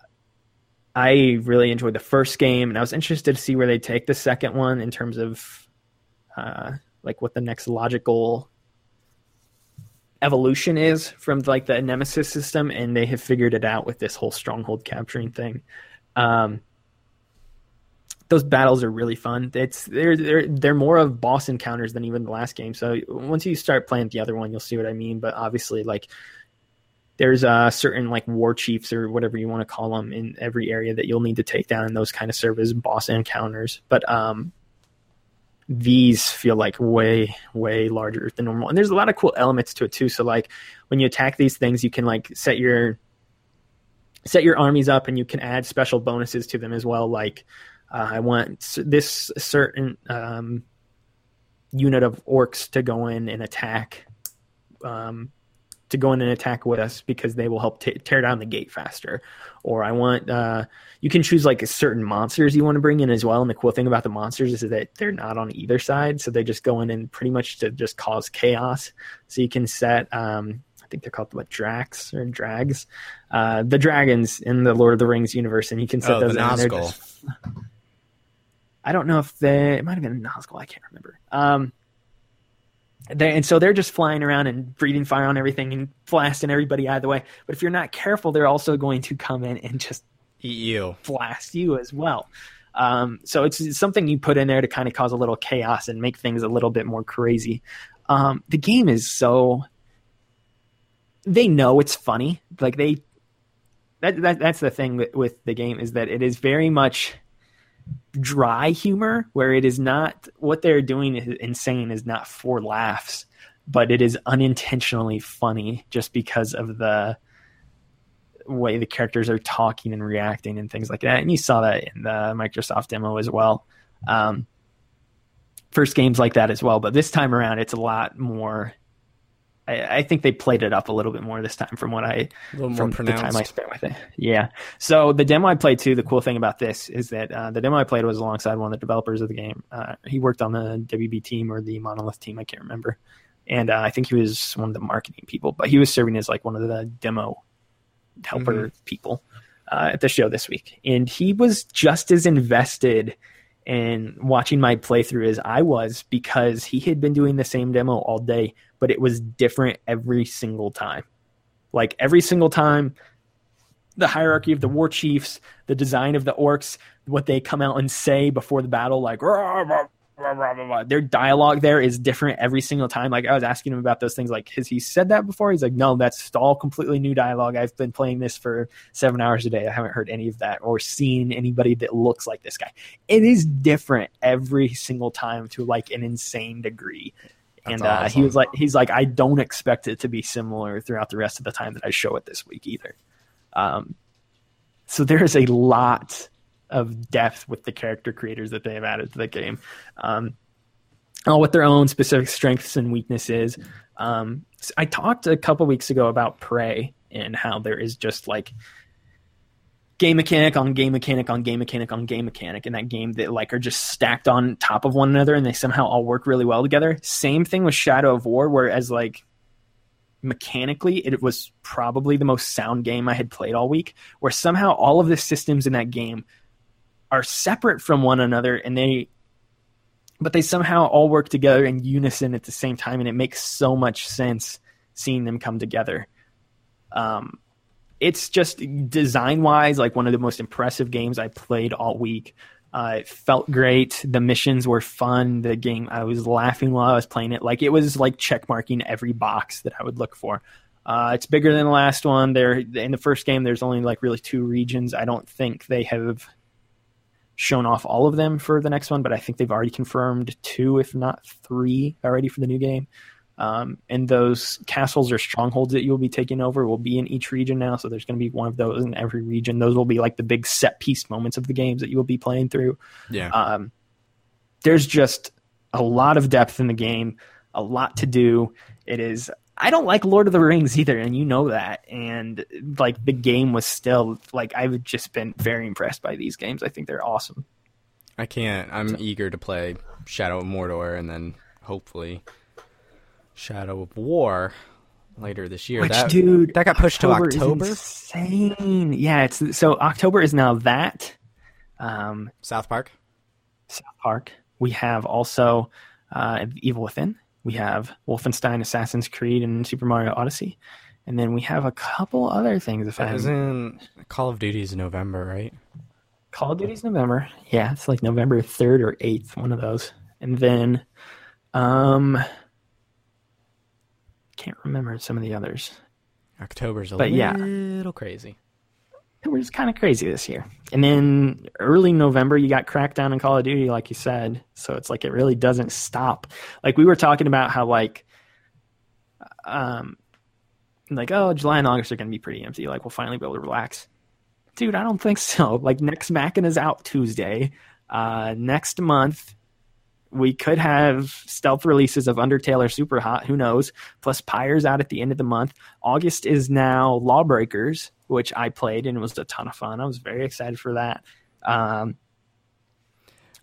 I really enjoyed the first game and I was interested to see where they take the second one in terms of uh, like what the next logical evolution is from like the nemesis system and they have figured it out with this whole stronghold capturing thing. Um, those battles are really fun. It's they're they're they're more of boss encounters than even the last game. So once you start playing the other one, you'll see what I mean. But obviously, like there's uh, certain like war chiefs or whatever you want to call them in every area that you'll need to take down, and those kind of serve as boss encounters. But um, these feel like way way larger than normal, and there's a lot of cool elements to it too. So like when you attack these things, you can like set your set your armies up, and you can add special bonuses to them as well, like uh, I want this certain um, unit of orcs to go in and attack, um, to go in and attack with us because they will help t- tear down the gate faster. Or I want uh, you can choose like certain monsters you want to bring in as well. And the cool thing about the monsters is that they're not on either side, so they just go in and pretty much to just cause chaos. So you can set. Um, I think they're called what Drax or Drags, uh, the dragons in the Lord of the Rings universe, and you can set oh, those the in. They're just, I don't know if they it might have been a Nazgul. I can't remember. Um, they, and so they're just flying around and breathing fire on everything and blasting everybody out of the way. But if you're not careful, they're also going to come in and just eat you, blast you as well. Um, so it's, it's, something you put in there to kind of cause a little chaos and make things a little bit more crazy. Um, the game is so they know it's funny. Like they that, that that's the thing with, with the game is that it is very much dry humor where it is not what they're doing is insane is not for laughs but it is unintentionally funny just because of the way the characters are talking and reacting and things like that. And you saw that in the microsoft demo as well. Um, first games like that as well but this time around it's a lot more I, I, think they played it up a little bit more this time from what I from the time I spent with it. Yeah. So the demo I played too. The cool thing about this is that uh, the demo I played was alongside one of the developers of the game. Uh, he worked on the WB team or the Monolith team. I can't remember. And uh, I think he was one of the marketing people, but he was serving as like one of the demo helper mm-hmm. people uh, at the show this week. And he was just as invested in watching my playthrough as I was because he had been doing the same demo all day but it was different every single time. Like every single time, the hierarchy of the war chiefs, the design of the orcs, what they come out and say before the battle, like rah, rah, rah, their dialogue there is different every single time. Like I was asking him about those things, like has he said that before? He's like, no, that's all completely new dialogue. I've been playing this for seven hours a day. I haven't heard any of that or seen anybody that looks like this guy. It is different every single time to like an insane degree and uh, awesome. he was like, he's like, I don't expect it to be similar throughout the rest of the time that I show it this week either. Um, so there is a lot of depth with the character creators that they have added to the game, um, all with their own specific strengths and weaknesses. Um, I talked a couple weeks ago about Prey and how there is just like game mechanic on game mechanic on game mechanic on game mechanic in that game that like are just stacked on top of one another and they somehow all work really well together. Same thing with Shadow of War, whereas like mechanically it was probably the most sound game I had played all week, where somehow all of the systems in that game are separate from one another and they but they somehow all work together in unison at the same time and it makes so much sense seeing them come together. Um, it's just design wise like one of the most impressive games I played all week. Uh, it felt great. The missions were fun. The game, I was laughing while I was playing it. Like it was like checkmarking every box that I would look for. Uh, it's bigger than the last one. There in the first game, there's only like really two regions. I don't think they have shown off all of them for the next one, but I think they've already confirmed two, if not three, already for the new game. Um, and those castles or strongholds that you'll be taking over will be in each region now. So there's going to be one of those in every region. Those will be like the big set piece moments of the games that you will be playing through. Yeah. Um, there's just a lot of depth in the game, a lot to do. It is. I don't like Lord of the Rings either, and you know that. And like the game was still like I've just been very impressed by these games. I think they're awesome. I can't. I'm so. eager to play Shadow of Mordor, and then hopefully Shadow of War later this year. Which, that, dude, that got pushed October to October. insane. Yeah, it's so October is now that. Um, South Park. South Park. We have also uh, Evil Within. We have Wolfenstein, Assassin's Creed, and Super Mario Odyssey. And then we have a couple other things. If I in Call of Duty's November, right? Call of Duty's November. Yeah, it's like November third or eighth, one of those. And then, um, can't remember some of the others. October's a but little yeah. crazy. It was kind of crazy this year. And then early November, you got Crackdown and Call of Duty, like you said. So it's like it really doesn't stop. Like we were talking about how like, um, like oh July and August are going to be pretty empty. Like we'll finally be able to relax. Dude, I don't think so. Like Nex Machina is out Tuesday. Uh, next month we could have stealth releases of Undertale or Super Hot, who knows? Plus Pyre's out at the end of the month. August is now Lawbreakers, which I played and it was a ton of fun. I was very excited for that. Um,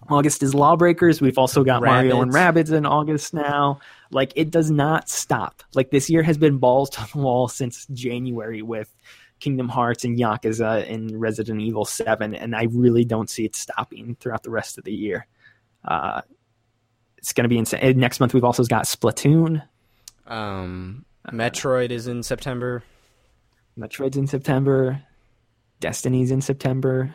August is Lawbreakers. We've also got Rabbids. Mario and Rabbids in August now. Like it does not stop. Like this year has been balls to the wall since January with Kingdom Hearts and Yakuza and Resident Evil 7, and I really don't see it stopping throughout the rest of the year. Uh, it's going to be insane. Next month we've also got Splatoon. Um, Metroid is in September. Metroid's in September. Destiny's in September.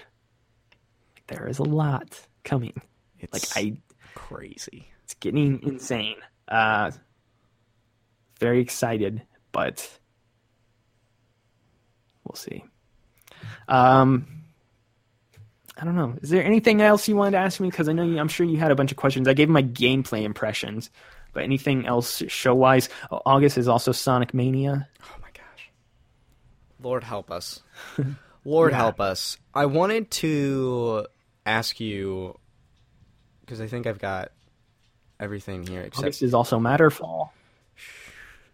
There is a lot coming. It's Like I, crazy. it's getting insane. Uh, very excited, but we'll see. Um, I don't know. Is there anything else you wanted to ask me? Because I know you, I'm sure you had a bunch of questions. I gave my gameplay impressions, but anything else show wise? August is also Sonic Mania. Oh my gosh. Lord help us. Lord Yeah. help us. I wanted to ask you because I think I've got everything here except August is also Matterfall.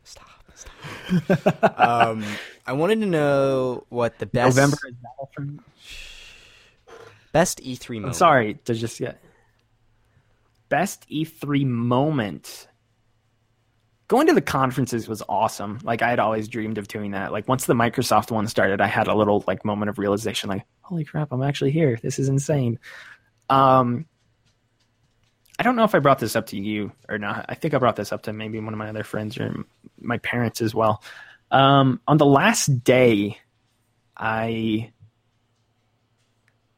stop. stop. um, I wanted to know what the best November is Battlefront. Best E3 moment. I'm sorry to just get best E3 moment. Going to the conferences was awesome. Like I had always dreamed of doing that. Like once the Microsoft one started, I had a little like moment of realization like, holy crap, I'm actually here. This is insane. Um I don't know if I brought this up to you or not. I think I brought this up to maybe one of my other friends or my parents as well. Um, on the last day, I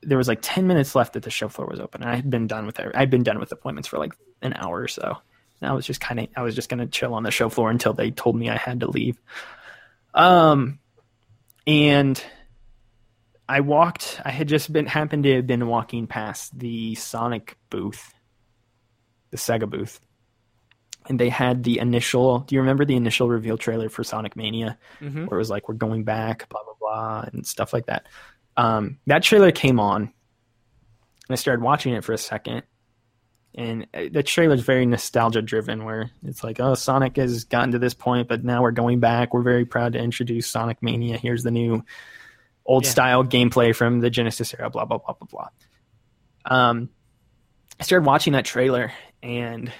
there was like 10 minutes left that the show floor was open and i had been done with it i'd been done with appointments for like an hour or so and i was just kind of i was just going to chill on the show floor until they told me i had to leave um and i walked i had just been happened to have been walking past the sonic booth the sega booth and they had the initial do you remember the initial reveal trailer for sonic mania Mhm. where it was like we're going back, blah blah blah, and stuff like that. Um, that trailer came on, and I started watching it for a second, and uh, the trailer is very nostalgia driven, where it's like, oh, Sonic has gotten to this point, but now we're going back. We're very proud to introduce Sonic Mania. Here's the new old Yeah. style gameplay from the Genesis era. Blah blah blah blah blah. Um, I started watching that trailer and.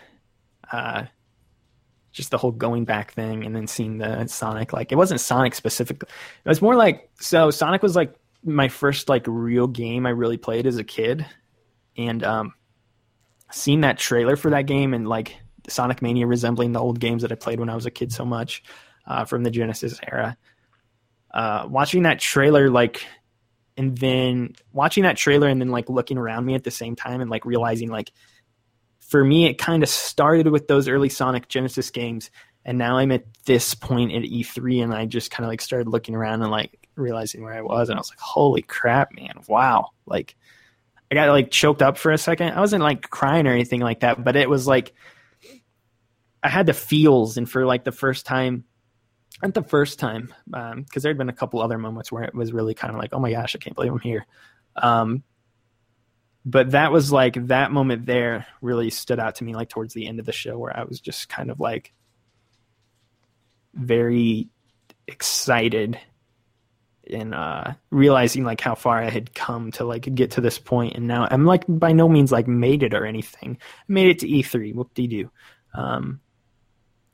Uh, just the whole going back thing and then seeing the Sonic like it wasn't Sonic specifically. It was more like so Sonic was like my first like real game I really played as a kid. And um seeing that trailer for that game and like Sonic Mania resembling the old games that I played when I was a kid so much uh, from the Genesis era. Uh watching that trailer like and then watching that trailer and then like looking around me at the same time and like realizing like for me, it kind of started with those early Sonic Genesis games, and now I'm at this point at E3, and I just kind of like started looking around and like realizing where I was, and I was like, "Holy crap, man! Wow!" Like, I got like choked up for a second. I wasn't like crying or anything like that, but it was like I had the feels, and for like the first time, not the first time, because there had been a couple other moments where it was really kind of like, "Oh my gosh, I can't believe I'm here." Um, but that was like that moment there really stood out to me like towards the end of the show where I was just kind of like very excited and uh realizing like how far I had come to like get to this point and now I'm like by no means like made it or anything. I made it to E3, whoop de doo. Um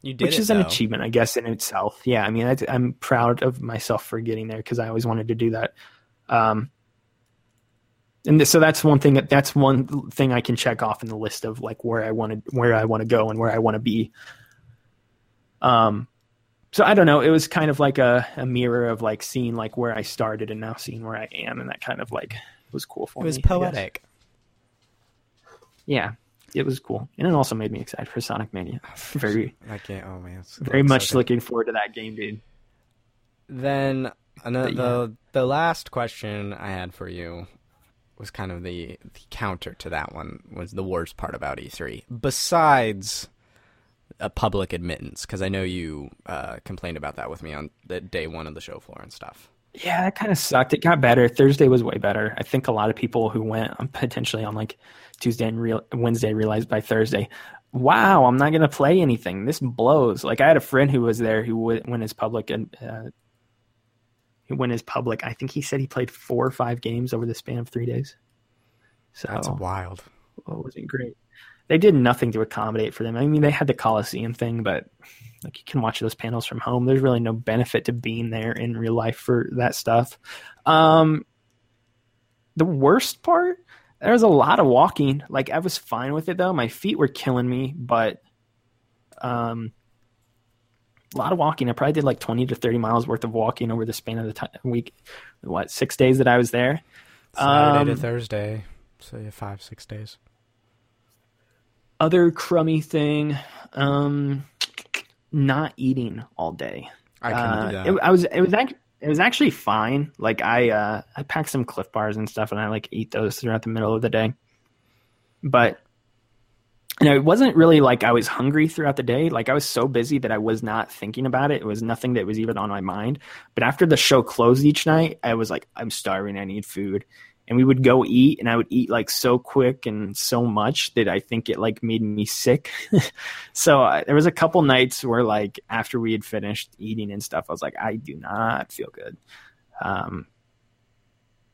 You did which it, is an achievement, I guess, in itself. Yeah, I mean, I, I'm proud of myself for getting there because I always wanted to do that. Um, and th- so that's one thing that that's one thing I can check off in the list of like where I want to where I want to go and where I want to be. Um, so I don't know. It was kind of like a, a mirror of like seeing like where I started and now seeing where I am, and that kind of like was cool for me. It was me. Poetic. Yeah, it was cool, and it also made me excited for Sonic Mania. Very, I can't. Oh man, very much so looking forward to that game, dude. Then another yeah. the the last question I had for you was kind of the, the counter to that one was the worst part about E3 besides a public admittance because I know you uh, complained about that with me on the day one of the show floor and stuff. Yeah, that kind of sucked. It got better. Thursday was way better. I think a lot of people who went um, potentially on like Tuesday and real Wednesday realized by Thursday, wow, I'm not gonna play anything. This blows. Like I had a friend who was there who went, went as public and uh, who went as public. I think he said he played four or five games over the span of three days. So That's wild. well, it wasn't great. They did nothing to accommodate for them. I mean, they had the Coliseum thing, but like you can watch those panels from home. There's really no benefit to being there in real life for that stuff. Um, the worst part, there was a lot of walking. Like I was fine with it though. My feet were killing me, but um, a lot of walking. I probably did like twenty to thirty miles worth of walking over the span of the time, week. What six days that I was there? Saturday Um, to Thursday, so yeah, five six days. Other crummy thing, um, not eating all day. I Uh, do that. It, I was it was actually it was actually fine. Like I uh I packed some Clif Bars and stuff, and I like eat those throughout the middle of the day. But you know, it wasn't really like I was hungry throughout the day. Like I was so busy that I was not thinking about it. It was nothing that was even on my mind. But after the show closed each night, I was like, I'm starving. I need food. And we would go eat, and I would eat like so quick and so much that I think it like made me sick. so uh, there was a couple nights where like after we had finished eating and stuff, I was like, I do not feel good. Um,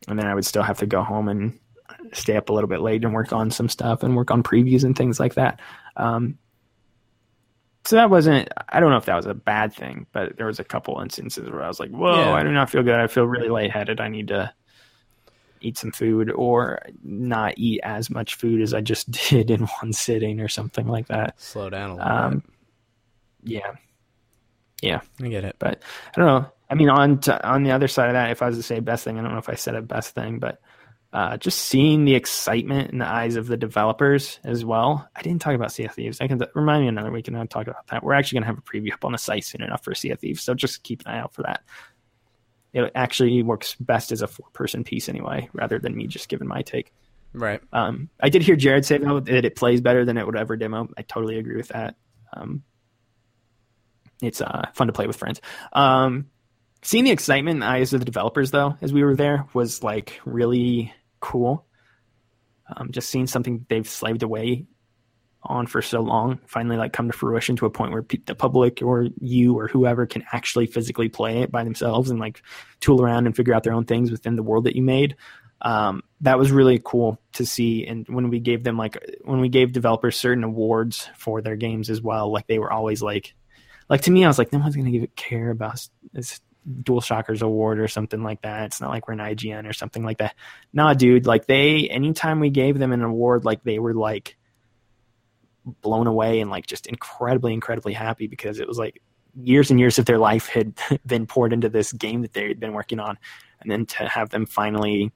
and then I would still have to go home and stay up a little bit late and work on some stuff and work on previews and things like that. Um, so that wasn't, I don't know if that was a bad thing, but there was a couple instances where I was like, whoa, Yeah. I do not feel good. I feel really lightheaded. I need to eat some food or not eat as much food as I just did in one sitting or something like that. Slow down a little Um, yeah. Yeah. I get it. But I don't know. I mean, on to, on the other side of that, if I was to say best thing, I don't know if I said a best thing, but uh, just seeing the excitement in the eyes of the developers as well. I didn't talk about Sea of Thieves. I can remind me another week and I'll talk about that. We're actually going to have a preview up on the site soon enough for Sea of Thieves, so just keep an eye out for that. It actually works best as a four person piece anyway, rather than me just giving my take. Right. Um, I did hear Jared say though that it plays better than it would ever demo. I totally agree with that. Um, it's uh, fun to play with friends. Um, seeing the excitement in the eyes of the developers though, as we were there, was like really cool. Um, just seeing something they've slaved away on for so long finally like come to fruition to a point where pe- the public or you or whoever can actually physically play it by themselves and like tool around and figure out their own things within the world that you made. Um, that was really cool to see. And when we gave them like when we gave developers certain awards for their games as well like they were always like like to me i was like no one's to give it care about this DualShockers award or something like that. It's not like we're an IGN or something like that. Nah dude like they anytime we gave them an award like they were like blown away and like just incredibly incredibly happy because it was like years and years of their life had been poured into this game that they had been working on. And then to have them finally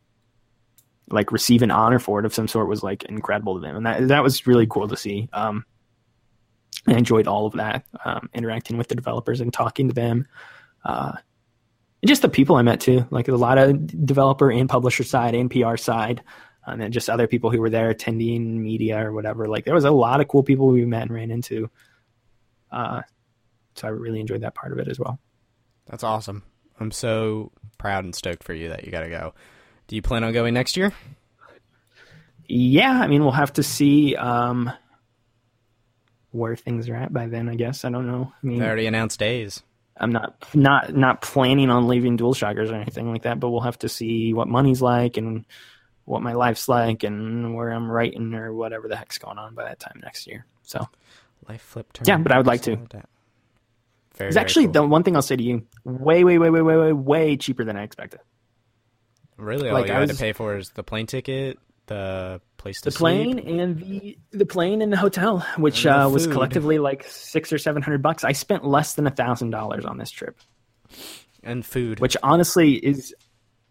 like receive an honor for it of some sort was like incredible to them. And that that was really cool to see. Um I enjoyed all of that um, interacting with the developers and talking to them. Uh and just the people I met too. Like a lot of developer and publisher side and PR side and then just other people who were there attending media or whatever. Like there was a lot of cool people we met and ran into. Uh, so I really enjoyed that part of it as well. That's awesome. I'm so proud and stoked for you that you got to go. Do you plan on going next year? Yeah, I mean we'll have to see um, where things are at by then. I guess I don't know. I mean, They already announced days. I'm not not not planning on leaving DualShockers or anything like that, but we'll have to see what money's like and what my life's like and where I'm writing or whatever the heck's going on by that time next year. So Life flip turn. Yeah, but I would like to. Very, it's actually cool. the one thing I'll say to you: way, way, way, way, way, way, way cheaper than I expected. Really, all like, you I had was- to pay for is the plane ticket, the place to The plane sleep. and the the plane and the hotel, which the uh, was collectively like six or seven hundred bucks. I spent less than a thousand dollars on this trip, and food. which honestly is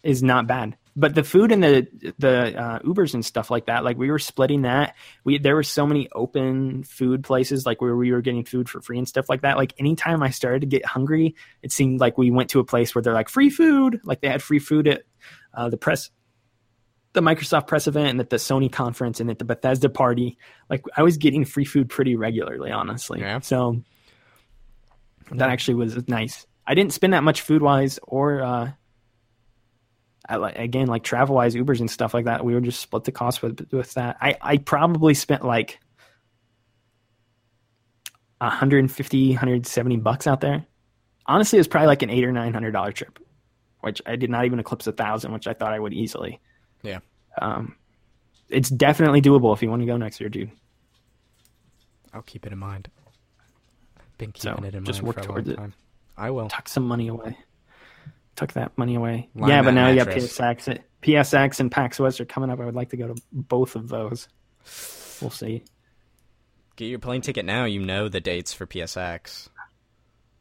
is not bad. But the food and the the uh, Ubers and stuff like that, like we were splitting that. We there were so many open food places, like where we were getting food for free and stuff like that. Like anytime I started to get hungry, it seemed like we went to a place where they're like free food, like they had free food at uh, the press, the Microsoft press event, and at the Sony conference, and at the Bethesda party. Like I was getting free food pretty regularly, honestly. Yeah. So that actually was nice. I didn't spend that much food wise or uh, like again like travel wise Ubers and stuff like that. We would just split the cost with with that. I I probably spent like 150 170 bucks out there. Honestly, it was probably like an eight or nine hundred dollar trip, which I did not even eclipse a thousand, which I thought I would easily. Yeah. Um, it's definitely doable if you want to go next year, dude. I'll keep it in mind. Been So, keeping it in just mind work for a towards it. time. I will. Tuck some money away. Tuck that money away. Line yeah, but now you mattress. PSX. PSX and PAX West are coming up. I would like to go to both of those. We'll see. Get your plane ticket now. You know the dates for PSX.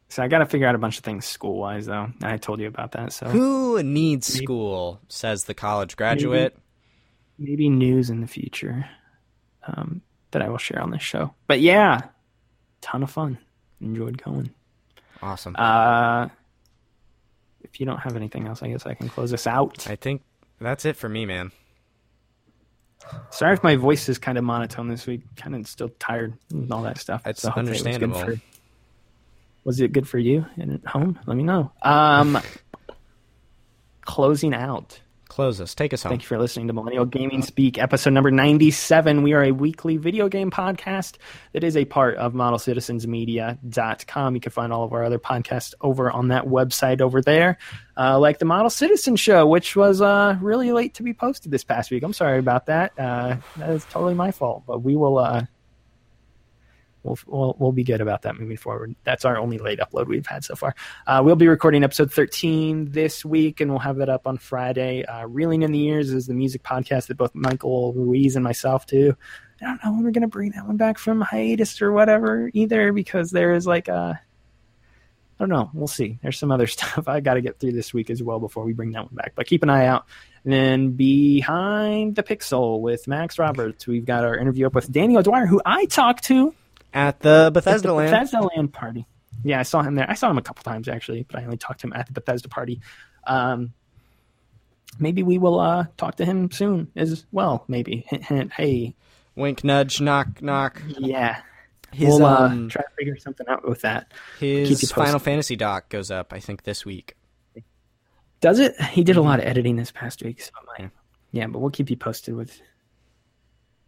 So I got to figure out a bunch of things school wise, though. I told you about that. So who needs maybe, school? Says the college graduate. Maybe, maybe news in the future um, that I will share on this show. But yeah, ton of fun. Enjoyed going. Awesome. Uh, if you don't have anything else, I guess I can close this out. I think that's it for me, man. Sorry if my voice is kind of monotone this week. Kind of still tired and all that stuff. It's so understandable. It was, for, was, it good for you at home? Let me know. Um, closing out. Close us. Take us home. Thank you for listening to Millennial Gaming Speak, episode number 97. We are a weekly video game podcast that is a part of ModelCitizensMedia.com. You can find all of our other podcasts over on that website over there, uh, like the Model Citizen Show, which was uh, really late to be posted this past week. I'm sorry about that. Uh, that is totally my fault, but we will uh, we'll, we'll, we'll be good about that moving forward. That's our only late upload we've had so far. Uh, we'll be recording episode 13 this week, and we'll have that up on Friday. Uh, Reeling in the Years is the music podcast that both Michael Ruiz and myself do. I don't know when we're going to bring that one back from hiatus or whatever either, because there is like a. I don't know. We'll see. There's some other stuff I got to get through this week as well before we bring that one back. But keep an eye out. And then behind the pixel with Max Roberts, we've got our interview up with Danny O'Dwyer, who I talked to at the Bethesda at the land. Bethesda land party. Yeah, I saw him there. I saw him a couple times actually, but I only talked to him at the Bethesda party. Um, maybe we will uh, talk to him soon as well. Maybe hint, hint. Hey, wink, nudge, knock, knock. Yeah, his, we'll uh, um, try to figure something out with that. His Final Fantasy doc goes up, I think, this week. Does it? He did a lot of editing this past week, so yeah. yeah, but we'll keep you posted with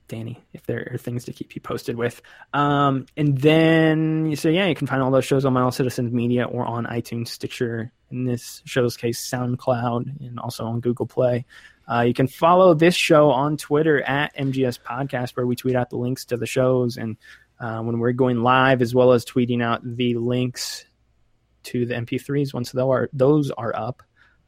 Danny, if there are things to keep you posted with. Um, and then, so yeah, you can find all those shows on Model Citizens Media or on iTunes, Stitcher, in this show's case, SoundCloud, and also on Google Play. Uh, you can follow this show on Twitter at MGS Podcast, where we tweet out the links to the shows and uh, when we're going live, as well as tweeting out the links to the MP3s once those are up.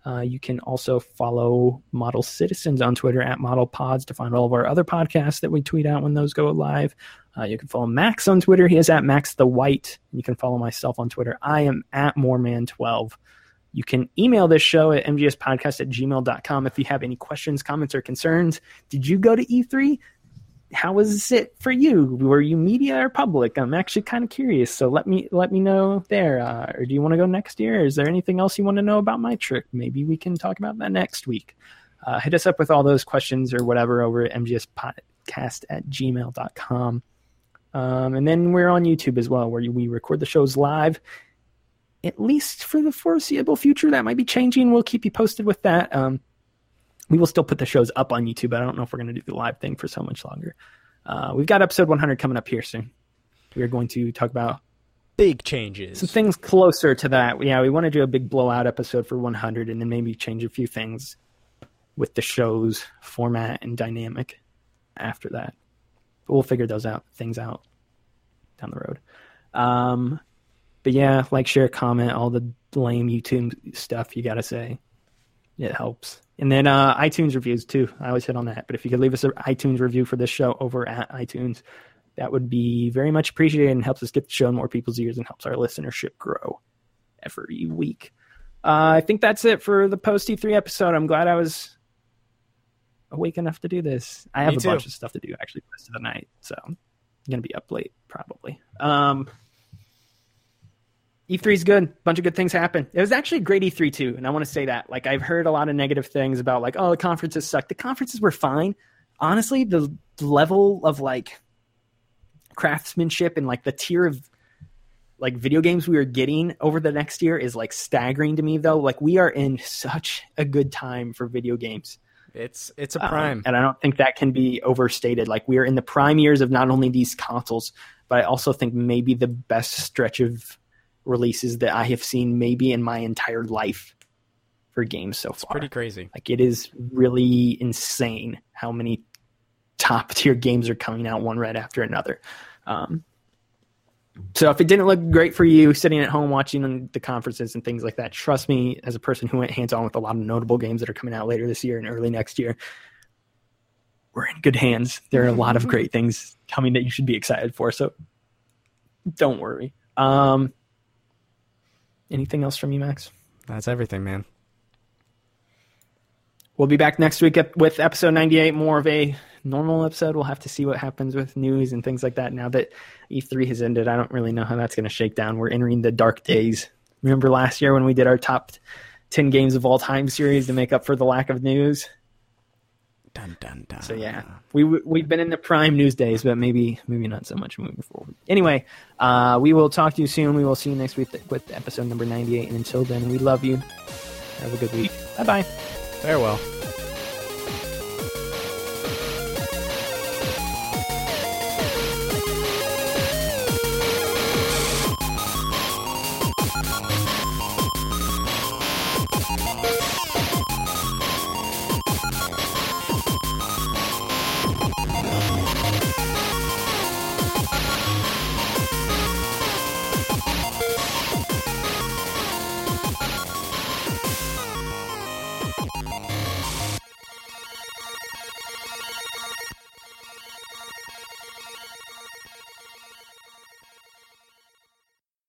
Uh, you can also follow Model Citizens on Twitter at Model Pods to find all of our other podcasts that we tweet out when those go live. Uh, you can follow Max on Twitter. He is at Max the White. You can follow myself on Twitter. I am at Moreman12. You can email this show at mgspodcast at gmail.com if you have any questions, comments, or concerns. Did you go to E3? How was it for you? Were you media or public? I'm actually kind of curious. So let me let me know there. Uh, or do you want to go next year? Is there anything else you want to know about my trip? Maybe we can talk about that next week. Uh, hit us up with all those questions or whatever over at mgspodcast at gmail.com. Um, and then we're on YouTube as well, where we record the shows live, at least for the foreseeable future. That might be changing. We'll keep you posted with that. Um, we will still put the shows up on YouTube. But I don't know if we're going to do the live thing for so much longer. Uh, we've got episode 100 coming up here soon. We are going to talk about big changes, some things closer to that. Yeah, we want to do a big blowout episode for 100, and then maybe change a few things with the show's format and dynamic after that. But we'll figure those out things out down the road. Um, but yeah, like, share, comment, all the lame YouTube stuff you got to say. It helps. And then uh, iTunes reviews too. I always hit on that. But if you could leave us an iTunes review for this show over at iTunes, that would be very much appreciated and helps us get the show in more people's ears and helps our listenership grow every week. Uh, I think that's it for the post E3 episode. I'm glad I was awake enough to do this. I have Me a too. bunch of stuff to do actually the rest of the night, so I'm gonna be up late probably. Um, E3 is good. A bunch of good things happen. It was actually a great E3 too, and I want to say that. Like I've heard a lot of negative things about like, oh, the conferences suck. The conferences were fine. Honestly, the level of like craftsmanship and like the tier of like video games we are getting over the next year is like staggering to me though. Like we are in such a good time for video games. It's it's a prime. Um, and I don't think that can be overstated. Like we are in the prime years of not only these consoles, but I also think maybe the best stretch of releases that I have seen maybe in my entire life for games so far. it's far. Pretty crazy. Like it is really insane how many top tier games are coming out one right after another. Um, So if it didn't look great for you sitting at home watching the conferences and things like that, trust me, as a person who went hands on with a lot of notable games that are coming out later this year and early next year, we're in good hands. There are a lot of great things coming that you should be excited for. So don't worry. Um, anything else from you, Max? That's everything, man. We'll be back next week with episode 98, more of a normal episode. We'll have to see what happens with news and things like that. Now that E3 has ended, I don't really know how that's going to shake down. We're entering the dark days. Remember last year when we did our top 10 games of all time series to make up for the lack of news? Dun, dun, dun. So yeah, we we've been in the prime news days, but maybe maybe not so much moving forward. Anyway, uh, we will talk to you soon. We will see you next week with episode number ninety eight. And until then, we love you. Have a good week. Bye bye. Farewell.